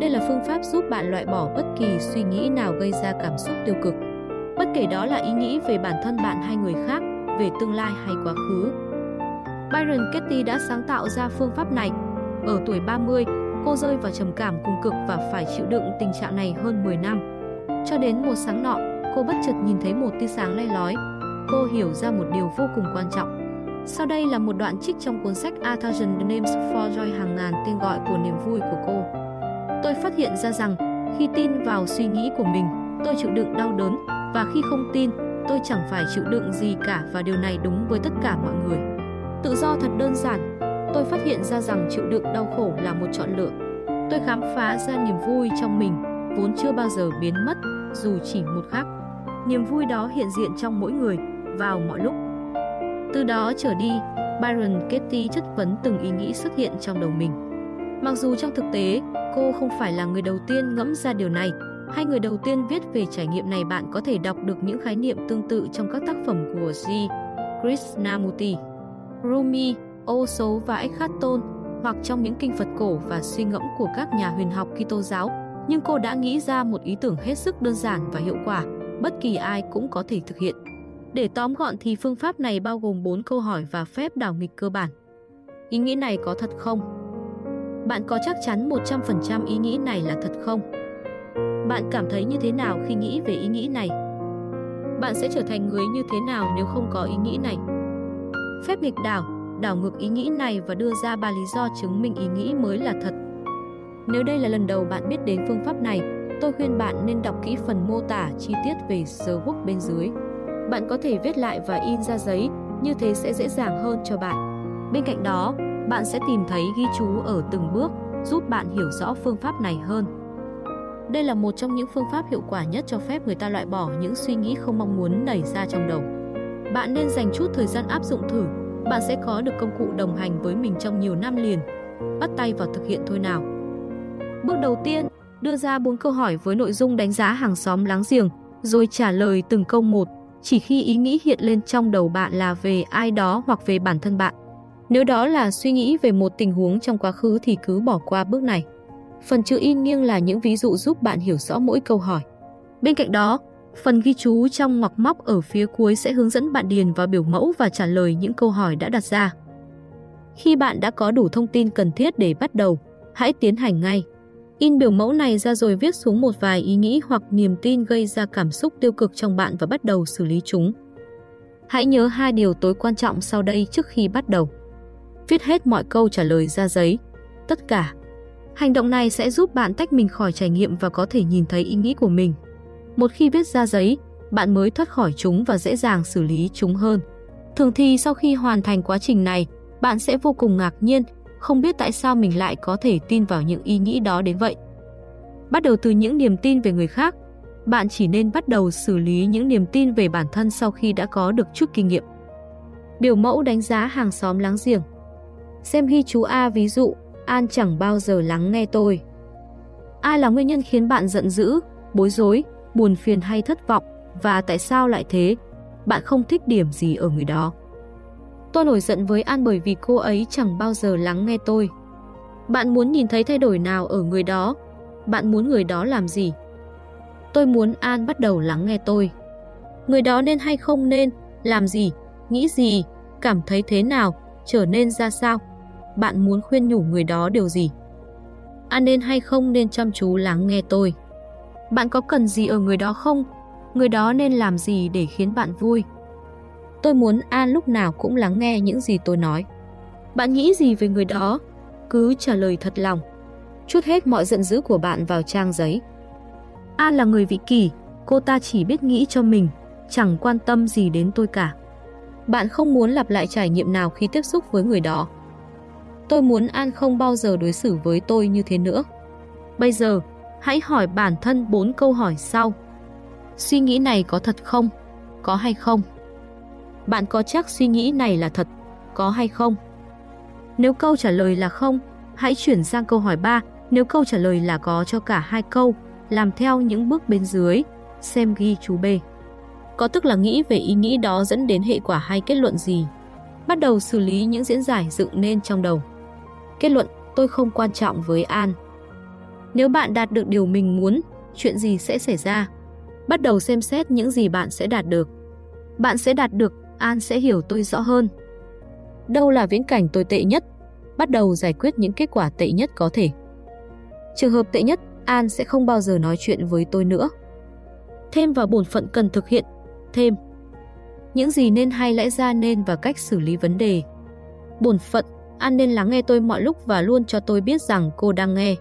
Đây là phương pháp giúp bạn loại bỏ bất kỳ suy nghĩ nào gây ra cảm xúc tiêu cực. Bất kể đó là ý nghĩ về bản thân bạn hay người khác, về tương lai hay quá khứ. Byron Katie đã sáng tạo ra phương pháp này. Ở tuổi 30, cô rơi vào trầm cảm cùng cực và phải chịu đựng tình trạng này hơn 10 năm. Cho đến một sáng nọ, cô bất chợt nhìn thấy một tia sáng lay lói. Cô hiểu ra một điều vô cùng quan trọng. Sau đây là một đoạn trích trong cuốn sách A Thousand Names for Joy hàng ngàn tên gọi của niềm vui của cô. Tôi phát hiện ra rằng khi tin vào suy nghĩ của mình, tôi chịu đựng đau đớn và khi không tin, tôi chẳng phải chịu đựng gì cả và điều này đúng với tất cả mọi người. Tự do thật đơn giản, tôi phát hiện ra rằng chịu đựng đau khổ là một chọn lựa. Tôi khám phá ra niềm vui trong mình, vốn chưa bao giờ biến mất, dù chỉ một khắc. Niềm vui đó hiện diện trong mỗi người, vào mọi lúc. Từ đó trở đi, Byron Katie chất vấn từng ý nghĩ xuất hiện trong đầu mình. Mặc dù trong thực tế, cô không phải là người đầu tiên ngẫm ra điều này, hay người đầu tiên viết về trải nghiệm này bạn có thể đọc được những khái niệm tương tự trong các tác phẩm của G. Krishnamurti, Rumi, ô số và Eckhart Tolle hoặc trong những kinh Phật cổ và suy ngẫm của các nhà huyền học Kitô giáo, nhưng cô đã nghĩ ra một ý tưởng hết sức đơn giản và hiệu quả, bất kỳ ai cũng có thể thực hiện. Để tóm gọn thì phương pháp này bao gồm 4 câu hỏi và phép đảo nghịch cơ bản. Ý nghĩ này có thật không? Bạn có chắc chắn 100% ý nghĩ này là thật không? Bạn cảm thấy như thế nào khi nghĩ về ý nghĩ này? Bạn sẽ trở thành người như thế nào nếu không có ý nghĩ này? Phép nghịch đảo, đảo ngược ý nghĩ này và đưa ra ba lý do chứng minh ý nghĩ mới là thật. Nếu đây là lần đầu bạn biết đến phương pháp này, tôi khuyên bạn nên đọc kỹ phần mô tả chi tiết về sơ Work bên dưới. Bạn có thể viết lại và in ra giấy, như thế sẽ dễ dàng hơn cho bạn. Bên cạnh đó, bạn sẽ tìm thấy ghi chú ở từng bước, giúp bạn hiểu rõ phương pháp này hơn. Đây là một trong những phương pháp hiệu quả nhất cho phép người ta loại bỏ những suy nghĩ không mong muốn nảy ra trong đầu. Bạn nên dành chút thời gian áp dụng thử, bạn sẽ có được công cụ đồng hành với mình trong nhiều năm liền. Bắt tay vào thực hiện thôi nào. Bước đầu tiên, đưa ra 4 câu hỏi với nội dung đánh giá hàng xóm láng giềng, rồi trả lời từng câu một chỉ khi ý nghĩ hiện lên trong đầu bạn là về ai đó hoặc về bản thân bạn. Nếu đó là suy nghĩ về một tình huống trong quá khứ thì cứ bỏ qua bước này. Phần chữ in nghiêng là những ví dụ giúp bạn hiểu rõ mỗi câu hỏi. Bên cạnh đó, phần ghi chú trong ngoặc móc ở phía cuối sẽ hướng dẫn bạn điền vào biểu mẫu và trả lời những câu hỏi đã đặt ra. Khi bạn đã có đủ thông tin cần thiết để bắt đầu, hãy tiến hành ngay. In biểu mẫu này ra rồi viết xuống một vài ý nghĩ hoặc niềm tin gây ra cảm xúc tiêu cực trong bạn và bắt đầu xử lý chúng. Hãy nhớ hai điều tối quan trọng sau đây trước khi bắt đầu. Viết hết mọi câu trả lời ra giấy. Tất cả. Hành động này sẽ giúp bạn tách mình khỏi trải nghiệm và có thể nhìn thấy ý nghĩ của mình. Một khi viết ra giấy, bạn mới thoát khỏi chúng và dễ dàng xử lý chúng hơn. Thường thì sau khi hoàn thành quá trình này, bạn sẽ vô cùng ngạc nhiên không biết tại sao mình lại có thể tin vào những ý nghĩ đó đến vậy. Bắt đầu từ những niềm tin về người khác, bạn chỉ nên bắt đầu xử lý những niềm tin về bản thân sau khi đã có được chút kinh nghiệm. Biểu mẫu đánh giá hàng xóm láng giềng Xem ghi chú A ví dụ, An chẳng bao giờ lắng nghe tôi. Ai là nguyên nhân khiến bạn giận dữ, bối rối, buồn phiền hay thất vọng và tại sao lại thế? Bạn không thích điểm gì ở người đó? Tôi nổi giận với An bởi vì cô ấy chẳng bao giờ lắng nghe tôi. Bạn muốn nhìn thấy thay đổi nào ở người đó? Bạn muốn người đó làm gì? Tôi muốn An bắt đầu lắng nghe tôi. Người đó nên hay không nên, làm gì, nghĩ gì, cảm thấy thế nào, trở nên ra sao? Bạn muốn khuyên nhủ người đó điều gì? An nên hay không nên chăm chú lắng nghe tôi. Bạn có cần gì ở người đó không? Người đó nên làm gì để khiến bạn vui? Tôi muốn An lúc nào cũng lắng nghe những gì tôi nói. Bạn nghĩ gì về người đó? Cứ trả lời thật lòng. Chút hết mọi giận dữ của bạn vào trang giấy. An là người vị kỷ, cô ta chỉ biết nghĩ cho mình, chẳng quan tâm gì đến tôi cả. Bạn không muốn lặp lại trải nghiệm nào khi tiếp xúc với người đó. Tôi muốn An không bao giờ đối xử với tôi như thế nữa. Bây giờ, hãy hỏi bản thân bốn câu hỏi sau. Suy nghĩ này có thật không? Có hay không? Bạn có chắc suy nghĩ này là thật? Có hay không? Nếu câu trả lời là không, hãy chuyển sang câu hỏi 3. Nếu câu trả lời là có cho cả hai câu, làm theo những bước bên dưới, xem ghi chú B. Có tức là nghĩ về ý nghĩ đó dẫn đến hệ quả hay kết luận gì. Bắt đầu xử lý những diễn giải dựng nên trong đầu. Kết luận, tôi không quan trọng với An. Nếu bạn đạt được điều mình muốn, chuyện gì sẽ xảy ra? Bắt đầu xem xét những gì bạn sẽ đạt được. Bạn sẽ đạt được, An sẽ hiểu tôi rõ hơn. Đâu là viễn cảnh tồi tệ nhất? Bắt đầu giải quyết những kết quả tệ nhất có thể. Trường hợp tệ nhất, An sẽ không bao giờ nói chuyện với tôi nữa. Thêm vào bổn phận cần thực hiện, thêm. Những gì nên hay lẽ ra nên và cách xử lý vấn đề. Bổn phận, An nên lắng nghe tôi mọi lúc và luôn cho tôi biết rằng cô đang nghe.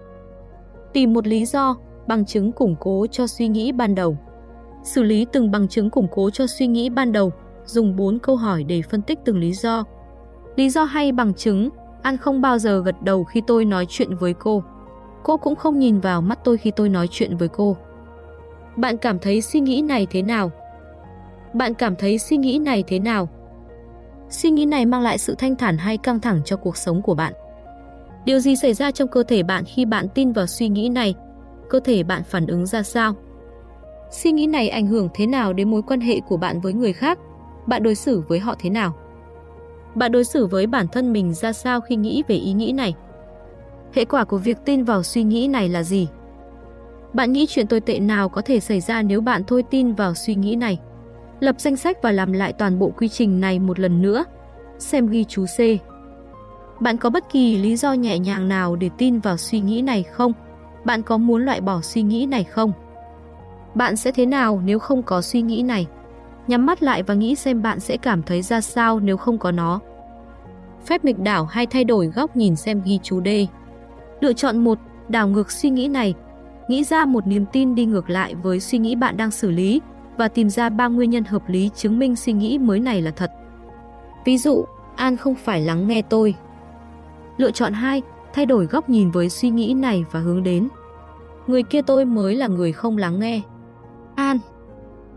Tìm một lý do, bằng chứng củng cố cho suy nghĩ ban đầu. Xử lý từng bằng chứng củng cố cho suy nghĩ ban đầu, dùng 4 câu hỏi để phân tích từng lý do. Lý do hay bằng chứng, An không bao giờ gật đầu khi tôi nói chuyện với cô. Cô cũng không nhìn vào mắt tôi khi tôi nói chuyện với cô. Bạn cảm thấy suy nghĩ này thế nào? Bạn cảm thấy suy nghĩ này thế nào? Suy nghĩ này mang lại sự thanh thản hay căng thẳng cho cuộc sống của bạn? Điều gì xảy ra trong cơ thể bạn khi bạn tin vào suy nghĩ này? Cơ thể bạn phản ứng ra sao? Suy nghĩ này ảnh hưởng thế nào đến mối quan hệ của bạn với người khác? Bạn đối xử với họ thế nào? Bạn đối xử với bản thân mình ra sao khi nghĩ về ý nghĩ này? Hệ quả của việc tin vào suy nghĩ này là gì? Bạn nghĩ chuyện tồi tệ nào có thể xảy ra nếu bạn thôi tin vào suy nghĩ này? Lập danh sách và làm lại toàn bộ quy trình này một lần nữa. Xem ghi chú C. Bạn có bất kỳ lý do nhẹ nhàng nào để tin vào suy nghĩ này không? Bạn có muốn loại bỏ suy nghĩ này không? Bạn sẽ thế nào nếu không có suy nghĩ này? Nhắm mắt lại và nghĩ xem bạn sẽ cảm thấy ra sao nếu không có nó. Phép nghịch đảo hay thay đổi góc nhìn xem ghi chú D. Lựa chọn một, đảo ngược suy nghĩ này. Nghĩ ra một niềm tin đi ngược lại với suy nghĩ bạn đang xử lý và tìm ra ba nguyên nhân hợp lý chứng minh suy nghĩ mới này là thật. Ví dụ, An không phải lắng nghe tôi. Lựa chọn 2, thay đổi góc nhìn với suy nghĩ này và hướng đến. Người kia tôi mới là người không lắng nghe. An,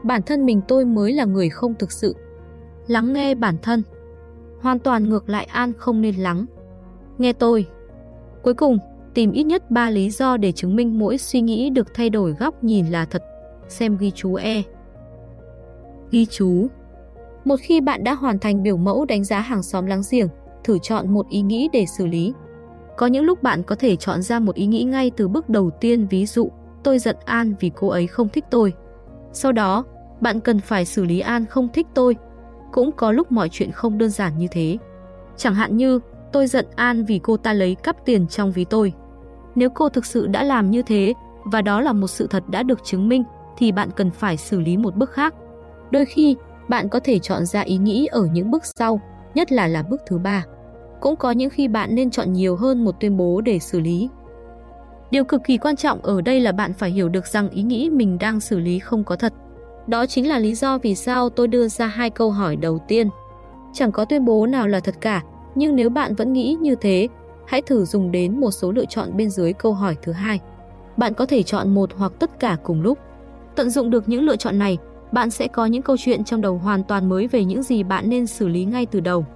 bản thân mình tôi mới là người không thực sự. Lắng nghe bản thân. Hoàn toàn ngược lại An không nên lắng. Nghe tôi. Cuối cùng, tìm ít nhất 3 lý do để chứng minh mỗi suy nghĩ được thay đổi góc nhìn là thật. Xem ghi chú E. Ghi chú Một khi bạn đã hoàn thành biểu mẫu đánh giá hàng xóm láng giềng, thử chọn một ý nghĩ để xử lý. Có những lúc bạn có thể chọn ra một ý nghĩ ngay từ bước đầu tiên ví dụ, tôi giận An vì cô ấy không thích tôi. Sau đó, bạn cần phải xử lý An không thích tôi. Cũng có lúc mọi chuyện không đơn giản như thế. Chẳng hạn như, tôi giận An vì cô ta lấy cắp tiền trong ví tôi. Nếu cô thực sự đã làm như thế, và đó là một sự thật đã được chứng minh, thì bạn cần phải xử lý một bước khác. Đôi khi, bạn có thể chọn ra ý nghĩ ở những bước sau, nhất là là bước thứ ba. Cũng có những khi bạn nên chọn nhiều hơn một tuyên bố để xử lý. Điều cực kỳ quan trọng ở đây là bạn phải hiểu được rằng ý nghĩ mình đang xử lý không có thật. Đó chính là lý do vì sao tôi đưa ra hai câu hỏi đầu tiên. Chẳng có tuyên bố nào là thật cả, nhưng nếu bạn vẫn nghĩ như thế, hãy thử dùng đến một số lựa chọn bên dưới câu hỏi thứ hai. Bạn có thể chọn một hoặc tất cả cùng lúc. Tận dụng được những lựa chọn này, bạn sẽ có những câu chuyện trong đầu hoàn toàn mới về những gì bạn nên xử lý ngay từ đầu.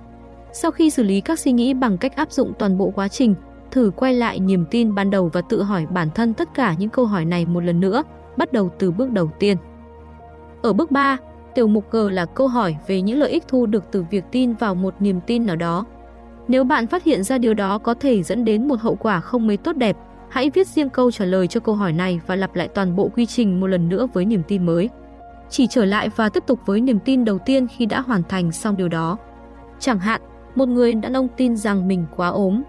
Sau khi xử lý các suy nghĩ bằng cách áp dụng toàn bộ quá trình, thử quay lại niềm tin ban đầu và tự hỏi bản thân tất cả những câu hỏi này một lần nữa, bắt đầu từ bước đầu tiên. Ở bước 3, tiểu mục G là câu hỏi về những lợi ích thu được từ việc tin vào một niềm tin nào đó. Nếu bạn phát hiện ra điều đó có thể dẫn đến một hậu quả không mấy tốt đẹp, hãy viết riêng câu trả lời cho câu hỏi này và lặp lại toàn bộ quy trình một lần nữa với niềm tin mới. Chỉ trở lại và tiếp tục với niềm tin đầu tiên khi đã hoàn thành xong điều đó. Chẳng hạn, một người đàn ông tin rằng mình quá ốm.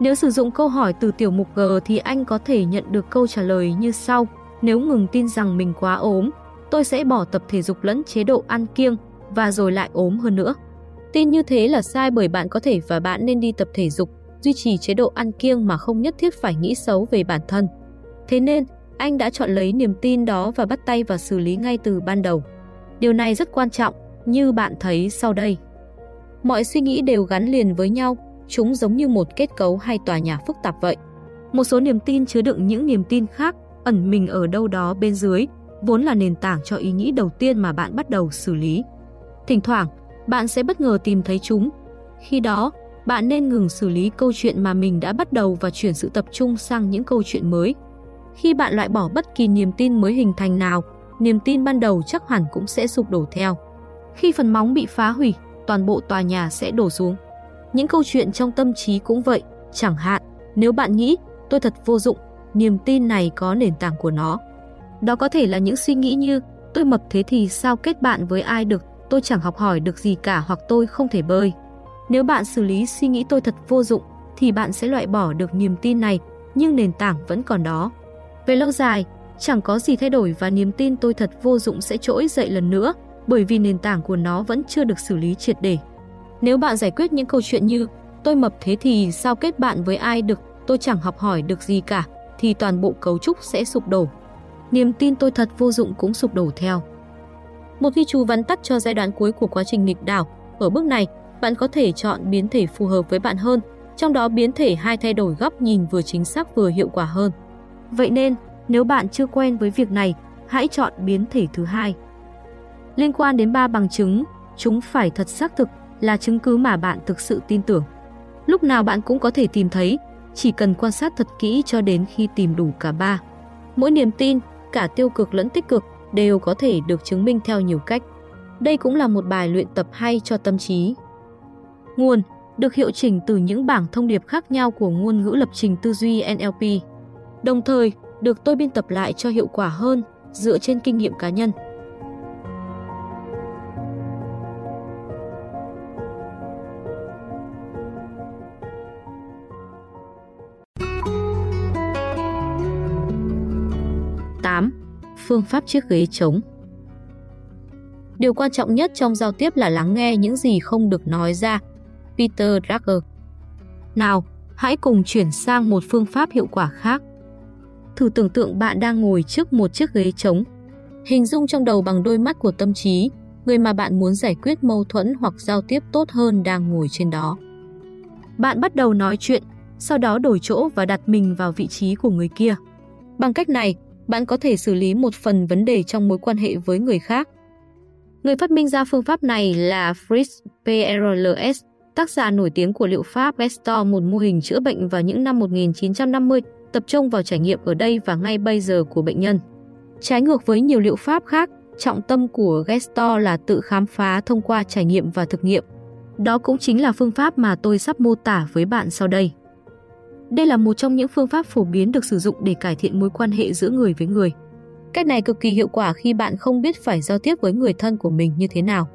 Nếu sử dụng câu hỏi từ tiểu mục G thì anh có thể nhận được câu trả lời như sau. Nếu ngừng tin rằng mình quá ốm, tôi sẽ bỏ tập thể dục lẫn chế độ ăn kiêng và rồi lại ốm hơn nữa. Tin như thế là sai bởi bạn có thể và bạn nên đi tập thể dục, duy trì chế độ ăn kiêng mà không nhất thiết phải nghĩ xấu về bản thân. Thế nên, anh đã chọn lấy niềm tin đó và bắt tay vào xử lý ngay từ ban đầu. Điều này rất quan trọng, như bạn thấy sau đây. Mọi suy nghĩ đều gắn liền với nhau, chúng giống như một kết cấu hay tòa nhà phức tạp vậy. Một số niềm tin chứa đựng những niềm tin khác ẩn mình ở đâu đó bên dưới, vốn là nền tảng cho ý nghĩ đầu tiên mà bạn bắt đầu xử lý. Thỉnh thoảng, bạn sẽ bất ngờ tìm thấy chúng. Khi đó, bạn nên ngừng xử lý câu chuyện mà mình đã bắt đầu và chuyển sự tập trung sang những câu chuyện mới. Khi bạn loại bỏ bất kỳ niềm tin mới hình thành nào, niềm tin ban đầu chắc hẳn cũng sẽ sụp đổ theo. Khi phần móng bị phá hủy, toàn bộ tòa nhà sẽ đổ xuống. Những câu chuyện trong tâm trí cũng vậy, chẳng hạn, nếu bạn nghĩ tôi thật vô dụng, niềm tin này có nền tảng của nó. Đó có thể là những suy nghĩ như tôi mập thế thì sao kết bạn với ai được, tôi chẳng học hỏi được gì cả hoặc tôi không thể bơi. Nếu bạn xử lý suy nghĩ tôi thật vô dụng thì bạn sẽ loại bỏ được niềm tin này, nhưng nền tảng vẫn còn đó. Về lâu dài, chẳng có gì thay đổi và niềm tin tôi thật vô dụng sẽ trỗi dậy lần nữa, bởi vì nền tảng của nó vẫn chưa được xử lý triệt để. Nếu bạn giải quyết những câu chuyện như tôi mập thế thì sao kết bạn với ai được, tôi chẳng học hỏi được gì cả, thì toàn bộ cấu trúc sẽ sụp đổ. Niềm tin tôi thật vô dụng cũng sụp đổ theo. Một ghi chú vắn tắt cho giai đoạn cuối của quá trình nghịch đảo. Ở bước này, bạn có thể chọn biến thể phù hợp với bạn hơn, trong đó biến thể hai thay đổi góc nhìn vừa chính xác vừa hiệu quả hơn. Vậy nên, nếu bạn chưa quen với việc này, hãy chọn biến thể thứ hai. Liên quan đến ba bằng chứng, chúng phải thật xác thực, là chứng cứ mà bạn thực sự tin tưởng. Lúc nào bạn cũng có thể tìm thấy, chỉ cần quan sát thật kỹ cho đến khi tìm đủ cả ba. Mỗi niềm tin, cả tiêu cực lẫn tích cực, đều có thể được chứng minh theo nhiều cách. Đây cũng là một bài luyện tập hay cho tâm trí. Nguồn được hiệu chỉnh từ những bảng thông điệp khác nhau của ngôn ngữ lập trình tư duy NLP. Đồng thời, được tôi biên tập lại cho hiệu quả hơn dựa trên kinh nghiệm cá nhân. Phương pháp chiếc ghế trống. Điều quan trọng nhất trong giao tiếp là lắng nghe những gì không được nói ra. Peter Drucker Nào, hãy cùng chuyển sang một phương pháp hiệu quả khác. Thử tưởng tượng bạn đang ngồi trước một chiếc ghế trống. Hình dung trong đầu bằng đôi mắt của tâm trí, người mà bạn muốn giải quyết mâu thuẫn hoặc giao tiếp tốt hơn đang ngồi trên đó. Bạn bắt đầu nói chuyện, sau đó đổi chỗ và đặt mình vào vị trí của người kia. Bằng cách này, bạn có thể xử lý một phần vấn đề trong mối quan hệ với người khác. Người phát minh ra phương pháp này là Fritz Perls, tác giả nổi tiếng của liệu pháp Gestalt, một mô hình chữa bệnh vào những năm 1950, tập trung vào trải nghiệm ở đây và ngay bây giờ của bệnh nhân. Trái ngược với nhiều liệu pháp khác, trọng tâm của Gestalt là tự khám phá thông qua trải nghiệm và thực nghiệm. Đó cũng chính là phương pháp mà tôi sắp mô tả với bạn sau đây. Đây là một trong những phương pháp phổ biến được sử dụng để cải thiện mối quan hệ giữa người với người. Cách này cực kỳ hiệu quả khi bạn không biết phải giao tiếp với người thân của mình như thế nào.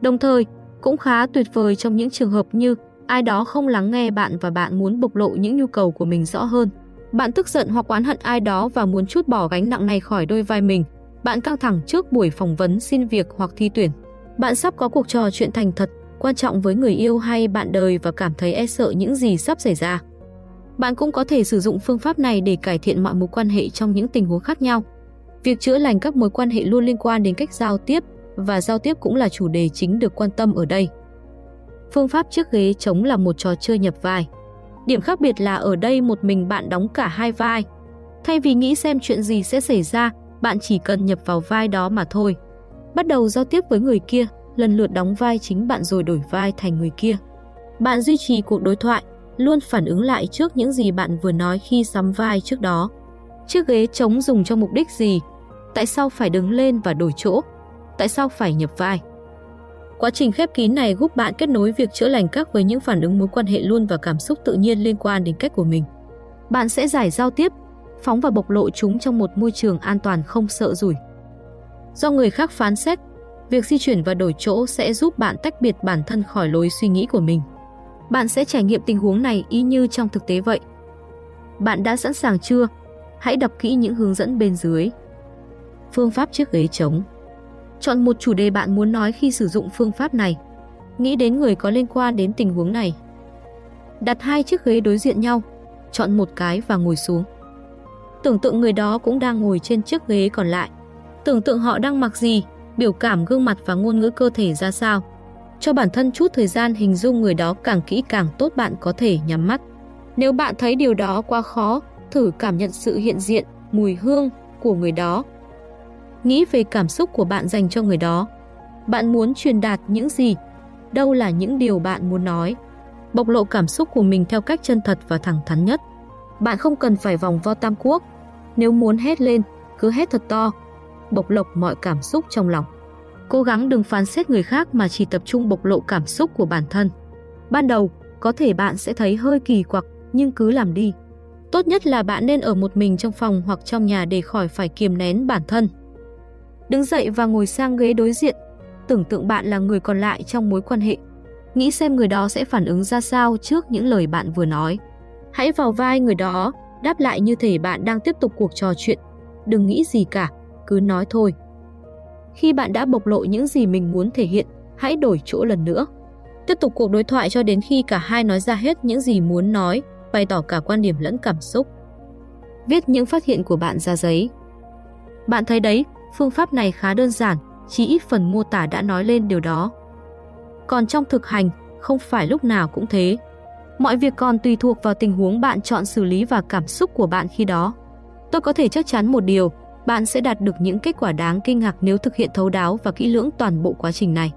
Đồng thời, cũng khá tuyệt vời trong những trường hợp như ai đó không lắng nghe bạn và bạn muốn bộc lộ những nhu cầu của mình rõ hơn. Bạn tức giận hoặc oán hận ai đó và muốn chút bỏ gánh nặng này khỏi đôi vai mình. Bạn căng thẳng trước buổi phỏng vấn xin việc hoặc thi tuyển. Bạn sắp có cuộc trò chuyện thành thật, quan trọng với người yêu hay bạn đời và cảm thấy e sợ những gì sắp xảy ra. Bạn cũng có thể sử dụng phương pháp này để cải thiện mọi mối quan hệ trong những tình huống khác nhau. Việc chữa lành các mối quan hệ luôn liên quan đến cách giao tiếp và giao tiếp cũng là chủ đề chính được quan tâm ở đây. Phương pháp chiếc ghế trống là một trò chơi nhập vai. Điểm khác biệt là ở đây một mình bạn đóng cả hai vai. Thay vì nghĩ xem chuyện gì sẽ xảy ra, bạn chỉ cần nhập vào vai đó mà thôi. Bắt đầu giao tiếp với người kia, lần lượt đóng vai chính bạn rồi đổi vai thành người kia. Bạn duy trì cuộc đối thoại, luôn phản ứng lại trước những gì bạn vừa nói khi sắm vai trước đó. Chiếc ghế trống dùng cho mục đích gì? Tại sao phải đứng lên và đổi chỗ? Tại sao phải nhập vai? Quá trình khép kín này giúp bạn kết nối việc chữa lành các với những phản ứng mối quan hệ luôn và cảm xúc tự nhiên liên quan đến cách của mình. Bạn sẽ giải giao tiếp, phóng và bộc lộ chúng trong một môi trường an toàn không sợ rủi. Do người khác phán xét, việc di chuyển và đổi chỗ sẽ giúp bạn tách biệt bản thân khỏi lối suy nghĩ của mình. Bạn sẽ trải nghiệm tình huống này y như trong thực tế vậy. Bạn đã sẵn sàng chưa? Hãy đọc kỹ những hướng dẫn bên dưới. Phương pháp chiếc ghế trống Chọn một chủ đề bạn muốn nói khi sử dụng phương pháp này. Nghĩ đến người có liên quan đến tình huống này. Đặt hai chiếc ghế đối diện nhau, chọn một cái và ngồi xuống. Tưởng tượng người đó cũng đang ngồi trên chiếc ghế còn lại. Tưởng tượng họ đang mặc gì, biểu cảm gương mặt và ngôn ngữ cơ thể ra sao. Cho bản thân chút thời gian hình dung người đó càng kỹ càng tốt bạn có thể nhắm mắt. Nếu bạn thấy điều đó quá khó, thử cảm nhận sự hiện diện, mùi hương của người đó. Nghĩ về cảm xúc của bạn dành cho người đó. Bạn muốn truyền đạt những gì? Đâu là những điều bạn muốn nói? Bộc lộ cảm xúc của mình theo cách chân thật và thẳng thắn nhất. Bạn không cần phải vòng vo tam quốc. Nếu muốn hét lên, cứ hét thật to. Bộc lộc mọi cảm xúc trong lòng. Cố gắng đừng phán xét người khác mà chỉ tập trung bộc lộ cảm xúc của bản thân. Ban đầu, có thể bạn sẽ thấy hơi kỳ quặc, nhưng cứ làm đi. Tốt nhất là bạn nên ở một mình trong phòng hoặc trong nhà để khỏi phải kiềm nén bản thân. Đứng dậy và ngồi sang ghế đối diện, tưởng tượng bạn là người còn lại trong mối quan hệ. Nghĩ xem người đó sẽ phản ứng ra sao trước những lời bạn vừa nói. Hãy vào vai người đó, đáp lại như thể bạn đang tiếp tục cuộc trò chuyện. Đừng nghĩ gì cả, cứ nói thôi. Khi bạn đã bộc lộ những gì mình muốn thể hiện, hãy đổi chỗ lần nữa. Tiếp tục cuộc đối thoại cho đến khi cả hai nói ra hết những gì muốn nói, bày tỏ cả quan điểm lẫn cảm xúc. Viết những phát hiện của bạn ra giấy. Bạn thấy đấy, phương pháp này khá đơn giản, chỉ ít phần mô tả đã nói lên điều đó. Còn trong thực hành, không phải lúc nào cũng thế. Mọi việc còn tùy thuộc vào tình huống bạn chọn xử lý và cảm xúc của bạn khi đó. Tôi có thể chắc chắn một điều, bạn sẽ đạt được những kết quả đáng kinh ngạc nếu thực hiện thấu đáo và kỹ lưỡng toàn bộ quá trình này.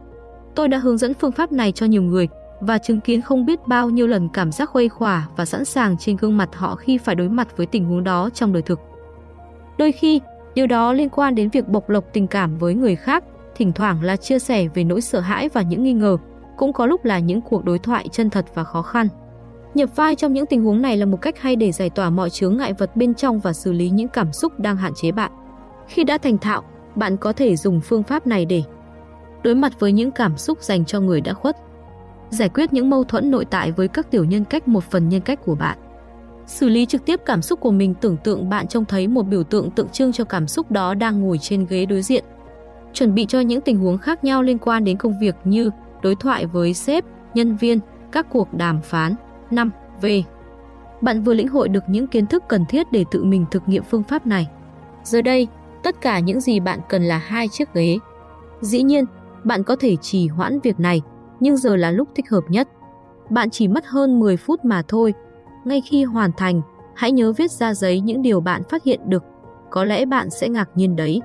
Tôi đã hướng dẫn phương pháp này cho nhiều người và chứng kiến không biết bao nhiêu lần cảm giác khuây khỏa và sẵn sàng trên gương mặt họ khi phải đối mặt với tình huống đó trong đời thực. Đôi khi, điều đó liên quan đến việc bộc lộc tình cảm với người khác, thỉnh thoảng là chia sẻ về nỗi sợ hãi và những nghi ngờ, cũng có lúc là những cuộc đối thoại chân thật và khó khăn. Nhập vai trong những tình huống này là một cách hay để giải tỏa mọi chướng ngại vật bên trong và xử lý những cảm xúc đang hạn chế bạn. Khi đã thành thạo, bạn có thể dùng phương pháp này để đối mặt với những cảm xúc dành cho người đã khuất, giải quyết những mâu thuẫn nội tại với các tiểu nhân cách một phần nhân cách của bạn. Xử lý trực tiếp cảm xúc của mình tưởng tượng bạn trông thấy một biểu tượng tượng trưng cho cảm xúc đó đang ngồi trên ghế đối diện. Chuẩn bị cho những tình huống khác nhau liên quan đến công việc như đối thoại với sếp, nhân viên, các cuộc đàm phán. 5. V. Bạn vừa lĩnh hội được những kiến thức cần thiết để tự mình thực nghiệm phương pháp này. Giờ đây, tất cả những gì bạn cần là hai chiếc ghế. Dĩ nhiên, bạn có thể trì hoãn việc này, nhưng giờ là lúc thích hợp nhất. Bạn chỉ mất hơn 10 phút mà thôi. Ngay khi hoàn thành, hãy nhớ viết ra giấy những điều bạn phát hiện được. Có lẽ bạn sẽ ngạc nhiên đấy.